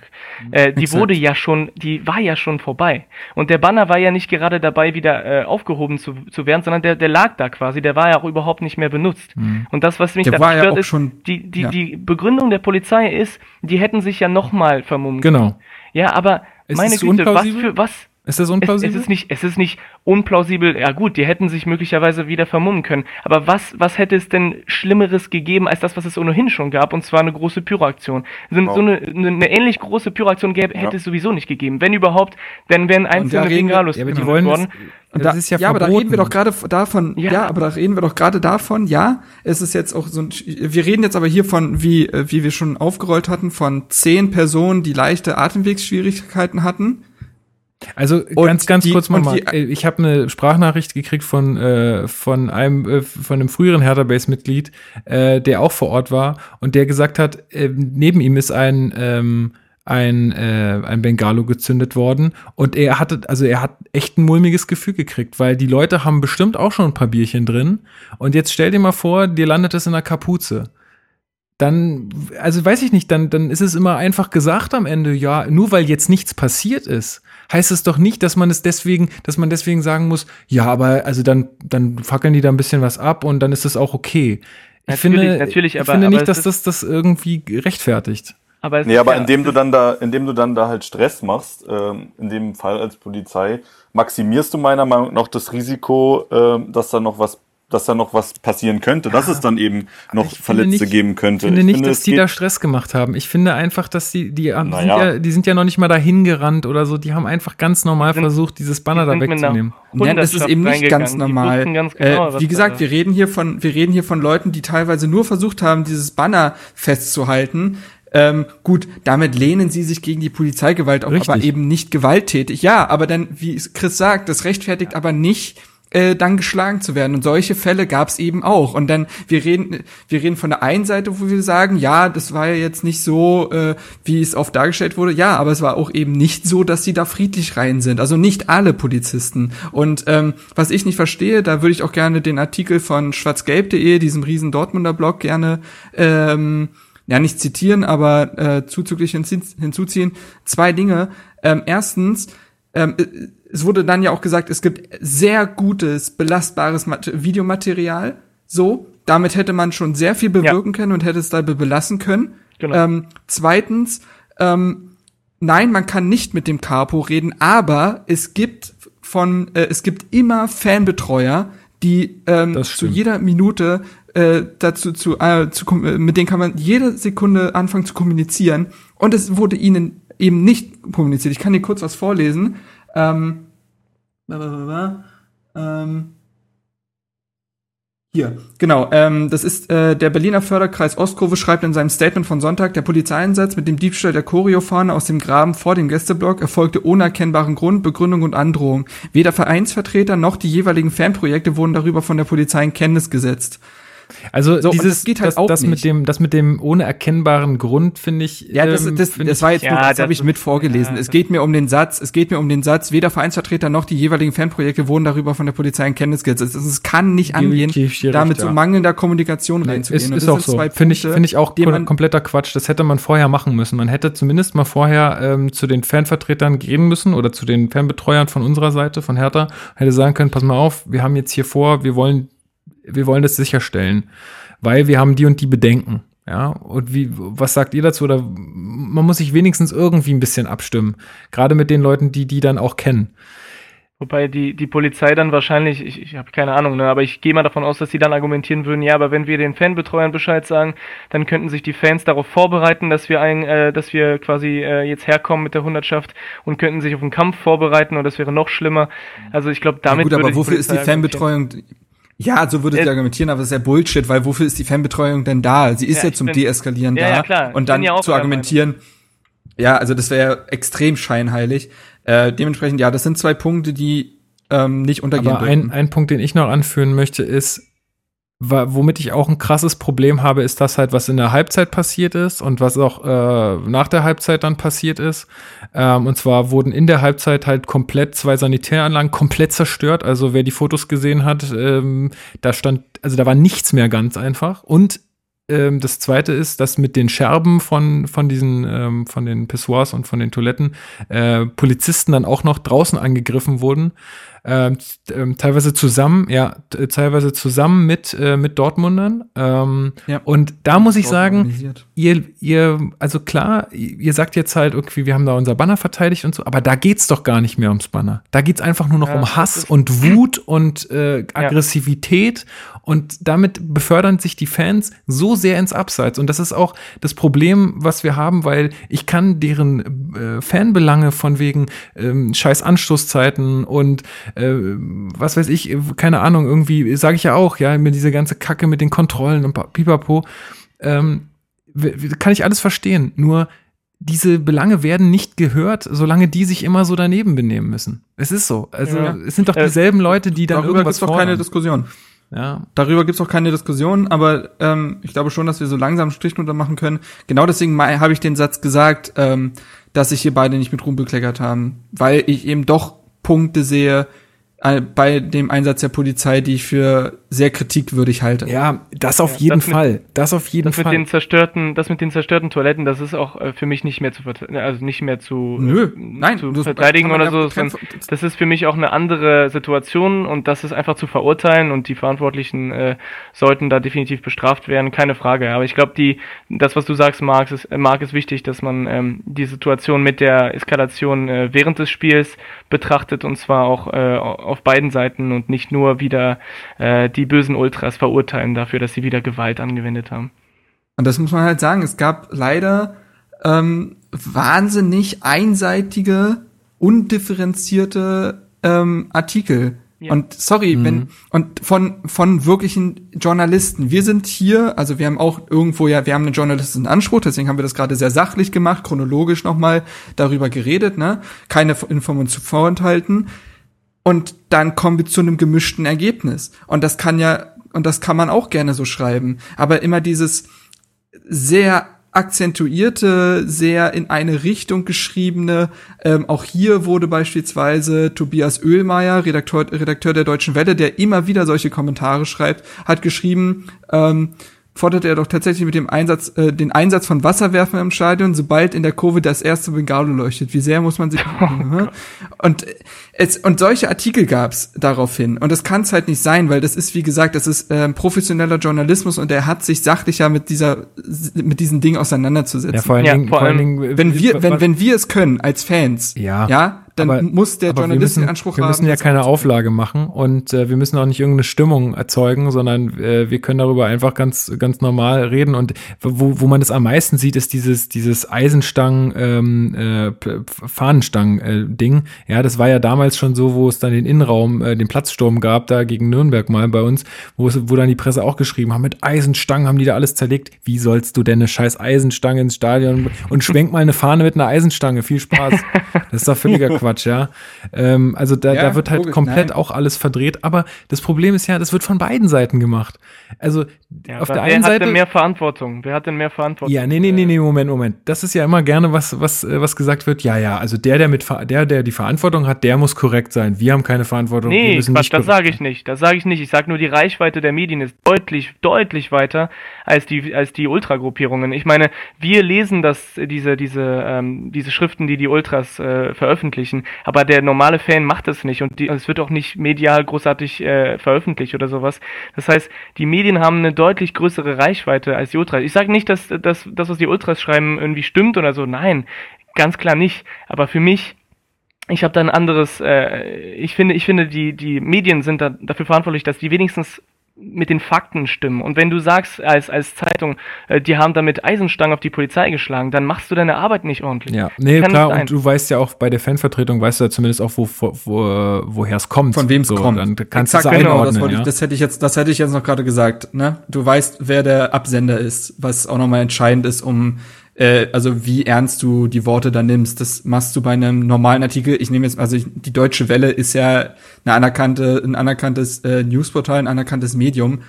äh, die wurde ja schon, die war ja schon vorbei. Und der Banner war ja nicht gerade dabei, wieder äh, aufgehoben zu, zu werden, sondern der, der lag da quasi, der war ja auch überhaupt nicht mehr benutzt. Mhm. Und das, was mich der da stört, ja ist, schon, die, die, ja. die Begründung der Polizei ist, die hätten sich ja nochmal vermummt. Genau. Ja, aber es meine Güte, was für, was, ist das unplausibel? Es, es, ist nicht, es ist nicht unplausibel. Ja gut, die hätten sich möglicherweise wieder vermummen können. Aber was, was hätte es denn Schlimmeres gegeben als das, was es ohnehin schon gab? Und zwar eine große Pyroaktion. So, oh. so eine, eine, ähnlich große Pyroaktion gäbe, hätte ja. es sowieso nicht gegeben. Wenn überhaupt, dann wären einzelne Bengalos ja, die wollen worden. Und das da, ist ja, ja aber da reden wir doch gerade davon, ja. ja. aber da reden wir doch gerade davon, ja, es ist jetzt auch so ein, wir reden jetzt aber hier von, wie, äh, wie wir schon aufgerollt hatten, von zehn Personen, die leichte Atemwegsschwierigkeiten hatten. Also und ganz, ganz die, kurz mal, ich habe eine Sprachnachricht gekriegt von äh, von einem äh, von einem früheren Hertha Base Mitglied, äh, der auch vor Ort war und der gesagt hat, äh, neben ihm ist ein ähm, ein, äh, ein Bengalo gezündet worden und er hatte, also er hat echt ein mulmiges Gefühl gekriegt, weil die Leute haben bestimmt auch schon ein paar Bierchen drin und jetzt stell dir mal vor, dir landet es in der Kapuze. Dann, also weiß ich nicht, dann, dann ist es immer einfach gesagt am Ende, ja, nur weil jetzt nichts passiert ist, heißt es doch nicht, dass man es deswegen, dass man deswegen sagen muss, ja, aber also dann, dann fackeln die da ein bisschen was ab und dann ist es auch okay. Ich natürlich, finde, natürlich, aber, ich finde nicht, dass das das irgendwie rechtfertigt. Aber nee, aber ja, indem du dann da, indem du dann da halt Stress machst, ähm, in dem Fall als Polizei, maximierst du meiner Meinung nach das Risiko, äh, dass da noch was dass da noch was passieren könnte, ja, dass es dann eben noch Verletzte nicht, geben könnte. Ich finde nicht, ich finde, dass die da Stress gemacht haben. Ich finde einfach, dass die, die, naja. sind, ja, die sind ja noch nicht mal dahin gerannt oder so. Die haben einfach ganz normal sind, versucht, dieses Banner da wegzunehmen. Nein, das ist eben nicht ganz normal. Ganz genau, äh, wie gesagt, wir reden hier von, wir reden hier von Leuten, die teilweise nur versucht haben, dieses Banner festzuhalten. Ähm, gut, damit lehnen sie sich gegen die Polizeigewalt auf, aber eben nicht gewalttätig. Ja, aber dann, wie Chris sagt, das rechtfertigt aber nicht, äh, dann geschlagen zu werden. Und solche Fälle gab es eben auch. Und dann, wir reden, wir reden von der einen Seite, wo wir sagen, ja, das war ja jetzt nicht so, äh, wie es oft dargestellt wurde. Ja, aber es war auch eben nicht so, dass sie da friedlich rein sind. Also nicht alle Polizisten. Und ähm, was ich nicht verstehe, da würde ich auch gerne den Artikel von schwarzgelb.de, diesem riesen Dortmunder Blog, gerne ähm, ja nicht zitieren, aber äh, zuzüglich hinzuziehen, zwei Dinge. Ähm, erstens, ähm, äh, es wurde dann ja auch gesagt, es gibt sehr gutes, belastbares Mat Videomaterial. So, damit hätte man schon sehr viel bewirken ja. können und hätte es dabei belassen können. Genau. Ähm, zweitens, ähm, nein, man kann nicht mit dem Capo reden, aber es gibt von, äh, es gibt immer Fanbetreuer, die ähm, zu jeder Minute äh, dazu zu, äh, zu äh, mit denen kann man jede Sekunde anfangen zu kommunizieren und es wurde ihnen eben nicht kommuniziert. Ich kann dir kurz was vorlesen. Ähm, ähm, hier, genau. Ähm, das ist äh, der Berliner Förderkreis Ostkurve schreibt in seinem Statement von Sonntag, der Polizeieinsatz mit dem Diebstahl der Choreofahne aus dem Graben vor dem Gästeblock erfolgte ohne erkennbaren Grund, Begründung und Androhung. Weder Vereinsvertreter noch die jeweiligen Fanprojekte wurden darüber von der Polizei in Kenntnis gesetzt. Also so, dieses, das geht halt das, auch das nicht. mit dem, das mit dem ohne erkennbaren Grund finde ich. Ja, das, ähm, das, das war jetzt, ja, das, das habe ich mit vorgelesen. Ja, es geht mir um den Satz, es geht mir um den Satz, weder Vereinsvertreter noch die jeweiligen Fanprojekte wurden darüber von der Polizei in Kenntnis gesetzt. Es kann nicht angehen, damit recht, so mangelnder Kommunikation nee, reinzugehen. Ist, ist auch so. Finde ich, finde ich auch kompletter Quatsch. Das hätte man vorher machen müssen. Man hätte zumindest mal vorher ähm, zu den Fanvertretern gehen müssen oder zu den Fanbetreuern von unserer Seite, von Hertha, hätte sagen können, pass mal auf, wir haben jetzt hier vor, wir wollen wir wollen das sicherstellen, weil wir haben die und die Bedenken. Ja, und wie, was sagt ihr dazu? Oder man muss sich wenigstens irgendwie ein bisschen abstimmen. Gerade mit den Leuten, die die dann auch kennen. Wobei die, die Polizei dann wahrscheinlich, ich, ich habe keine Ahnung, ne, aber ich gehe mal davon aus, dass sie dann argumentieren würden, ja, aber wenn wir den Fanbetreuern Bescheid sagen, dann könnten sich die Fans darauf vorbereiten, dass wir ein, äh, dass wir quasi äh, jetzt herkommen mit der Hundertschaft und könnten sich auf einen Kampf vorbereiten und das wäre noch schlimmer. Also ich glaube, damit. Ja gut, aber wofür ist die Fanbetreuung? Ja, so würde ich argumentieren, aber das ist ja Bullshit, weil wofür ist die Fanbetreuung denn da? Sie ist ja, ja zum bin, Deeskalieren ja, da. Ja, klar. Und dann ja zu argumentieren, ja, also das wäre ja extrem scheinheilig. Äh, dementsprechend, ja, das sind zwei Punkte, die ähm, nicht untergehen Aber ein, ein Punkt, den ich noch anführen möchte, ist, womit ich auch ein krasses Problem habe, ist das halt, was in der Halbzeit passiert ist und was auch äh, nach der Halbzeit dann passiert ist. Ähm, und zwar wurden in der Halbzeit halt komplett zwei Sanitäranlagen komplett zerstört. Also wer die Fotos gesehen hat, ähm, da stand, also da war nichts mehr ganz einfach. Und ähm, das zweite ist, dass mit den Scherben von, von diesen, ähm, von den Pissoirs und von den Toiletten äh, Polizisten dann auch noch draußen angegriffen wurden ähm, ähm, teilweise zusammen, ja, teilweise zusammen mit, äh, mit Dortmundern. Ähm, ja. Und da muss ich sagen, ihr, ihr, also klar, ihr sagt jetzt halt irgendwie, wir haben da unser Banner verteidigt und so, aber da geht's doch gar nicht mehr ums Banner. Da geht's einfach nur noch ja, um Hass und Wut und äh, Aggressivität und damit befördern sich die Fans so sehr ins Abseits. Und das ist auch das Problem, was wir haben, weil ich kann deren äh, Fanbelange von wegen ähm, scheiß Anstoßzeiten und äh, was weiß ich, keine Ahnung, irgendwie, sage ich ja auch, ja, mir diese ganze Kacke mit den Kontrollen und pipapo, ähm, kann ich alles verstehen. Nur diese Belange werden nicht gehört, solange die sich immer so daneben benehmen müssen. Es ist so. Also ja. es sind doch äh, dieselben Leute, die dann Darüber irgendwas gibt's doch keine Diskussion. Ja. Darüber gibt's auch keine Diskussion, aber ähm, ich glaube schon, dass wir so langsam einen Strich drunter machen können. Genau deswegen habe ich den Satz gesagt, ähm, dass sich hier beide nicht mit Ruhm bekleckert haben, weil ich eben doch Punkte sehe, bei dem Einsatz der Polizei, die ich für sehr kritikwürdig halte. Ja, das auf jeden das Fall. Mit, das auf jeden das Fall. Mit den zerstörten, das mit den zerstörten Toiletten, das ist auch äh, für mich nicht mehr zu also nicht mehr zu, Nö, nein, zu verteidigen oder so. Das, das ist für mich auch eine andere Situation und das ist einfach zu verurteilen und die Verantwortlichen äh, sollten da definitiv bestraft werden, keine Frage. Aber ich glaube, die, das, was du sagst, Marc, ist, äh, Marc, ist wichtig, dass man ähm, die Situation mit der Eskalation äh, während des Spiels betrachtet und zwar auch äh, auf beiden Seiten und nicht nur wieder äh, die bösen Ultras verurteilen dafür, dass sie wieder Gewalt angewendet haben. Und das muss man halt sagen. Es gab leider ähm, wahnsinnig einseitige, undifferenzierte ähm, Artikel ja. Und sorry, mhm. wenn und von von wirklichen Journalisten. Wir sind hier, also wir haben auch irgendwo ja, wir haben einen journalistischen Anspruch, deswegen haben wir das gerade sehr sachlich gemacht, chronologisch nochmal darüber geredet, ne? Keine Informationen zu vorenthalten. Und dann kommen wir zu einem gemischten Ergebnis. Und das kann ja, und das kann man auch gerne so schreiben. Aber immer dieses sehr akzentuierte, sehr in eine Richtung geschriebene. Ähm, auch hier wurde beispielsweise Tobias Oehlmeier, Redakteur, Redakteur der Deutschen Welle, der immer wieder solche Kommentare schreibt, hat geschrieben, ähm, forderte er doch tatsächlich mit dem Einsatz, äh, den Einsatz von Wasserwerfern im Stadion, sobald in der Kurve das erste Bengalo leuchtet. Wie sehr muss man sich oh und es und solche Artikel gab's daraufhin und das kann es halt nicht sein, weil das ist wie gesagt, das ist äh, professioneller Journalismus und er hat sich sachlicher mit dieser mit diesen Dingen auseinanderzusetzen. Ja, vor allen Dingen, ja, vor allen Dingen wenn wir wenn wenn wir es können als Fans, ja, ja, dann aber, muss der Journalist den Anspruch haben. Wir müssen ja keine Auflage machen und äh, wir müssen auch nicht irgendeine Stimmung erzeugen, sondern äh, wir können darüber einfach ganz, ganz normal reden. Und wo, wo man das am meisten sieht, ist dieses, dieses Eisenstangen, ähm, äh, Fahnenstangen-Ding. Äh, ja, das war ja damals schon so, wo es dann den Innenraum, äh, den Platzsturm gab, da gegen Nürnberg mal bei uns, wo, es, wo dann die Presse auch geschrieben haben, mit Eisenstangen haben die da alles zerlegt. Wie sollst du denn eine scheiß Eisenstange ins Stadion und schwenk mal eine Fahne mit einer Eisenstange? Viel Spaß. Das ist doch völliger Quatsch, ja. Ähm, also da, ja, da wird halt logisch, komplett nein. auch alles verdreht. Aber das Problem ist ja, das wird von beiden Seiten gemacht. Also ja, auf der einen Seite. Wer hat denn mehr Verantwortung? Wer hat denn mehr Verantwortung? Ja, nee, nee, nee, nee, Moment, Moment. Das ist ja immer gerne was, was, äh, was gesagt wird. Ja, ja, also der, der mit der, der die Verantwortung hat, der muss korrekt sein. Wir haben keine Verantwortung. Nee, Quatsch, das sage ich nicht. Das sage ich nicht. Ich sage nur, die Reichweite der Medien ist deutlich, deutlich weiter als die, als die Ultragruppierungen. Ich meine, wir lesen das, diese, diese, ähm, diese Schriften, die die Ultras äh, veröffentlichen, aber der normale Fan macht das nicht und die, es wird auch nicht medial großartig äh, veröffentlicht oder sowas. Das heißt, die Medien haben eine deutlich größere Reichweite als die Ultras. Ich sage nicht, dass, dass das, was die Ultras schreiben, irgendwie stimmt oder so. Nein, ganz klar nicht. Aber für mich ich habe da ein anderes, äh, ich finde, ich finde, die, die Medien sind da, dafür verantwortlich, dass die wenigstens mit den Fakten stimmen. Und wenn du sagst als, als Zeitung, äh, die haben damit Eisenstangen auf die Polizei geschlagen, dann machst du deine Arbeit nicht ordentlich. Ja, nee, klar, und du weißt ja auch bei der Fanvertretung, weißt du ja zumindest auch, wo, wo, wo woher es kommt. Von wem es so, kommt. Dann kannst Exakt, du genau, das, ja? ich, das hätte ich jetzt, das hätte ich jetzt noch gerade gesagt, ne? Du weißt, wer der Absender ist, was auch nochmal entscheidend ist, um äh, also wie ernst du die Worte da nimmst. Das machst du bei einem normalen Artikel. Ich nehme jetzt, also ich, die Deutsche Welle ist ja eine anerkannte, ein anerkanntes äh, Newsportal, ein anerkanntes Medium.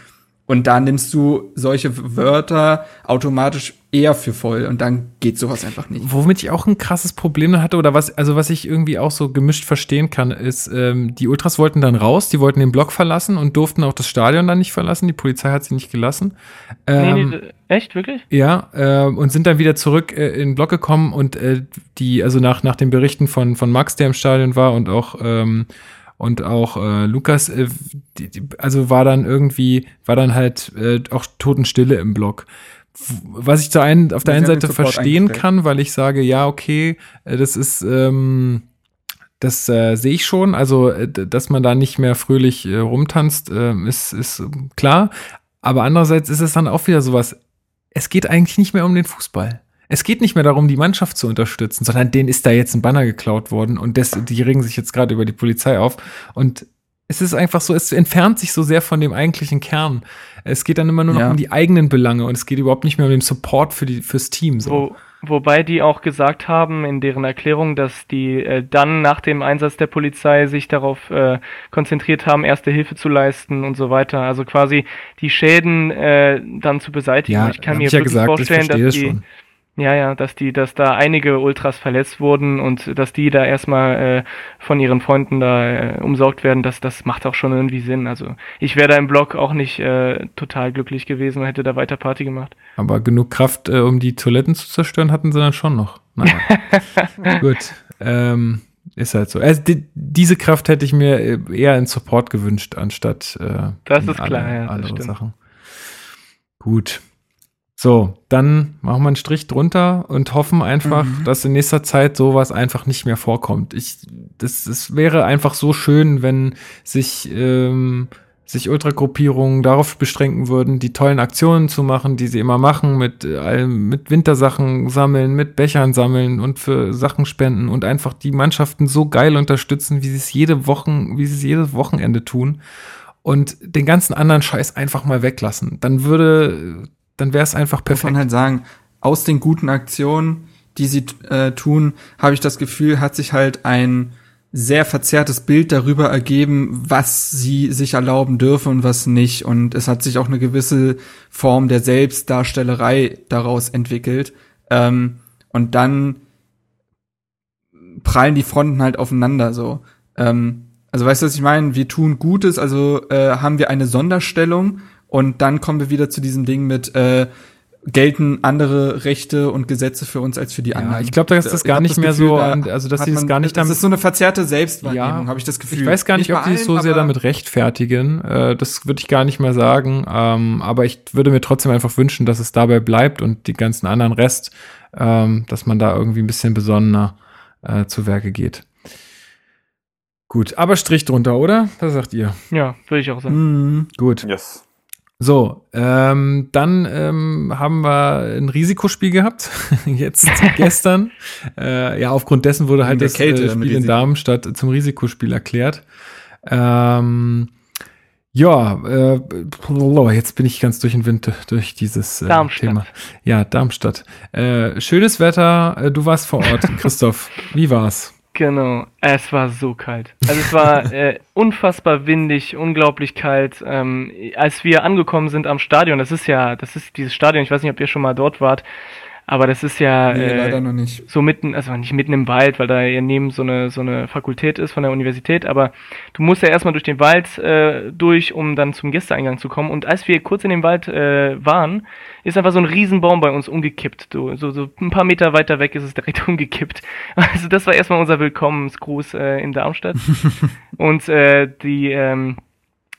Und da nimmst du solche Wörter automatisch eher für voll und dann geht sowas einfach nicht. Womit ich auch ein krasses Problem hatte oder was, also was ich irgendwie auch so gemischt verstehen kann, ist, ähm, die Ultras wollten dann raus, die wollten den Block verlassen und durften auch das Stadion dann nicht verlassen. Die Polizei hat sie nicht gelassen. Ähm, nee, nee, echt, wirklich? Ja, äh, und sind dann wieder zurück äh, in den Block gekommen und äh, die, also nach, nach den Berichten von, von Max, der im Stadion war und auch ähm, und auch äh, Lukas, äh, die, die, also war dann irgendwie, war dann halt äh, auch Totenstille im Block. Was ich zur einen, auf der einen Seite verstehen kann, weil ich sage, ja, okay, äh, das ist, ähm, das äh, sehe ich schon. Also, äh, dass man da nicht mehr fröhlich äh, rumtanzt, äh, ist, ist klar. Aber andererseits ist es dann auch wieder sowas, es geht eigentlich nicht mehr um den Fußball Es geht nicht mehr darum, die Mannschaft zu unterstützen, sondern denen ist da jetzt ein Banner geklaut worden und das, die regen sich jetzt gerade über die Polizei auf. Und es ist einfach so, es entfernt sich so sehr von dem eigentlichen Kern. Es geht dann immer nur noch ja. um die eigenen Belange und es geht überhaupt nicht mehr um den Support für die, fürs Team. So. Wo, wobei die auch gesagt haben in deren Erklärung, dass die äh, dann nach dem Einsatz der Polizei sich darauf äh, konzentriert haben, erste Hilfe zu leisten und so weiter. Also quasi die Schäden äh, dann zu beseitigen. Ja, ich kann mir ich ja gesagt, vorstellen, dass die, schon. Ja, ja, dass die, dass da einige Ultras verletzt wurden und dass die da erstmal äh, von ihren Freunden da äh, umsorgt werden, das, das macht auch schon irgendwie Sinn. Also ich wäre da im Blog auch nicht äh, total glücklich gewesen und hätte da weiter Party gemacht. Aber genug Kraft, äh, um die Toiletten zu zerstören, hatten sie dann schon noch. Naja. Gut. Ähm, ist halt so. Also die, diese Kraft hätte ich mir äh, eher in Support gewünscht, anstatt äh, das ist klar, ja, andere Sachen. Gut. So, dann machen wir einen Strich drunter und hoffen einfach, mhm. dass in nächster Zeit sowas einfach nicht mehr vorkommt. Ich, das, es wäre einfach so schön, wenn sich, ähm, sich Ultragruppierungen darauf beschränken würden, die tollen Aktionen zu machen, die sie immer machen, mit, äh, mit Wintersachen sammeln, mit Bechern sammeln und für Sachen spenden und einfach die Mannschaften so geil unterstützen, wie sie es jede Wochen, wie sie es jedes Wochenende tun und den ganzen anderen Scheiß einfach mal weglassen. Dann würde dann wäre es einfach perfekt. Muss man halt sagen, aus den guten Aktionen, die sie äh, tun, habe ich das Gefühl, hat sich halt ein sehr verzerrtes Bild darüber ergeben, was sie sich erlauben dürfen und was nicht. Und es hat sich auch eine gewisse Form der Selbstdarstellerei daraus entwickelt. Ähm, und dann prallen die Fronten halt aufeinander so. Ähm, also weißt du, was ich meine? Wir tun Gutes, also äh, haben wir eine Sonderstellung und dann kommen wir wieder zu diesem Ding mit äh, gelten andere Rechte und Gesetze für uns als für die ja, anderen. Ich glaube, dass das gar nicht mehr Gefühl, so, an, also dass sie das gar nicht damit. Das ist so eine verzerrte Selbstwahrnehmung, ja, habe ich das Gefühl. Ich weiß gar nicht, nicht ob die es so sehr damit rechtfertigen. Äh, das würde ich gar nicht mehr sagen. Ähm, aber ich würde mir trotzdem einfach wünschen, dass es dabei bleibt und die ganzen anderen Rest, ähm, dass man da irgendwie ein bisschen besonnener äh, zu Werke geht. Gut, aber Strich drunter, oder? Was sagt ihr? Ja, würde ich auch sagen. Mm, gut. Yes. So, ähm, dann ähm, haben wir ein Risikospiel gehabt, jetzt gestern. Äh, ja, aufgrund dessen wurde halt das Kälte, äh, Spiel in Darmstadt zum Risikospiel erklärt. Ähm, ja, äh, jetzt bin ich ganz durch den Wind durch dieses äh, Thema. Ja, Darmstadt. Äh, schönes Wetter, äh, du warst vor Ort, Christoph. Wie war's? Genau, es war so kalt. Also es war äh, unfassbar windig, unglaublich kalt. Ähm, als wir angekommen sind am Stadion, das ist ja, das ist dieses Stadion, ich weiß nicht, ob ihr schon mal dort wart, aber das ist ja nee, äh, so mitten, also nicht mitten im Wald, weil da ja neben so eine so eine Fakultät ist von der Universität, aber du musst ja erstmal durch den Wald äh, durch, um dann zum Gästeeingang zu kommen. Und als wir kurz in dem Wald äh, waren, ist einfach so ein Riesenbaum bei uns umgekippt. So, so, so ein paar Meter weiter weg ist es direkt umgekippt. Also das war erstmal unser Willkommensgruß äh, in Darmstadt. Und äh, die ähm,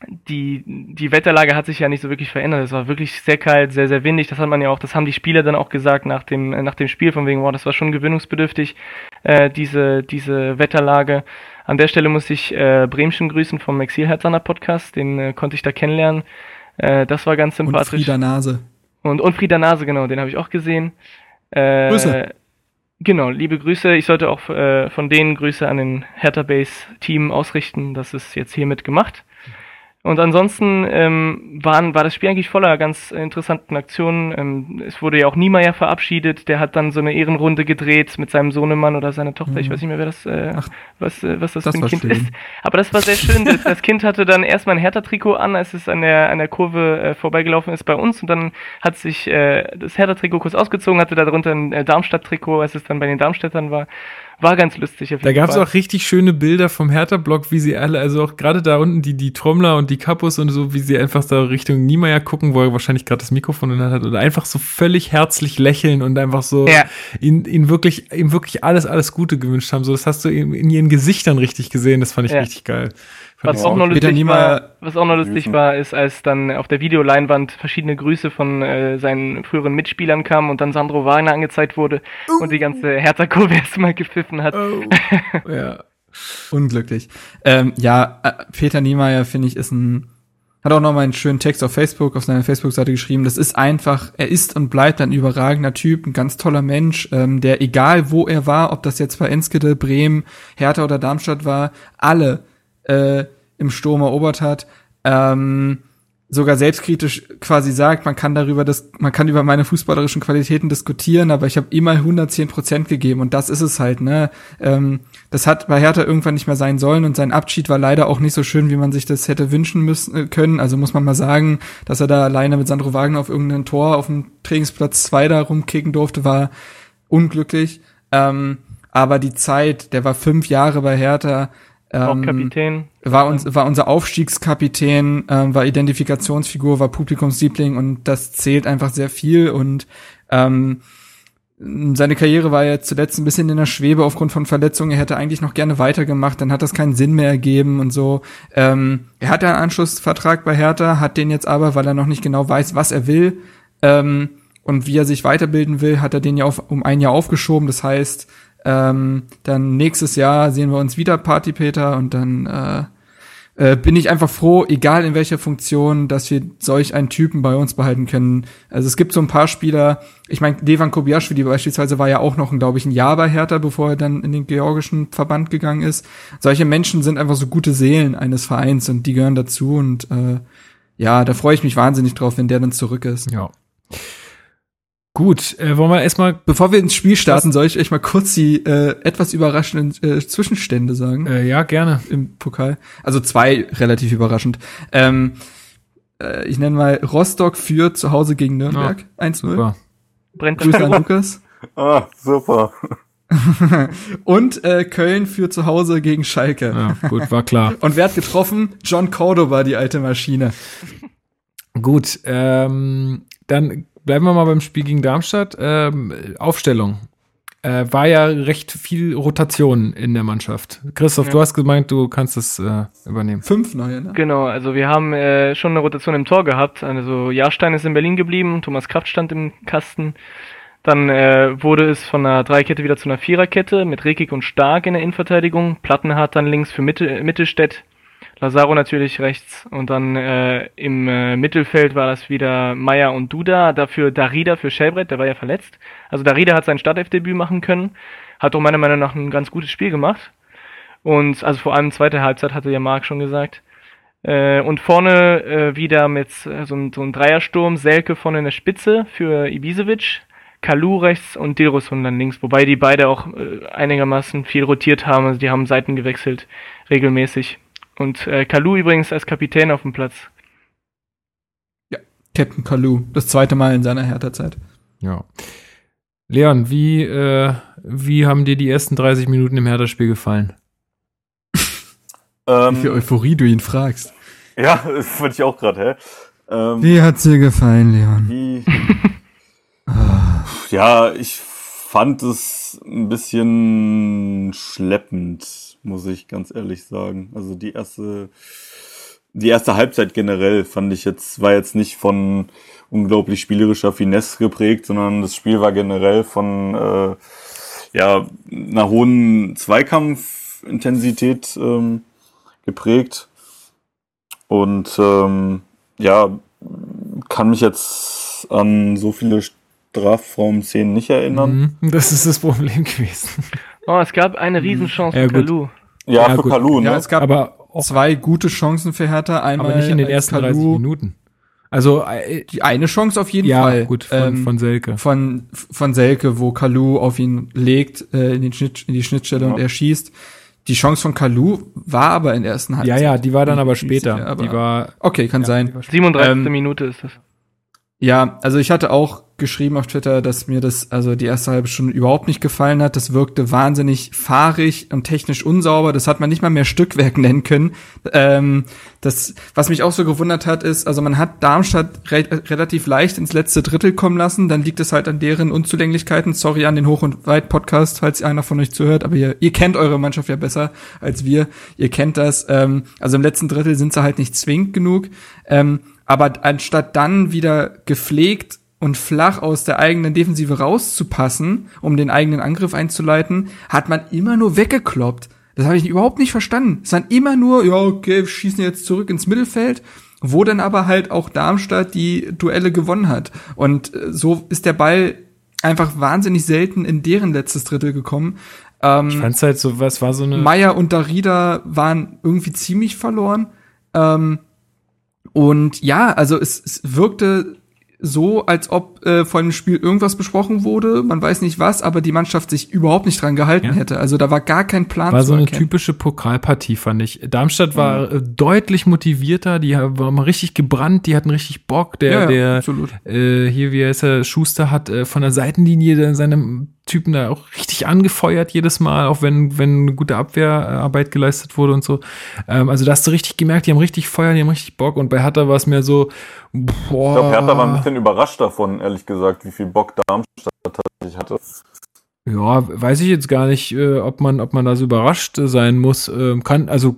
die, die Wetterlage hat sich ja nicht so wirklich verändert. Es war wirklich sehr kalt, sehr, sehr windig. Das hat man ja auch, das haben die Spieler dann auch gesagt nach dem, nach dem Spiel, von wegen, wow, das war schon gewöhnungsbedürftig, äh, diese, diese Wetterlage. An der Stelle muss ich äh, Bremchen grüßen vom Exilherzaner Podcast, den äh, konnte ich da kennenlernen. Äh, das war ganz sympathisch. Und Frieda Nase. Und, und Frieda Nase, genau, den habe ich auch gesehen. Äh, Grüße. Genau, liebe Grüße. Ich sollte auch äh, von denen Grüße an den Hertha Base Team ausrichten. Das ist jetzt hiermit gemacht. Und ansonsten ähm, waren, war das Spiel eigentlich voller ganz interessanten Aktionen. Ähm, es wurde ja auch Niemeyer verabschiedet, der hat dann so eine Ehrenrunde gedreht mit seinem Sohnemann oder seiner Tochter. Mhm. Ich weiß nicht mehr, wer das, äh, Ach, was, äh, was das, das für ein Kind schön. ist. Aber das war sehr schön. das, das Kind hatte dann erstmal ein Hertha-Trikot an, als es an der, an der Kurve äh, vorbeigelaufen ist bei uns. Und dann hat sich äh, das Hertha-Trikot kurz ausgezogen, hatte darunter ein äh, Darmstadt-Trikot, als es dann bei den Darmstädtern war. War ganz lustig. da gab es auch richtig schöne Bilder vom Hertha-Block, wie sie alle, also auch gerade da unten die, die Trommler und die Kapus und so, wie sie einfach da Richtung Niemeyer gucken, wo er wahrscheinlich gerade das Mikrofon in der Hand hat und einfach so völlig herzlich lächeln und einfach so ja. ihn, ihn wirklich, ihm wirklich alles, alles Gute gewünscht haben. So, das hast du in, in ihren Gesichtern richtig gesehen. Das fand ich ja. richtig geil. Was auch, noch lustig war, was auch noch lustig war, ist, als dann auf der Videoleinwand verschiedene Grüße von äh, seinen früheren Mitspielern kamen und dann Sandro Wagner angezeigt wurde uh. und die ganze Hertha-Kurve erstmal gepfiffen hat. Oh. ja. Unglücklich. Ähm, ja, äh, Peter Niemeyer, finde ich, ist ein Hat auch noch mal einen schönen Text auf Facebook, auf seiner Facebook-Seite geschrieben. Das ist einfach, er ist und bleibt ein überragender Typ, ein ganz toller Mensch, ähm, der egal wo er war, ob das jetzt bei Enskede, Bremen, Hertha oder Darmstadt war, alle äh, im Sturm erobert hat. Ähm, sogar selbstkritisch quasi sagt, man kann darüber das, man kann über meine fußballerischen Qualitäten diskutieren, aber ich habe immer 110 Prozent gegeben und das ist es halt, ne? Ähm, das hat bei Hertha irgendwann nicht mehr sein sollen und sein Abschied war leider auch nicht so schön, wie man sich das hätte wünschen müssen äh, können. Also muss man mal sagen, dass er da alleine mit Sandro Wagner auf irgendeinem Tor auf dem Trainingsplatz 2 da rumkicken durfte, war unglücklich. Ähm, aber die Zeit, der war fünf Jahre bei Hertha, ähm, Kapitän. War, uns, war unser Aufstiegskapitän, ähm, war Identifikationsfigur, war Publikumsliebling und das zählt einfach sehr viel und ähm, seine Karriere war ja zuletzt ein bisschen in der Schwebe aufgrund von Verletzungen. Er hätte eigentlich noch gerne weitergemacht, dann hat das keinen Sinn mehr ergeben und so. Ähm, er hat einen Anschlussvertrag bei Hertha, hat den jetzt aber, weil er noch nicht genau weiß, was er will ähm, und wie er sich weiterbilden will, hat er den ja auf, um ein Jahr aufgeschoben. Das heißt, ähm, dann nächstes Jahr sehen wir uns wieder, Party Peter, und dann äh, äh, bin ich einfach froh, egal in welcher Funktion, dass wir solch einen Typen bei uns behalten können. Also es gibt so ein paar Spieler, ich meine, Devan Kobiaschwili beispielsweise war ja auch noch, glaube ich, ein Jahr bei Hertha, bevor er dann in den georgischen Verband gegangen ist. Solche Menschen sind einfach so gute Seelen eines Vereins und die gehören dazu und äh, ja, da freue ich mich wahnsinnig drauf, wenn der dann zurück ist. Ja. Gut, äh, wollen wir erstmal, bevor wir ins Spiel starten, soll ich euch mal kurz die äh, etwas überraschenden äh, Zwischenstände sagen? Äh, ja, gerne. Im Pokal. Also zwei relativ überraschend. Ähm, äh, ich nenne mal Rostock für zu Hause gegen Nürnberg. Ja, 1-0. Brennt Grüße an Lukas. ah, super. Und äh, Köln für zu Hause gegen Schalke. Ja, gut, war klar. Und wer hat getroffen? John Cordoba, die alte Maschine. Gut, ähm, dann bleiben wir mal beim Spiel gegen Darmstadt. Ähm, Aufstellung. Äh, war ja recht viel Rotation in der Mannschaft. Christoph, ja. du hast gemeint, du kannst es äh, übernehmen. Fünf neue, ne? Genau, also wir haben äh, schon eine Rotation im Tor gehabt. Also Jahrstein ist in Berlin geblieben, Thomas Kraft stand im Kasten. Dann äh, wurde es von einer Dreikette wieder zu einer Viererkette mit Rekik und Stark in der Innenverteidigung. Plattenhardt dann links für Mitte, Mittelstädt Lazaro natürlich rechts und dann äh, im äh, Mittelfeld war das wieder Meier und Duda, dafür Darida für Schellbrett, der war ja verletzt. Also Darida hat sein Startelfdebüt machen können, hat auch meiner Meinung nach ein ganz gutes Spiel gemacht. Und also vor allem zweite Halbzeit hatte ja Marc schon gesagt. Äh, und vorne äh, wieder mit äh, so, so einem Dreiersturm, Selke vorne in der Spitze für Ibisevic, Kalu rechts und Dilrosun dann links, wobei die beide auch äh, einigermaßen viel rotiert haben, also die haben Seiten gewechselt regelmäßig. Und äh, Kalu übrigens als Kapitän auf dem Platz. Ja, Captain Kalu. Das zweite Mal in seiner Hertha-Zeit. Ja. Leon, wie, äh, wie haben dir die ersten 30 Minuten im Hertha-Spiel gefallen? Ähm, wie viel Euphorie du ihn fragst. Ja, das fand ich auch gerade, hä? Ähm, wie hat's dir gefallen, Leon? Wie, ja, ich fand es ein bisschen schleppend muss ich ganz ehrlich sagen. Also die erste, die erste Halbzeit generell fand ich jetzt, war jetzt nicht von unglaublich spielerischer Finesse geprägt, sondern das Spiel war generell von äh, ja, einer hohen Zweikampfintensität ähm, geprägt. Und ähm, ja, kann mich jetzt an so viele Strafraum-Szenen nicht erinnern. Mhm, das ist das Problem gewesen. Oh, es gab eine mhm. Riesenchance ja, für Kalu. Ja, ja, für. Kalu, ne? Ja, es gab aber zwei gute Chancen für Hertha. Einmal aber nicht in den ersten Kalu, 30 Minuten. Also äh, die eine Chance auf jeden ja, Fall. Ja, gut, von, ähm, von Selke. Von, von Selke, wo Kalu auf ihn legt, äh, in, den Schnitt, in die Schnittstelle ja. und er schießt. Die Chance von Kalu war aber in der ersten Halbzeit. Ja, ja, die war dann aber später. Ja, aber, die war, okay, kann ja, sein. 37. Ähm, Minute ist das. Ja, also ich hatte auch geschrieben auf Twitter, dass mir das, also die erste halbe Stunde überhaupt nicht gefallen hat. Das wirkte wahnsinnig fahrig und technisch unsauber. Das hat man nicht mal mehr Stückwerk nennen können. Ähm, das, was mich auch so gewundert hat, ist, also man hat Darmstadt re relativ leicht ins letzte Drittel kommen lassen. Dann liegt es halt an deren Unzulänglichkeiten. Sorry an den Hoch- und Weit-Podcast, falls einer von euch zuhört, aber ihr, ihr kennt eure Mannschaft ja besser als wir. Ihr kennt das. Ähm, also im letzten Drittel sind sie halt nicht zwingend genug. Ähm, aber anstatt dann wieder gepflegt und flach aus der eigenen Defensive rauszupassen, um den eigenen Angriff einzuleiten, hat man immer nur weggekloppt. Das habe ich überhaupt nicht verstanden. Es waren immer nur, ja, okay, wir schießen jetzt zurück ins Mittelfeld. wo dann aber halt auch Darmstadt die Duelle gewonnen hat. Und äh, so ist der Ball einfach wahnsinnig selten in deren letztes Drittel gekommen. Ähm, ich fand's halt so, was war so eine. Meier und Darida waren irgendwie ziemlich verloren. Ähm, und ja, also es, es wirkte so, als ob äh, vor dem Spiel irgendwas besprochen wurde, man weiß nicht was, aber die Mannschaft sich überhaupt nicht dran gehalten ja. hätte. Also da war gar kein Plan. War so eine typische Pokalpartie, fand ich. Darmstadt war mhm. deutlich motivierter, die waren richtig gebrannt, die hatten richtig Bock. Der, ja, ja, der äh, hier, wie heißt er, Schuster hat äh, von der Seitenlinie seine Typen da auch richtig angefeuert jedes Mal, auch wenn, wenn eine gute Abwehrarbeit geleistet wurde und so. Ähm, also da hast du richtig gemerkt, die haben richtig Feuer, die haben richtig Bock und bei Hertha war es mehr so, boah. Ich glaube, Hertha war ein bisschen überrascht davon, ehrlich gesagt, wie viel Bock Darmstadt tatsächlich hatte. Ja, weiß ich jetzt gar nicht, äh, ob man, ob man da so überrascht sein muss. Ähm, kann, also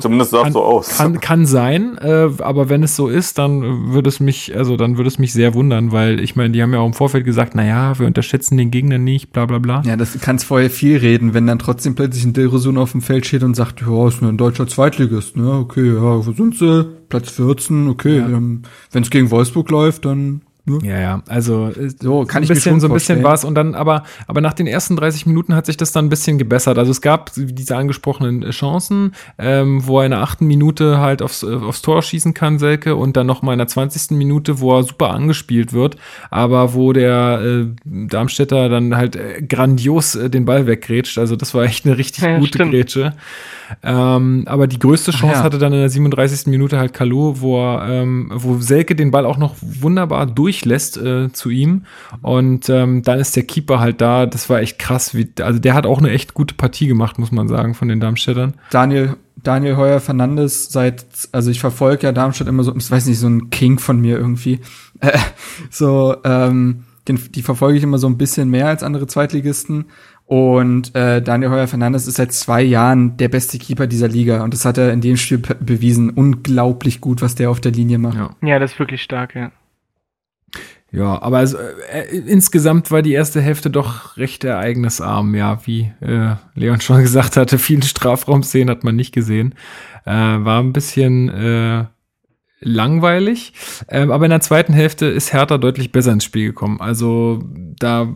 zumindest sah es so aus. Kann, kann sein, äh, aber wenn es so ist, dann würde es mich, also dann würde es mich sehr wundern, weil ich meine, die haben ja auch im Vorfeld gesagt, na ja, wir unterschätzen den Gegner nicht, bla bla bla. Ja, das kannst vorher viel reden, wenn dann trotzdem plötzlich ein Dilrosun auf dem Feld steht und sagt, ja, ist nur ein deutscher Zweitligist, ne? Okay, ja, wo sind sie? Platz 14, okay. Ja. Ähm, wenn es gegen Wolfsburg läuft, dann Ne? Ja, ja, also äh, so kann ich bisschen, so ein bisschen was und dann aber aber nach den ersten 30 Minuten hat sich das dann ein bisschen gebessert. Also es gab diese angesprochenen Chancen, ähm, wo er in der achten Minute halt aufs, äh, aufs Tor schießen kann, Selke, und dann noch mal in der 20. Minute, wo er super angespielt wird, aber wo der äh, Darmstädter dann halt äh, grandios äh, den Ball weggrätscht. Also das war echt eine richtig ja, gute stimmt. Grätsche. Ähm, aber die größte Chance ja. hatte dann in der 37. Minute halt Kalu, wo, er, ähm, wo Selke den Ball auch noch wunderbar durchlässt äh, zu ihm. Und ähm, dann ist der Keeper halt da. Das war echt krass. Wie, also der hat auch eine echt gute Partie gemacht, muss man sagen, von den Darmstädtern. Daniel, Daniel Heuer Fernandes seit, also ich verfolge ja Darmstadt immer so, ich weiß nicht, so ein King von mir irgendwie. Äh, so, ähm, den, die verfolge ich immer so ein bisschen mehr als andere Zweitligisten. Und äh, Daniel Heuer Fernandes ist seit zwei Jahren der beste Keeper dieser Liga. Und das hat er in dem Spiel bewiesen. Unglaublich gut, was der auf der Linie macht. Ja, ja das ist wirklich stark, ja. Ja, aber also, äh, insgesamt war die erste Hälfte doch recht ereignisarm, ja, wie äh, Leon schon gesagt hatte, viele Strafraumszenen hat man nicht gesehen. Äh, war ein bisschen äh, langweilig, ähm, aber in der zweiten Hälfte ist Hertha deutlich besser ins Spiel gekommen. Also da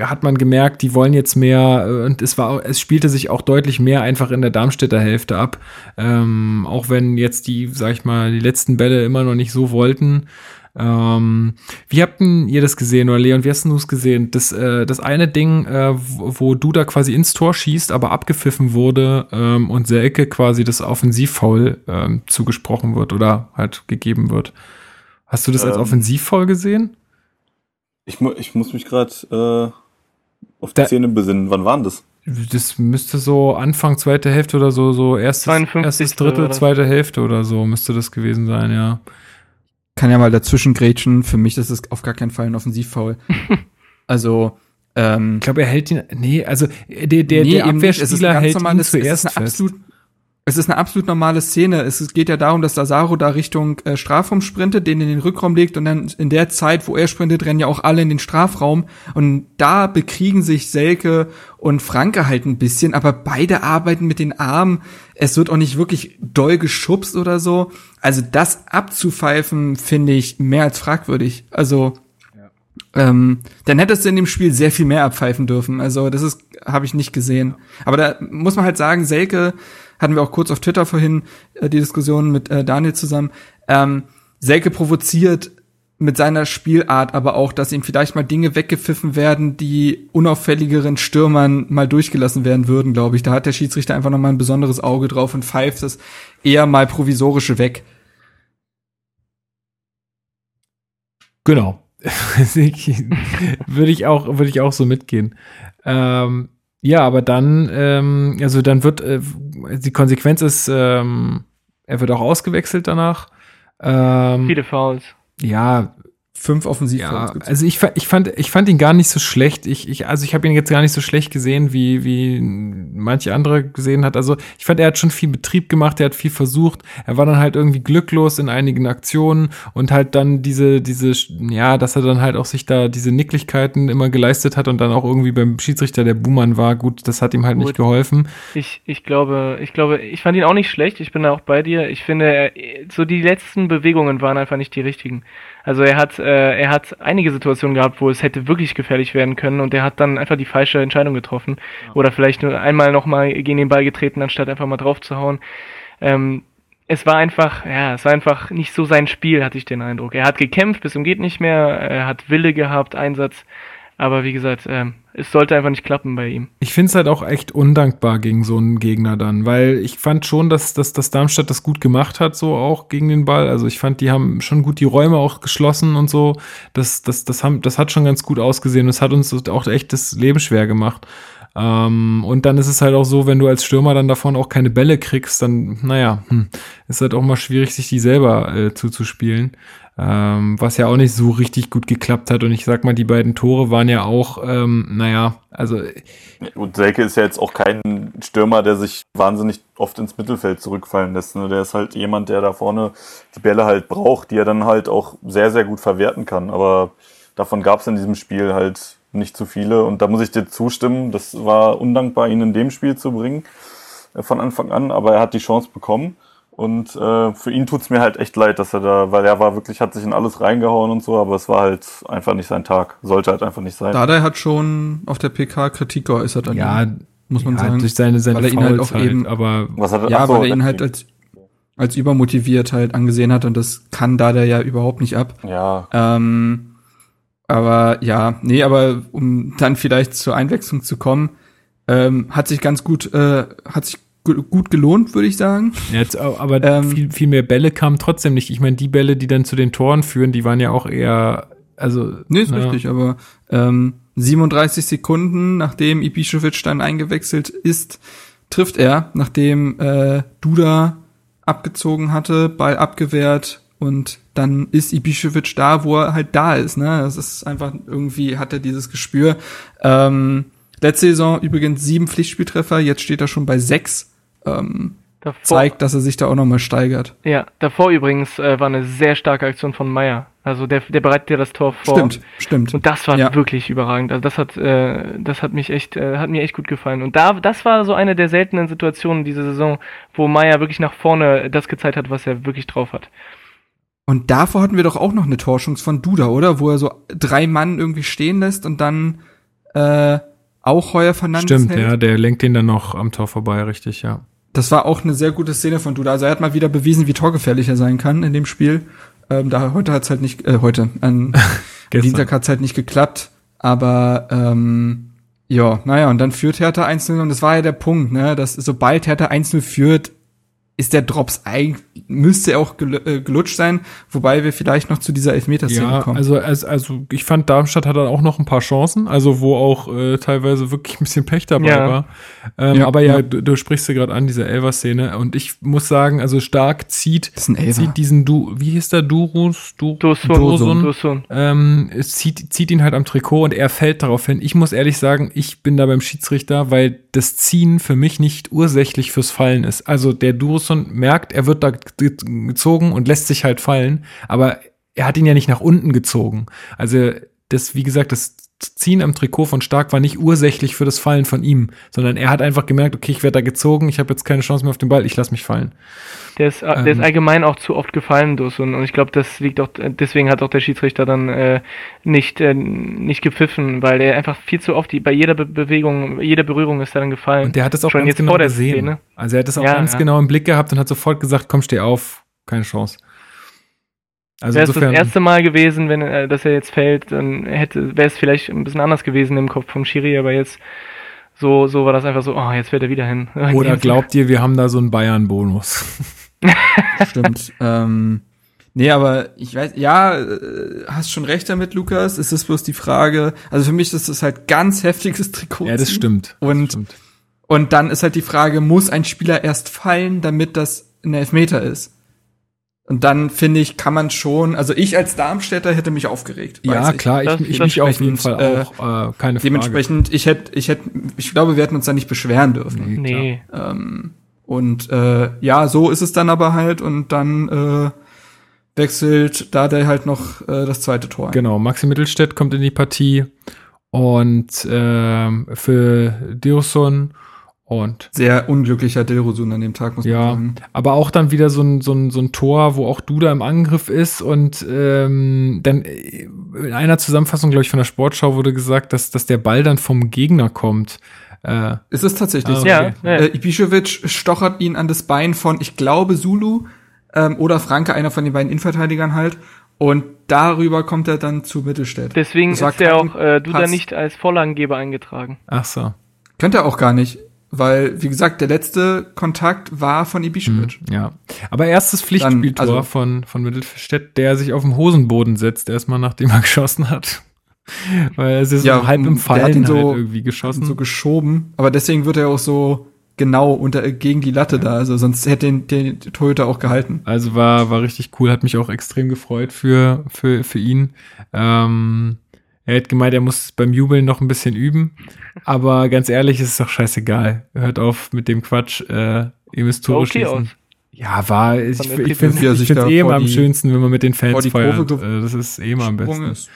hat man gemerkt, die wollen jetzt mehr äh, und es war, es spielte sich auch deutlich mehr einfach in der Darmstädter Hälfte ab. Ähm, auch wenn jetzt die, sag ich mal, die letzten Bälle immer noch nicht so wollten. Ähm, wie habt ihr das gesehen oder Leon, wie hast du es gesehen? Das, äh, das eine Ding, äh, wo, wo du da quasi ins Tor schießt, aber abgepfiffen wurde ähm, und Selke quasi das Offensivfoul ähm, zugesprochen wird oder halt gegeben wird. Hast du das als ähm. Offensivfoul gesehen? Ich, mu ich muss mich gerade äh, auf die da, Szene besinnen. Wann waren das? Das müsste so Anfang zweite Hälfte oder so, so erstes, erstes Drittel, zweite Hälfte oder so müsste das gewesen sein, ja. Kann ja mal dazwischen grätschen. Für mich ist es auf gar keinen Fall ein Offensivfoul. also, ähm, ich glaube, er hält ihn. Nee, also der, der, nee, der Abwehrspieler hält ihn zuerst fest. Absolut, es ist eine absolut normale Szene. Es geht ja darum, dass Lazaro da Richtung äh, Strafraum sprintet, den in den Rückraum legt und dann in der Zeit, wo er sprintet, rennen ja auch alle in den Strafraum und da bekriegen sich Selke und Franke halt ein bisschen, aber beide arbeiten mit den Armen. Es wird auch nicht wirklich doll geschubst oder so. Also das abzupfeifen finde ich mehr als fragwürdig. Also ähm, dann hättest du in dem Spiel sehr viel mehr abpfeifen dürfen. Also das ist habe ich nicht gesehen. Aber da muss man halt sagen, Selke hatten wir auch kurz auf Twitter vorhin äh, die Diskussion mit äh, Daniel zusammen. Ähm, Selke provoziert mit seiner Spielart aber auch, dass ihm vielleicht mal Dinge weggepfiffen werden, die unauffälligeren Stürmern mal durchgelassen werden würden, glaube ich. Da hat der Schiedsrichter einfach noch mal ein besonderes Auge drauf und pfeift das eher mal provisorische weg. Genau. würde ich auch, würde ich auch so mitgehen. Ähm, ja, aber dann, ähm, also dann wird, äh, die Konsequenz ist, ähm, er wird auch ausgewechselt danach. Ähm, Viele Fouls. Ja, fünf offensiv. Ja, also ich, ich fand ich fand ihn gar nicht so schlecht. Ich, ich also ich habe ihn jetzt gar nicht so schlecht gesehen, wie wie manche andere gesehen hat. Also ich fand, er hat schon viel Betrieb gemacht, er hat viel versucht. Er war dann halt irgendwie glücklos in einigen Aktionen und halt dann diese diese ja, dass er dann halt auch sich da diese Nicklichkeiten immer geleistet hat und dann auch irgendwie beim Schiedsrichter der Buhmann war. Gut, das hat ihm halt Gut. nicht geholfen. Ich ich glaube, ich glaube, ich fand ihn auch nicht schlecht. Ich bin da auch bei dir. Ich finde, so die letzten Bewegungen waren einfach nicht die richtigen. Also er hat, äh, er hat einige Situationen gehabt, wo es hätte wirklich gefährlich werden können und er hat dann einfach die falsche Entscheidung getroffen. Ja. Oder vielleicht nur einmal nochmal gegen den Ball getreten, anstatt einfach mal drauf zu hauen. Ähm, es war einfach, ja, es war einfach nicht so sein Spiel, hatte ich den Eindruck. Er hat gekämpft bis zum geht nicht mehr, er hat Wille gehabt, Einsatz, aber wie gesagt, ähm, es sollte einfach nicht klappen bei ihm. Ich finde es halt auch echt undankbar gegen so einen Gegner dann, weil ich fand schon, dass, dass, dass Darmstadt das gut gemacht hat, so auch gegen den Ball. Also ich fand, die haben schon gut die Räume auch geschlossen und so. Das, das, das, haben, das hat schon ganz gut ausgesehen. Das hat uns auch echt das Leben schwer gemacht. Ähm, und dann ist es halt auch so, wenn du als Stürmer dann davon auch keine Bälle kriegst, dann, naja, hm, ist halt auch mal schwierig, sich die selber äh, zuzuspielen ähm, was ja auch nicht so richtig gut geklappt hat. Und ich sag mal, die beiden Tore waren ja auch, ähm, naja, also. Und Selke ist ja jetzt auch kein Stürmer, der sich wahnsinnig oft ins Mittelfeld zurückfallen lässt. Ne? Der ist halt jemand, der da vorne die Bälle halt braucht, die er dann halt auch sehr, sehr gut verwerten kann. Aber davon gab es in diesem Spiel halt nicht zu viele. Und da muss ich dir zustimmen, das war undankbar, ihn in dem Spiel zu bringen äh, von Anfang an, aber er hat die Chance bekommen. Und äh, für ihn tut's mir halt echt leid, dass er da, weil er war wirklich, hat sich in alles reingehauen und so, aber es war halt einfach nicht sein Tag. Sollte halt einfach nicht sein. Dada hat schon auf der PK Kritik geäußert an ja, ihn, muss man ja, sagen. Durch seine, seine weil er ihn halt auch halt, eben, aber was hat er, ja, achso, weil er ihn halt als, als übermotiviert halt angesehen hat und das kann Dada ja überhaupt nicht ab. Ja. Ähm, aber ja, nee, aber um dann vielleicht zur Einwechslung zu kommen, ähm, hat sich ganz gut, äh, hat sich gut gelohnt, würde ich sagen. Jetzt, aber ähm, viel, viel mehr Bälle kamen trotzdem nicht. Ich meine, die Bälle, die dann zu den Toren führen, die waren ja auch eher, also. Nee, ist na, richtig, aber ähm, 37 Sekunden, nachdem Ibišević dann eingewechselt ist, trifft er, nachdem äh, Duda abgezogen hatte, Ball abgewehrt und dann ist Ibišević da, wo er halt da ist. Ne? Das ist einfach irgendwie hat er dieses Gespür. Ähm, letzte Saison übrigens sieben Pflichtspieltreffer, jetzt steht er schon bei sechs ähm, davor, zeigt, dass er sich da auch nochmal steigert. Ja, davor übrigens äh, war eine sehr starke Aktion von Meyer. Also der, der bereitet ja das Tor vor. Stimmt, stimmt. Und das war ja. wirklich überragend. Also das hat, äh, das hat mich echt, äh, hat mir echt gut gefallen. Und da, das war so eine der seltenen Situationen diese Saison, wo Meyer wirklich nach vorne das gezeigt hat, was er wirklich drauf hat. Und davor hatten wir doch auch noch eine Torschance von Duda, oder? Wo er so drei Mann irgendwie stehen lässt und dann äh, auch Heuer Fernandes Stimmt, hält. ja, der lenkt den dann noch am Tor vorbei, richtig, ja. Das war auch eine sehr gute Szene von Duda. Also er hat mal wieder bewiesen, wie torgefährlich er sein kann in dem Spiel. Ähm, da heute hat's halt nicht, äh, heute, an Dienstag hat's halt nicht geklappt. Aber ähm, ja, naja, und dann führt Hertha 1-0 und das war ja der Punkt, ne, dass sobald Hertha 1-0 führt, ist der Drops eigentlich, müsste er auch äh, gelutscht sein, wobei wir vielleicht noch zu dieser Elfmeterszene ja, kommen. Also, also, also ich fand, Darmstadt hat dann auch noch ein paar Chancen, also wo auch äh, teilweise wirklich ein bisschen Pech dabei ja. war. Ähm, ja, aber ja, ja. Du, du, sprichst ja gerade an, diese Elver-Szene. Und ich muss sagen, also stark zieht, zieht diesen Du, wie hieß der Durus? Du, Dursun. Dursun. Dursun. Ähm, zieht, zieht ihn halt am Trikot und er fällt darauf hin. Ich muss ehrlich sagen, ich bin da beim Schiedsrichter, weil das Ziehen für mich nicht ursächlich fürs Fallen ist. Also der Durus Gustafsson merkt, er wird da gezogen und lässt sich halt fallen, aber er hat ihn ja nicht nach unten gezogen. Also das, wie gesagt, das Ziehen am Trikot von Stark war nicht ursächlich für das Fallen von ihm, sondern er hat einfach gemerkt, okay, ich werde da gezogen, ich habe jetzt keine Chance mehr auf den Ball, ich lasse mich fallen. Der ist, ähm, der ist ähm. allgemein auch zu oft gefallen, Dusun, und ich glaube, das liegt auch, deswegen hat auch der Schiedsrichter dann äh, nicht, äh, nicht gepfiffen, weil er einfach viel zu oft, die, bei jeder Be Bewegung, jeder Berührung ist er dann gefallen. Und der hat es auch Schon ganz genau gesehen. Szene. Also er hat es auch ja, ganz ja. genau im Blick gehabt und hat sofort gesagt, komm, steh auf, keine Chance. Also wäre es das erste Mal gewesen, wenn äh, dass er jetzt fällt, dann hätte wäre es vielleicht ein bisschen anders gewesen im Kopf vom Schiri, aber jetzt so so war das einfach so, oh, jetzt fährt er wieder hin. Oder glaubt ihr, wir haben da so einen Bayern Bonus? Stimmt. ähm, nee, aber ich weiß, ja, äh, hast schon recht damit, Lukas. Es ist bloß die Frage, also für mich ist das halt ganz heftiges Trikot. Ja, das stimmt. Und das stimmt. und dann ist halt die Frage, muss ein Spieler erst fallen, damit das ein Elfmeter ist? Und dann finde ich, kann man schon, also ich als Darmstädter hätte mich aufgeregt. Ja, ich. klar, ich, ich mich auf jeden Fall äh, auch, äh, keine Frage. Dementsprechend, ich hätte, ich hätte, ich glaube, wir hätten uns da nicht beschweren dürfen. Nee. nee. Ähm, und äh, ja, so ist es dann aber halt und dann äh, wechselt da der halt noch äh, das zweite Tor. Ein. Genau, Maxi Mittelstädt kommt in die Partie und äh, für Dirson und sehr unglücklicher Dilrosun an dem Tag, muss ja, man sagen. Aber auch dann wieder so ein, so, ein, so ein Tor, wo auch Duda im Angriff ist und ähm, dann in einer Zusammenfassung, glaube ich, von der Sportschau wurde gesagt, dass, dass der Ball dann vom Gegner kommt. Äh, ist es tatsächlich ah, okay. ja, ja. Äh, Ibišević stochert ihn an das Bein von, ich glaube, Zulu ähm, oder Franke, einer von den beiden Innenverteidigern halt. Und darüber kommt er dann zu Mittelstädt. Deswegen ist er auch äh, Duda nicht als Vorlagengeber eingetragen. Ach so. Könnte er auch gar nicht. Weil, wie gesagt, der letzte Kontakt war von Ibišević. Mhm, ja. Aber erstes Pflichtspieltor also, von, von Mittelstädt, der sich auf dem Hosenboden setzt, erstmal nachdem er geschossen hat. Weil er ist ja, so halb im Fallen so, halt irgendwie geschossen. So geschoben. Aber deswegen wird er auch so genau unter, gegen die Latte da. Also sonst hätte den, den Toyota auch gehalten. Also war, war richtig cool. Hat mich auch extrem gefreut für, für, für ihn. Ähm, er hat gemeint, er muss beim Jubeln noch ein bisschen üben. Aber ganz ehrlich, ist es doch scheißegal. Hört auf mit dem Quatsch. Äh, ihr müsst Tore okay schießen. Aus. Ja, war, ich, ich, ich finde es eh immer am schönsten, wenn man mit den Fans feiert. Äh, das ist eh immer am besten. Ist.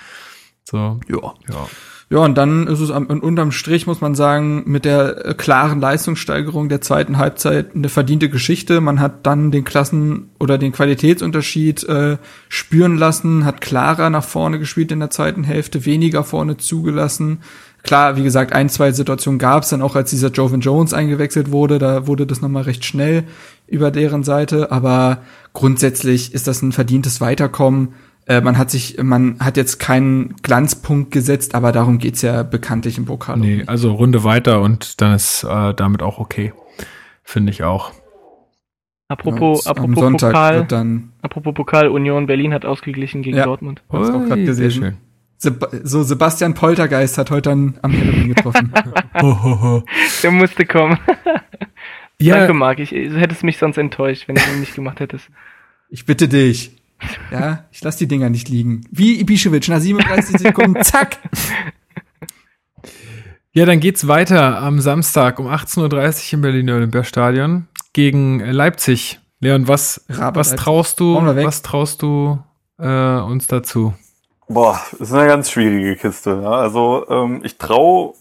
So. Ja. ja. Ja, und dann ist es am, unterm Strich, muss man sagen, mit der äh, klaren Leistungssteigerung der zweiten Halbzeit eine verdiente Geschichte. Man hat dann den Klassen- oder den Qualitätsunterschied äh, spüren lassen, hat klarer nach vorne gespielt in der zweiten Hälfte, weniger vorne zugelassen. Klar, wie gesagt, ein, zwei Situationen gab es dann auch, als dieser Joven Jones eingewechselt wurde. Da wurde das nochmal recht schnell über deren Seite. Aber grundsätzlich ist das ein verdientes Weiterkommen äh, man hat sich, man hat jetzt keinen Glanzpunkt gesetzt, aber darum geht's ja bekanntlich im Pokal. Nee, also Runde weiter und dann ist äh, damit auch okay. Finde ich auch. Apropos, ja, apropos Sonntag Pokal, wird dann apropos Pokal, Union Berlin hat ausgeglichen gegen ja. Dortmund. Hab's auch gerade gesehen. Sehr schön. Seb so Sebastian Poltergeist hat heute dann am Halloween getroffen. Der musste kommen. ja. Danke, Marc. Ich, du hättest mich sonst enttäuscht, wenn du ihn nicht gemacht hättest. Ich bitte dich. Ja, ich lasse die Dinger nicht liegen. Wie Ibišević, nach 37 Sekunden, zack. Ja, dann geht's weiter am Samstag um 18.30 Uhr im Berliner Olympiastadion gegen Leipzig. Leon, was, was traust du, was traust du äh, uns dazu? Boah, ist eine ganz schwierige Kiste. Ja. Also ähm, ich traue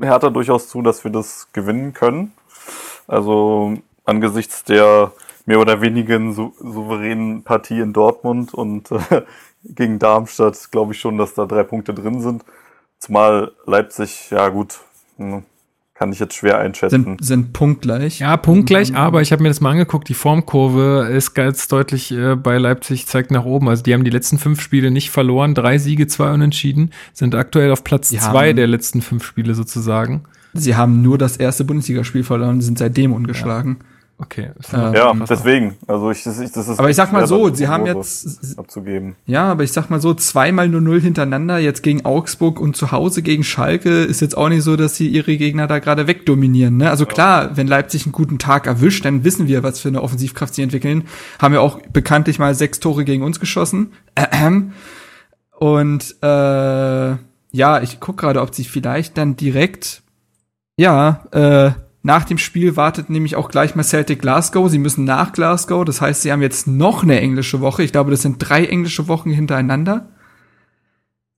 Hertha durchaus zu, dass wir das gewinnen können. Also angesichts der mehr oder weniger sou souveränen Partie in Dortmund und äh, gegen Darmstadt glaube ich schon, dass da drei Punkte drin sind. Zumal Leipzig, ja gut, hm, kann ich jetzt schwer einschätzen. Sind, sind punktgleich. Ja, punktgleich, aber ich habe mir das mal angeguckt, die Formkurve ist ganz deutlich äh, bei Leipzig, zeigt nach oben. Also die haben die letzten fünf Spiele nicht verloren, drei Siege, zwei Unentschieden, sind aktuell auf Platz die zwei der letzten fünf Spiele sozusagen. Sie haben nur das erste Bundesligaspiel verloren, sind seitdem ungeschlagen. Ja. Okay. Ähm, ja, deswegen. Also ich, das, ich, das ist. Aber ich sag mal so, sie haben jetzt abzugeben. Ja, aber ich sag mal so, zweimal nur null hintereinander, jetzt gegen Augsburg und zu Hause gegen Schalke, ist jetzt auch nicht so, dass sie ihre Gegner da gerade wegdominieren. Ne? Also klar, wenn Leipzig einen guten Tag erwischt, dann wissen wir, was für eine Offensivkraft sie entwickeln. Haben ja auch bekanntlich mal sechs Tore gegen uns geschossen. Und äh, ja, ich guck gerade, ob sie vielleicht dann direkt ja, äh, nach dem Spiel wartet nämlich auch gleich mal Celtic Glasgow. Sie müssen nach Glasgow. Das heißt, sie haben jetzt noch eine englische Woche. Ich glaube, das sind drei englische Wochen hintereinander.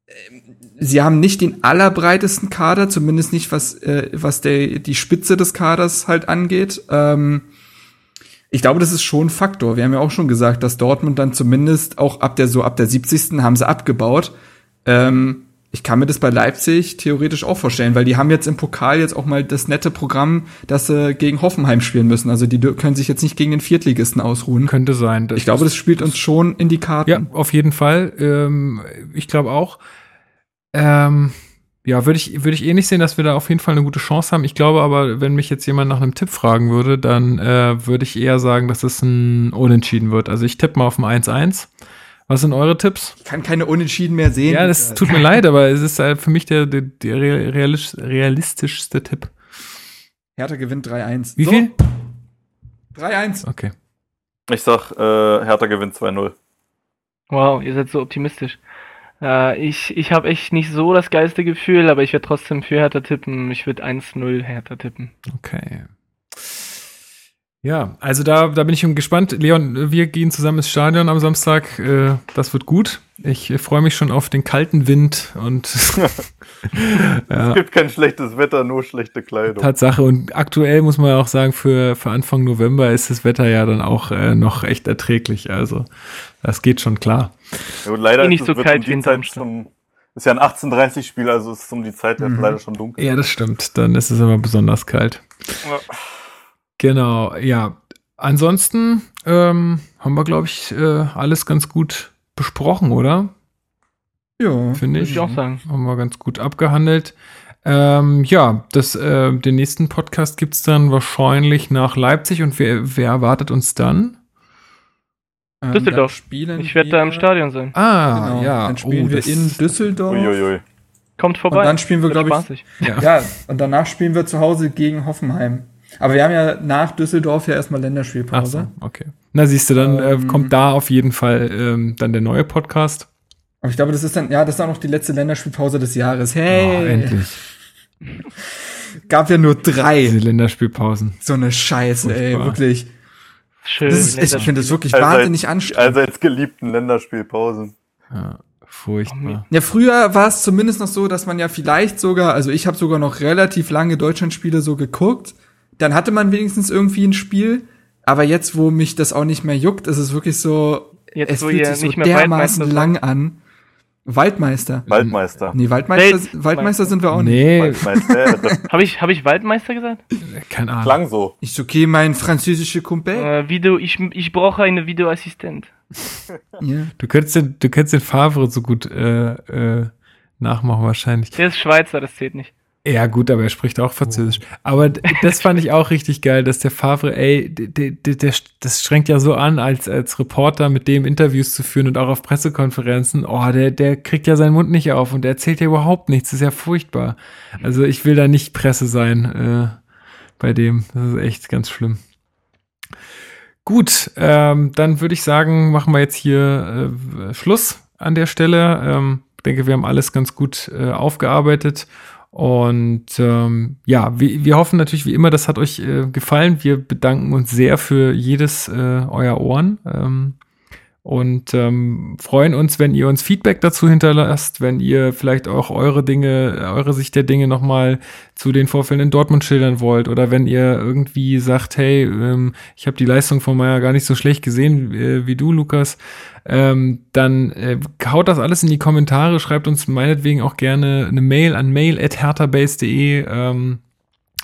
Ähm, sie haben nicht den allerbreitesten Kader, zumindest nicht was, äh, was der, die Spitze des Kaders halt angeht. Ähm, ich glaube, das ist schon ein Faktor. Wir haben ja auch schon gesagt, dass Dortmund dann zumindest auch ab der, so ab der 70. haben sie abgebaut. Ähm, ich kann mir das bei Leipzig theoretisch auch vorstellen, weil die haben jetzt im Pokal jetzt auch mal das nette Programm, dass sie gegen Hoffenheim spielen müssen. Also die können sich jetzt nicht gegen den Viertligisten ausruhen. Könnte sein. Ich glaube, das spielt uns schon in die Karten. Ja, auf jeden Fall. Ähm, ich glaube auch. Ähm, ja, würde ich, würde ich eh nicht sehen, dass wir da auf jeden Fall eine gute Chance haben. Ich glaube aber, wenn mich jetzt jemand nach einem Tipp fragen würde, dann äh, würde ich eher sagen, dass es ein Unentschieden wird. Also ich tippe mal auf ein 1-1. Was sind eure Tipps? Ich kann keine Unentschieden mehr sehen. Ja, das tut mir leid, aber es ist halt für mich der, der, der realistischste Tipp. Hertha gewinnt 3-1. Wie so. viel? 3-1. Okay. Ich sag, äh, Hertha gewinnt 2-0. Wow, ihr seid so optimistisch. Äh, ich ich habe echt nicht so das geilste Gefühl, aber ich werde trotzdem für Hertha tippen. Ich würde 1-0 Hertha tippen. Okay. Ja, also da, da bin ich gespannt. Leon, wir gehen zusammen ins Stadion am Samstag. Äh, das wird gut. Ich freue mich schon auf den kalten Wind und ja. es gibt kein schlechtes Wetter, nur schlechte Kleidung. Tatsache. Und aktuell muss man ja auch sagen, für, für Anfang November ist das Wetter ja dann auch äh, noch echt erträglich. Also das geht schon klar. Ja, und leider nicht ist so kalt um wie in Zeit schon, ist ja ein 18:30 Spiel, also ist es um die Zeit mhm. leider schon dunkel. Ja, das stimmt. Dann ist es immer besonders kalt. Ja. Genau, ja. Ansonsten ähm, haben wir, glaube ich, äh, alles ganz gut besprochen, oder? Ja, finde ich. ich auch sagen. Haben wir ganz gut abgehandelt. Ähm, ja, das, äh, den nächsten Podcast gibt es dann wahrscheinlich nach Leipzig und wer, wer erwartet uns dann? Ähm, Düsseldorf. Spielen ich werde da im Stadion sein. Ah, genau. ja. Dann spielen oh, wir in Düsseldorf. Uiuiui. Kommt vorbei. Und dann spielen wir, glaube ich. Ja. ja, und danach spielen wir zu Hause gegen Hoffenheim. Aber wir haben ja nach Düsseldorf ja erstmal Länderspielpause. Ach so, okay. Na, siehst du, dann äh, ähm, äh, kommt da auf jeden Fall ähm, dann der neue Podcast. Aber ich glaube, das ist dann, ja, das ist auch noch die letzte Länderspielpause des Jahres. Hey! Oh, endlich. Gab ja nur drei. Diese Länderspielpausen. So eine Scheiße, Furchtbar. ey, wirklich. Schön. Das ist, ich finde das wirklich also wahnsinnig anstrengend. Also als geliebten Länderspielpausen. Ja. Furchtbar. Ja, früher war es zumindest noch so, dass man ja vielleicht sogar, also ich habe sogar noch relativ lange Deutschlandspiele so geguckt dann hatte man wenigstens irgendwie ein Spiel. Aber jetzt, wo mich das auch nicht mehr juckt, ist es wirklich so, jetzt, es fühlt sich so dermaßen lang an. Waldmeister. Waldmeister. Nee, Waldmeister, Waldmeister sind wir auch nee. nicht. Waldmeister. habe ich, hab ich Waldmeister gesagt? Keine Ahnung. Klang so. Ist okay, mein französischer Kumpel. Äh, Video, ich, ich brauche einen Videoassistent. ja. Du könntest den, du könntest den Favre so gut äh, äh, nachmachen wahrscheinlich. Der ist Schweizer, das zählt nicht. Ja, gut, aber er spricht auch Französisch. Aber das fand ich auch richtig geil, dass der Favre, ey, der, der, der, das strengt ja so an, als, als Reporter mit dem Interviews zu führen und auch auf Pressekonferenzen. Oh, der, der kriegt ja seinen Mund nicht auf und der erzählt ja überhaupt nichts. Das ist ja furchtbar. Also ich will da nicht Presse sein äh, bei dem. Das ist echt ganz schlimm. Gut, ähm, dann würde ich sagen, machen wir jetzt hier äh, Schluss an der Stelle. Ähm, denke, wir haben alles ganz gut äh, aufgearbeitet. Und ähm, ja, wir, wir hoffen natürlich wie immer, das hat euch äh, gefallen. Wir bedanken uns sehr für jedes äh, euer Ohren. Ähm, und ähm, freuen uns, wenn ihr uns Feedback dazu hinterlasst, wenn ihr vielleicht auch eure Dinge, eure Sicht der Dinge nochmal zu den Vorfällen in Dortmund schildern wollt oder wenn ihr irgendwie sagt, hey, ähm, ich habe die Leistung von Meier gar nicht so schlecht gesehen äh, wie du, Lukas, ähm, dann äh, haut das alles in die Kommentare, schreibt uns meinetwegen auch gerne eine Mail an mail.herterbase.de. Ähm,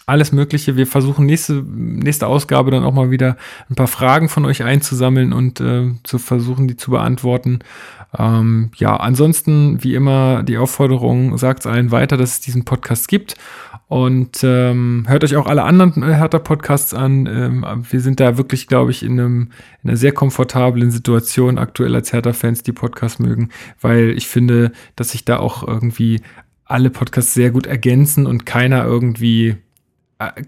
alles Mögliche. Wir versuchen nächste, nächste Ausgabe dann auch mal wieder ein paar Fragen von euch einzusammeln und äh, zu versuchen, die zu beantworten. Ähm, ja, ansonsten, wie immer, die Aufforderung, sagt es allen weiter, dass es diesen Podcast gibt. Und ähm, hört euch auch alle anderen äh, Hertha-Podcasts an. Ähm, wir sind da wirklich, glaube ich, in, einem, in einer sehr komfortablen Situation aktuell als Hertha-Fans, die Podcasts mögen, weil ich finde, dass sich da auch irgendwie alle Podcasts sehr gut ergänzen und keiner irgendwie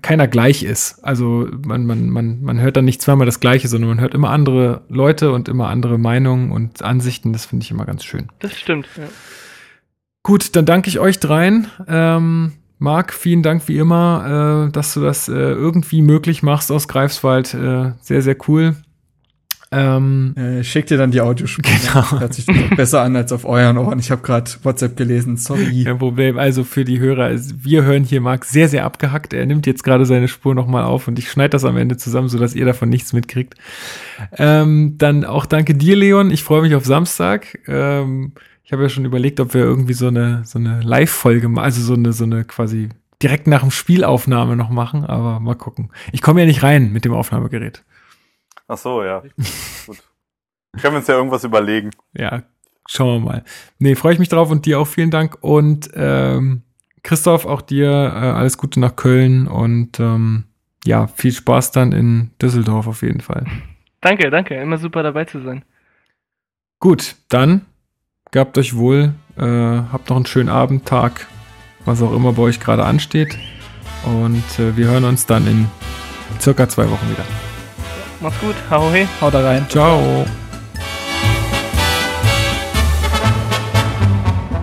keiner gleich ist. Also man, man, man, man hört dann nicht zweimal das Gleiche, sondern man hört immer andere Leute und immer andere Meinungen und Ansichten. Das finde ich immer ganz schön. Das stimmt. Ja. Gut, dann danke ich euch dreien. Ähm, Marc, vielen Dank wie immer, äh, dass du das äh, irgendwie möglich machst aus Greifswald. Äh, sehr, sehr cool. Ähm, äh, schick dir dann die Audiospur. Genau. Hört sich besser an als auf euren Ohren. Ich habe gerade WhatsApp gelesen. Sorry. Kein Problem. Also für die Hörer, wir hören hier Marc sehr, sehr abgehackt. Er nimmt jetzt gerade seine Spur nochmal auf und ich schneide das am Ende zusammen, sodass ihr davon nichts mitkriegt. Ähm, dann auch danke dir, Leon. Ich freue mich auf Samstag. Ähm, ich habe ja schon überlegt, ob wir irgendwie so eine, so eine Live-Folge, also so eine, so eine quasi direkt nach dem Spielaufnahme noch machen, aber mal gucken. Ich komme ja nicht rein mit dem Aufnahmegerät. Ach so, ja. Gut. Können wir uns ja irgendwas überlegen. Ja, schauen wir mal. Nee, freue ich mich drauf und dir auch vielen Dank. Und ähm, Christoph, auch dir äh, alles Gute nach Köln und ähm, ja, viel Spaß dann in Düsseldorf auf jeden Fall. Danke, danke. Immer super dabei zu sein. Gut, dann gabt euch wohl, äh, habt noch einen schönen Abend, Tag, was auch immer bei euch gerade ansteht. Und äh, wir hören uns dann in circa zwei Wochen wieder. Mach's gut. Hau he. Haut da rein. Ciao.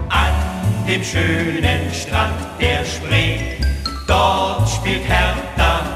An dem schönen Strand der Spree, dort spielt Hertha